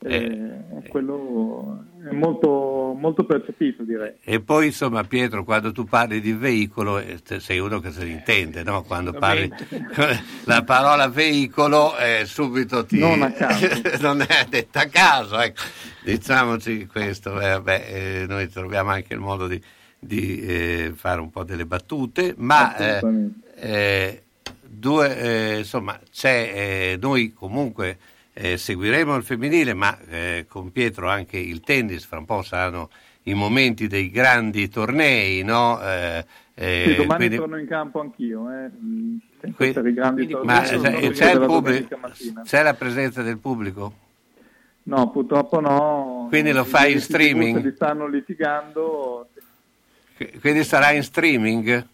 e quello è molto, molto percepito direi E poi insomma Pietro, quando tu parli di veicolo, eh, sei uno che se ne intende, no? Quando parli [LAUGHS] la parola veicolo eh, subito ti... Non a [LAUGHS] non è detta a caso, ecco. diciamoci questo, eh, vabbè, eh, noi troviamo anche il modo di, di, eh, fare un po' delle battute, ma eh, due, eh, insomma, c'è, eh, noi comunque eh, seguiremo il femminile, ma eh, con Pietro anche il tennis, fra un po' saranno i momenti dei grandi tornei, no? Eh, eh, Sì, domani quindi- torno in campo anch'io eh, mm, sempre qui- per i grandi ma c'è, il della pubblico- domenica mattina. c'è la presenza del pubblico? No, purtroppo no. Quindi lo fai in streaming? Li stanno litigando. Qu- Quindi sarà in streaming?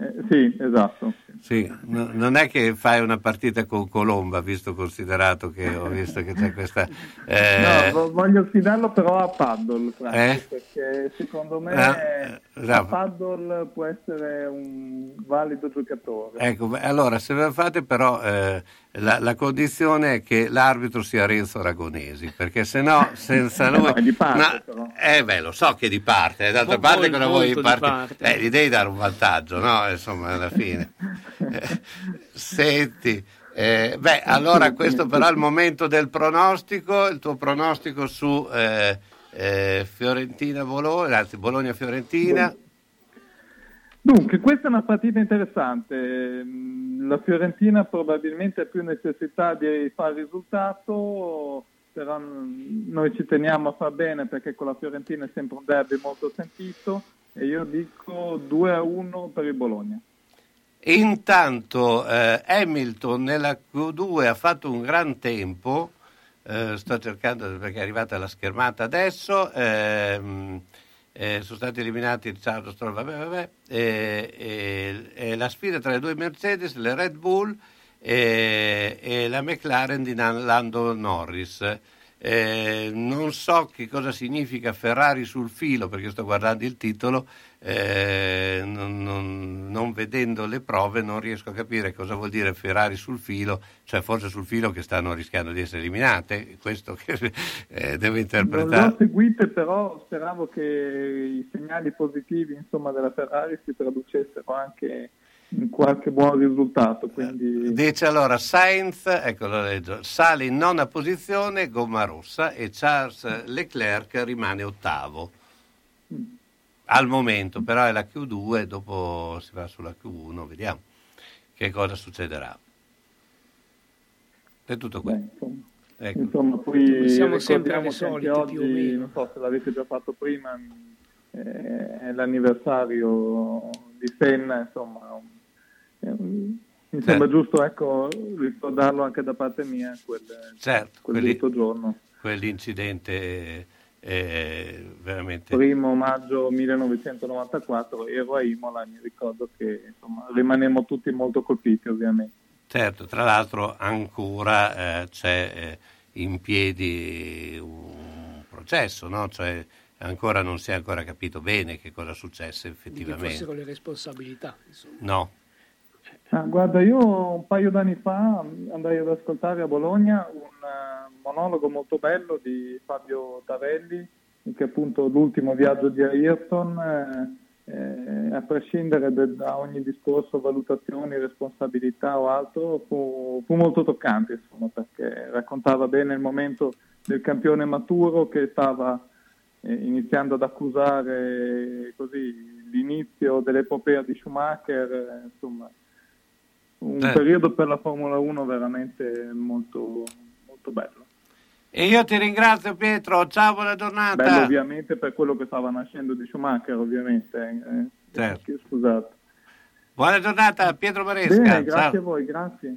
Eh, sì, esatto. Sì, no- non è che fai una partita con Colomba, visto considerato che ho visto che c'è questa... eh, No, vo- voglio sfidarlo però a paddle, Eh? perché secondo me Ah, paddle può essere un valido giocatore. Ecco, allora se ve la fate però eh, la, la condizione è che l'arbitro sia Renzo Aragonesi, perché se no senza [LAUGHS] lui... No, è di parte, No, però. eh beh, lo so che è di parte, eh, d'altra parte cosa vuoi di parte- parte. Eh, gli devi dare un vantaggio, no? Insomma, alla fine. Eh, [LAUGHS] Senti, eh, beh, allora questo però è il momento del pronostico, il tuo pronostico su eh, eh, Fiorentina-Bologna, anzi Bologna-Fiorentina. Dunque, questa è una partita interessante. Mm, La Fiorentina probabilmente ha più necessità di fare risultato, però mm, noi ci teniamo a far bene perché con la Fiorentina è sempre un derby molto sentito e io dico 2 a 1 per il Bologna. Intanto eh, Hamilton nella Q2 ha fatto un gran tempo, eh, sto cercando perché è arrivata la schermata adesso, ehm, eh, sono stati eliminati Ricciardo Stroll, vabbè, vabbè, eh, eh, eh, la sfida tra le due Mercedes, le Red Bull eh, e la McLaren di Lando Norris. Eh, non so che cosa significa Ferrari sul filo perché sto guardando il titolo, eh, non, non- non vedendo le prove non riesco a capire cosa vuol dire Ferrari sul filo, cioè forse sul filo che stanno rischiando di essere eliminate, questo che eh, devo Non le interpretare. ho seguite, però speravo che i segnali positivi insomma, della Ferrari si traducessero anche in qualche buon risultato. Quindi Dice allora Sainz, ecco lo leggo, sale in nona posizione, gomma rossa e Charles Leclerc rimane ottavo. Al momento, però è la Q2, dopo si va sulla Q1, vediamo che cosa succederà. È tutto qui. Ecco. Insomma, poi Siamo sempre alle solite, più o oggi, meno. non so se l'avete già fatto prima, eh, è l'anniversario di Senna, insomma, mi sembra Certo. giusto ecco, ricordarlo anche da parte mia quel, Certo, quel quelli- brutto giorno. quell'incidente è veramente... Primo maggio 1994 ero a Imola, mi ricordo che insomma, rimanemmo tutti molto colpiti ovviamente. Certo, tra l'altro ancora eh, c'è eh, in piedi un processo, no? Cioè, ancora non si è ancora capito bene che cosa successe di che effettivamente. fossero le responsabilità. Insomma. No, Ah, guarda, io un paio d'anni fa andai ad ascoltare a Bologna un eh, monologo molto bello di Fabio Tavelli, che è appunto l'ultimo viaggio di Ayrton, eh, eh, a prescindere da- ogni discorso, valutazioni, responsabilità o altro, fu, fu molto toccante, insomma, perché raccontava bene il momento del campione maturo che stava eh, iniziando ad accusare così l'inizio dell'epopea di Schumacher, eh, insomma, un Eh. periodo per la Formula 1 veramente molto, molto bello. E io ti ringrazio Pietro, ciao, buona giornata. Bello ovviamente per quello che stava nascendo di Schumacher, ovviamente. eh, Certo. Scusate. Buona giornata Pietro Maresca. Bene, grazie ciao. a voi, grazie.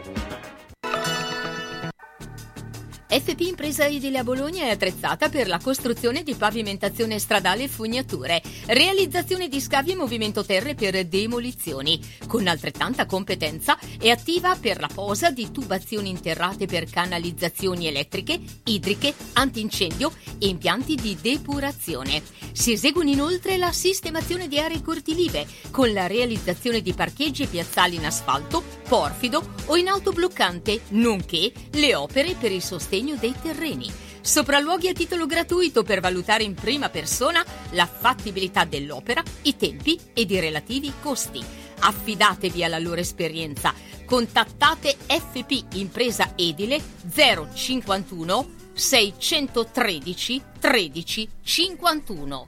FP Impresa Edile a Bologna è attrezzata per la costruzione di pavimentazione stradale e fognature, realizzazione di scavi e movimento terre per demolizioni. Con altrettanta competenza è attiva per la posa di tubazioni interrate per canalizzazioni elettriche, idriche, antincendio e impianti di depurazione. Si eseguono inoltre la sistemazione di aree cortilive con la realizzazione di parcheggi e piazzali in asfalto, porfido o in autobloccante, nonché le opere per il sostegno dei terreni. Sopralluoghi a titolo gratuito per valutare in prima persona la fattibilità dell'opera, i tempi ed i relativi costi. Affidatevi alla loro esperienza. Contattate FP Impresa Edile 051 613 13 51.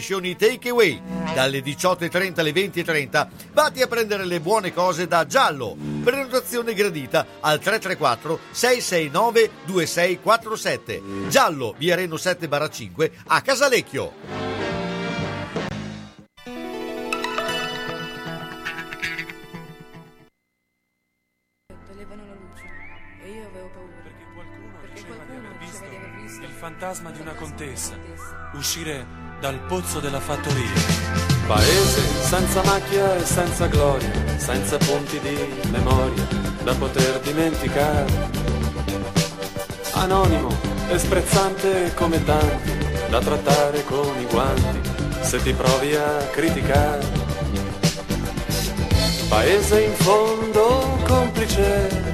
crescioni takeaway. Dalle 18.30 alle 20.30 vatti a prendere le buone cose da Giallo. Prenotazione gradita al 334 669 2647. Giallo, via Reno 7 5 a Casalecchio. Toglievano la luce e io avevo paura. Perché qualcuno diceva di aver visto il fantasma di una contessa uscire dal pozzo della fattoria. Paese senza macchia e senza gloria, senza punti di memoria da poter dimenticare. Anonimo e sprezzante come tanti, da trattare con i guanti se ti provi a criticare. Paese in fondo complice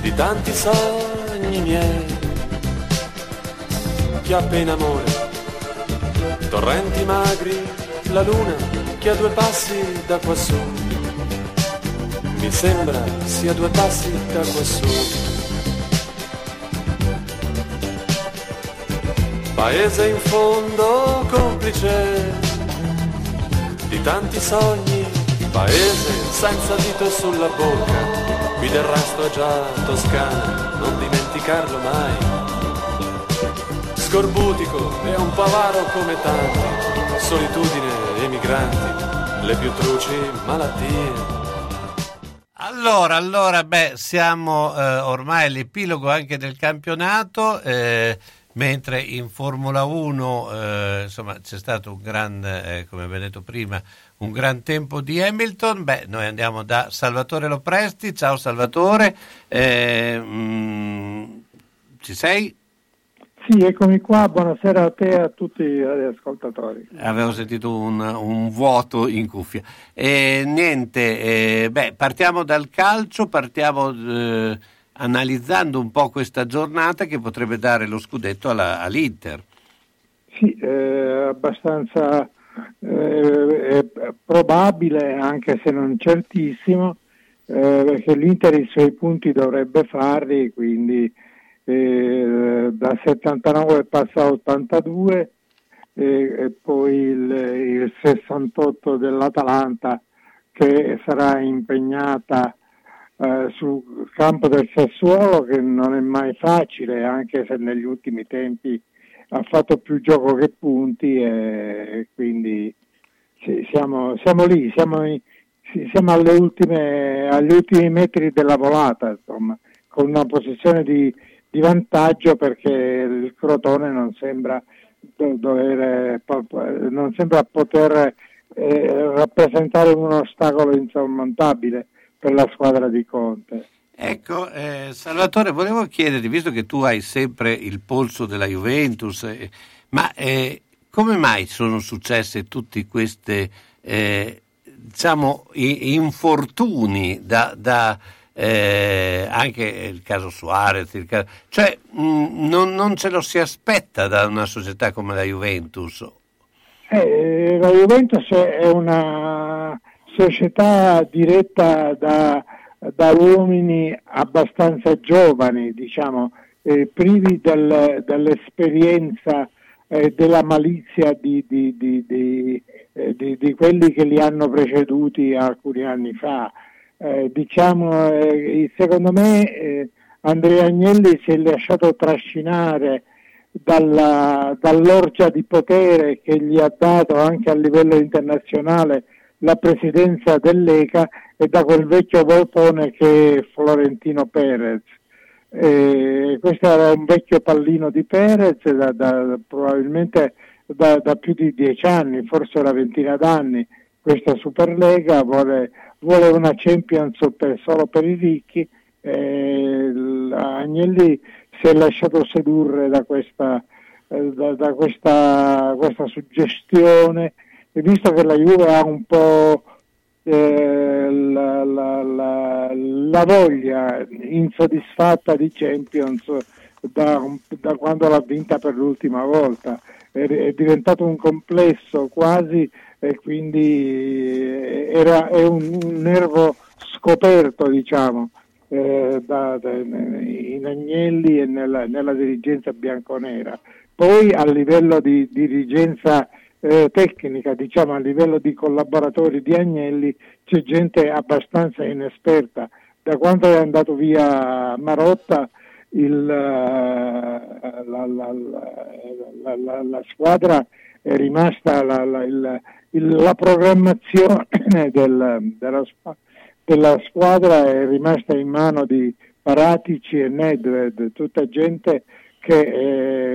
di tanti sogni miei, chiappe in amore, torrenti magri, la luna che a due passi da quassù, mi sembra sia due passi da quassù. Paese in fondo complice di tanti sogni, paese senza dito sulla bocca, qui del resto è già Toscana, non dimenticarlo mai. Scorbutico e un pavaro come tanti, solitudine e migranti, le più truci malattie. Allora, allora, beh, siamo eh, ormai all'epilogo anche del campionato. eh, mentre in Formula 1 eh, insomma, c'è stato un gran, eh, come abbiamo detto prima, un gran tempo di Hamilton. Beh, noi andiamo da Salvatore Lopresti. Ciao Salvatore, Eh, mm, ci sei? Sì, eccomi qua, buonasera a te e a tutti gli ascoltatori. Avevo sentito un, un vuoto in cuffia. E niente, eh, beh, partiamo dal calcio, partiamo eh, analizzando un po' questa giornata che potrebbe dare lo scudetto alla- all'Inter. Sì, eh, abbastanza eh, probabile, anche se non certissimo, eh, perché l'Inter i suoi punti dovrebbe farli, quindi eh, da 79 passa a 82 e, e poi il, il 68 dell'Atalanta che sarà impegnata eh, sul campo del Sassuolo che non è mai facile anche se negli ultimi tempi ha fatto più gioco che punti e quindi sì, siamo, siamo lì, siamo, in- siamo ultime, agli ultimi metri della volata, insomma, con una posizione di, di vantaggio perché il Crotone non sembra do- dover, non sembra poter eh, rappresentare un ostacolo insormontabile per la squadra di Conte. Ecco, eh, Salvatore, volevo chiederti, visto che tu hai sempre il polso della Juventus, eh, ma eh, come mai sono successe tutte queste, eh, diciamo, infortuni da, da, eh, anche il caso Suarez, il caso- cioè mh, non, non ce lo si aspetta da una società come la Juventus. Eh, la Juventus è una società diretta da, da uomini abbastanza giovani, diciamo, eh, privi del- dell'esperienza e della malizia di, di- di- di- eh, quelli che li hanno preceduti alcuni anni fa. Eh, diciamo, eh, secondo me eh, Andrea Agnelli si è lasciato trascinare dalla- dall'orgia di potere che gli ha dato anche a livello internazionale la presidenza dell'ECA e da quel vecchio voltone che è Florentino Perez. Eh, questo era un vecchio pallino di Perez da, da- probabilmente da, da più di dieci anni, forse una ventina d'anni. Questa Superlega vuole, vuole una Champions per- solo per i ricchi. l- Agnelli si è lasciato sedurre da questa, eh, da, da questa, questa suggestione e visto che la Juve ha un po' eh, la, la- la- la voglia insoddisfatta di Champions da, da quando l'ha vinta per l'ultima volta. È, è diventato un complesso quasi e quindi era, è un, un nervo scoperto, diciamo, eh, da- da- in Agnelli e nella, nella dirigenza bianconera. Poi a livello di dirigenza eh, tecnica, diciamo a livello di collaboratori di Agnelli, c'è gente abbastanza inesperta. Da quando è andato via Marotta, il, eh, la, la- la- la- squadra è rimasta, il- la programmazione [CLEARS THROAT] del- della, della squadra è rimasta in mano di Paratici e Nedved, tutta gente che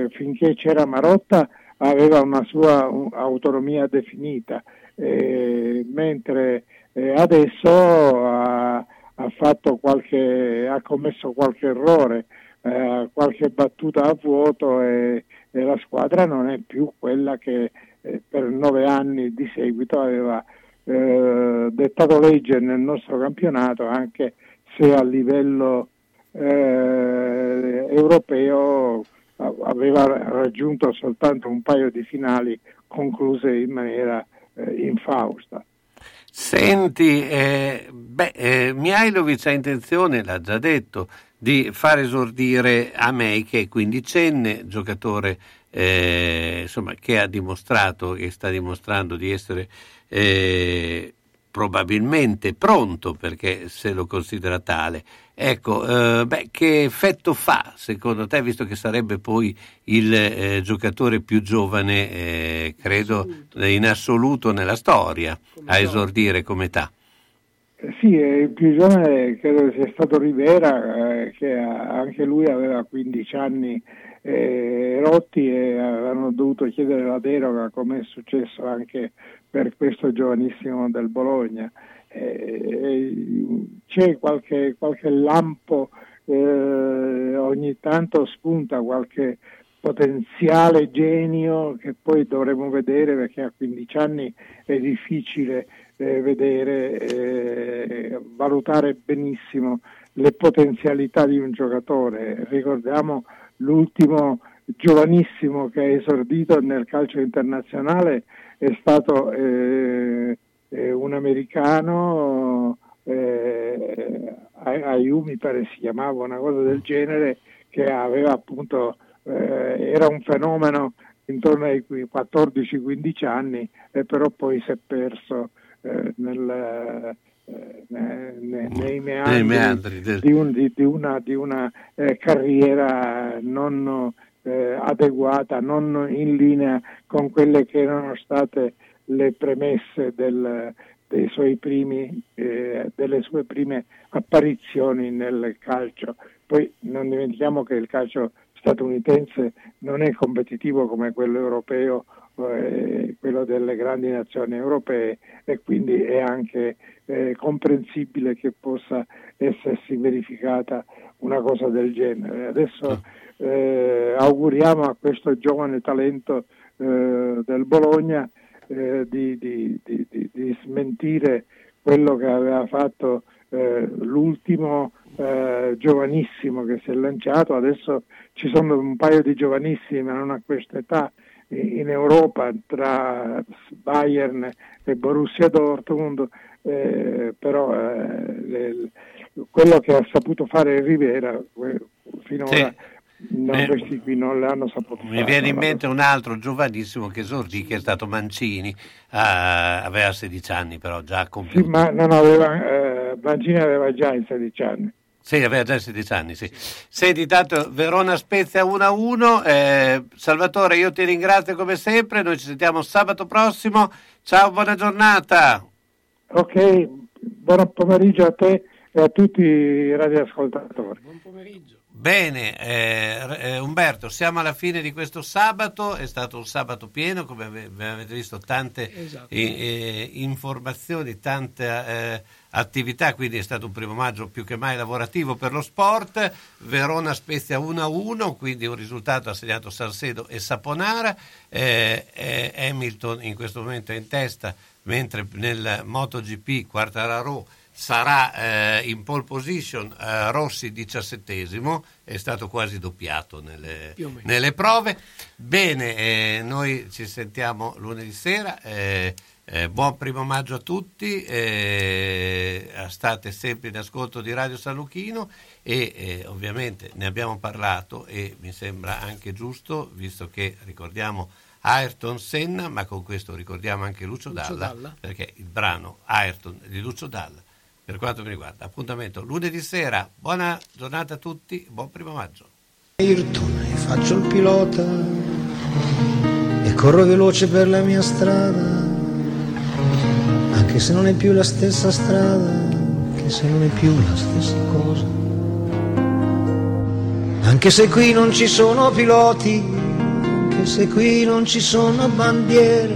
eh, finché c'era Marotta aveva una sua autonomia definita, eh, mentre eh, adesso ha, ha qualche, ha commesso qualche errore, eh, qualche battuta a vuoto e, e la squadra non è più quella che eh, per nove anni di seguito aveva eh, dettato legge nel nostro campionato, anche se a livello eh, europeo a- aveva raggiunto soltanto un paio di finali concluse in maniera eh, infausta. Senti, eh, beh, eh, Mihailovic ha intenzione, l'ha già detto, di far esordire Amei, che è quindicenne, giocatore eh, insomma, che ha dimostrato e sta dimostrando di essere eh, probabilmente pronto, perché se lo considera tale. Ecco, eh, beh, che effetto fa secondo te, visto che sarebbe poi il eh, giocatore più giovane, eh, credo, in assoluto nella storia, a esordire come età? Eh, Sì, il più giovane credo sia stato Rivera, eh, che anche lui aveva 15 anni eh, rotti e avevano dovuto chiedere la deroga, come è successo anche per questo giovanissimo del Bologna. Eh, c'è qualche, qualche lampo, eh, ogni tanto spunta qualche potenziale genio che poi dovremo vedere perché a 15 anni è difficile eh, vedere, eh, valutare benissimo le potenzialità di un giocatore. Ricordiamo l'ultimo giovanissimo che ha esordito nel calcio internazionale è stato eh, eh, un americano, eh, Ay- Ayu mi pare si chiamava, una cosa del genere, che aveva appunto, eh, era un fenomeno intorno ai 14-15 anni, e però poi si è perso eh, nel, eh, ne- ne- nei meandri, meandri del- di, un- di- di una, di una, eh, carriera non eh, adeguata, non in linea con quelle che erano state le premesse del- dei suoi primi, eh, delle sue prime apparizioni nel calcio. Poi non dimentichiamo che il calcio statunitense non è competitivo come quello europeo, eh, quello delle grandi nazioni europee e quindi è anche eh, comprensibile che possa essersi verificata una cosa del genere. Adesso eh, auguriamo a questo giovane talento eh, del Bologna eh, di, di- di- di- smentire quello che aveva fatto l'ultimo eh, giovanissimo che si è lanciato, adesso ci sono un paio di giovanissimi ma non a questa età in Europa tra Bayern e Borussia Dortmund, eh, però eh, quello che ha saputo fare Rivera eh, finora non, Eh, questi qui non l'hanno saputo Mi fare. viene in mente un altro giovanissimo che esordì, che è stato Mancini, Ah, aveva 16 anni però già Sì, compiuto. ma non aveva, eh, Mancini aveva già i 16 anni. Sì, aveva già 16 anni, sì. Senti, tanto Verona Spezia 1-1. eh, Salvatore, io ti ringrazio come sempre. Noi ci sentiamo sabato prossimo. Ciao, buona giornata. Ok, buon pomeriggio a te e a tutti i radioascoltatori. Bene, eh, eh, Umberto, siamo alla fine di questo sabato. È stato un sabato pieno, come ave- avete visto, tante Esatto. eh, informazioni, tante eh, attività. Quindi è stato un primo maggio più che mai lavorativo per lo sport. Verona Spezia 1-1, quindi un risultato assegnato Salcedo e Saponara. Eh, eh, Hamilton in questo momento è in testa, mentre nel MotoGP Quartararo sarà eh, in pole position eh, Rossi diciassettesimo, è stato quasi doppiato nelle, nelle prove. Bene, eh, noi ci sentiamo lunedì sera. Eh, buon primo maggio a tutti, eh, state sempre in ascolto di Radio San Luchino e eh, ovviamente ne abbiamo parlato e mi sembra anche giusto, visto che ricordiamo Ayrton Senna, ma con questo ricordiamo anche Lucio, Lucio Dalla, Dalla. perché il brano Ayrton di Lucio Dalla, per quanto mi riguarda, appuntamento lunedì sera, buona giornata a tutti, buon primo maggio. Ayrton e faccio il pilota e corro veloce per la mia strada, anche se non è più la stessa strada, anche se non è più la stessa cosa. Anche se qui non ci sono piloti, anche se qui non ci sono bandiere,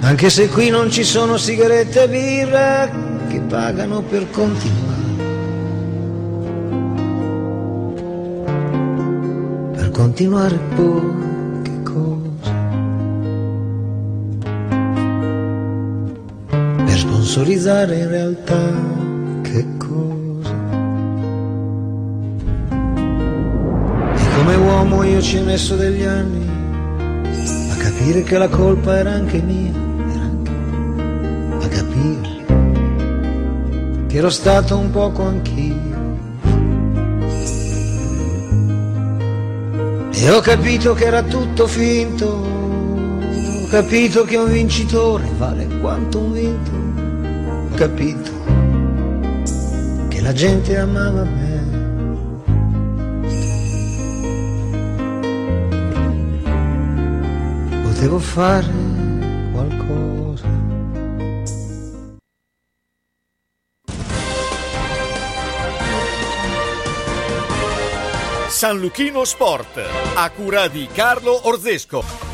anche se qui non ci sono sigarette e birra che pagano per continuare. per continuare poche per sponsorizzare in realtà che cosa. E come uomo io ci ho messo degli anni a capire che la colpa era anche mia, era anche a capire che ero stato un poco anch'io. E ho capito che era tutto finto, ho capito che un vincitore vale quanto un vinto, capito che la gente amava me. Potevo fare qualcosa. San Luchino Sport, a cura di Carlo Orzesco.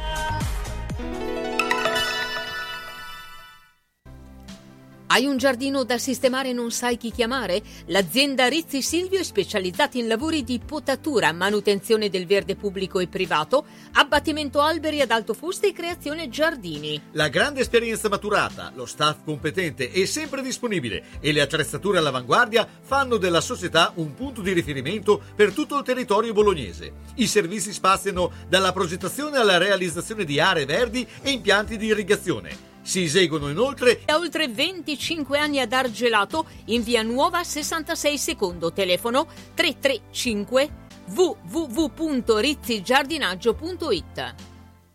Yeah. Hai un giardino da sistemare e non sai chi chiamare? L'azienda Rizzi Silvio è specializzata in lavori di potatura, manutenzione del verde pubblico e privato, abbattimento alberi ad alto fusto e creazione giardini. La grande esperienza maturata, lo staff competente e sempre disponibile e le attrezzature all'avanguardia fanno della società un punto di riferimento per tutto il territorio bolognese. I servizi spaziano dalla progettazione alla realizzazione di aree verdi e impianti di irrigazione. Si eseguono inoltre Da oltre 25 anni ad Argelato, in via Nuova 66 secondo, telefono 335 www.rizzigiardinaggio.it.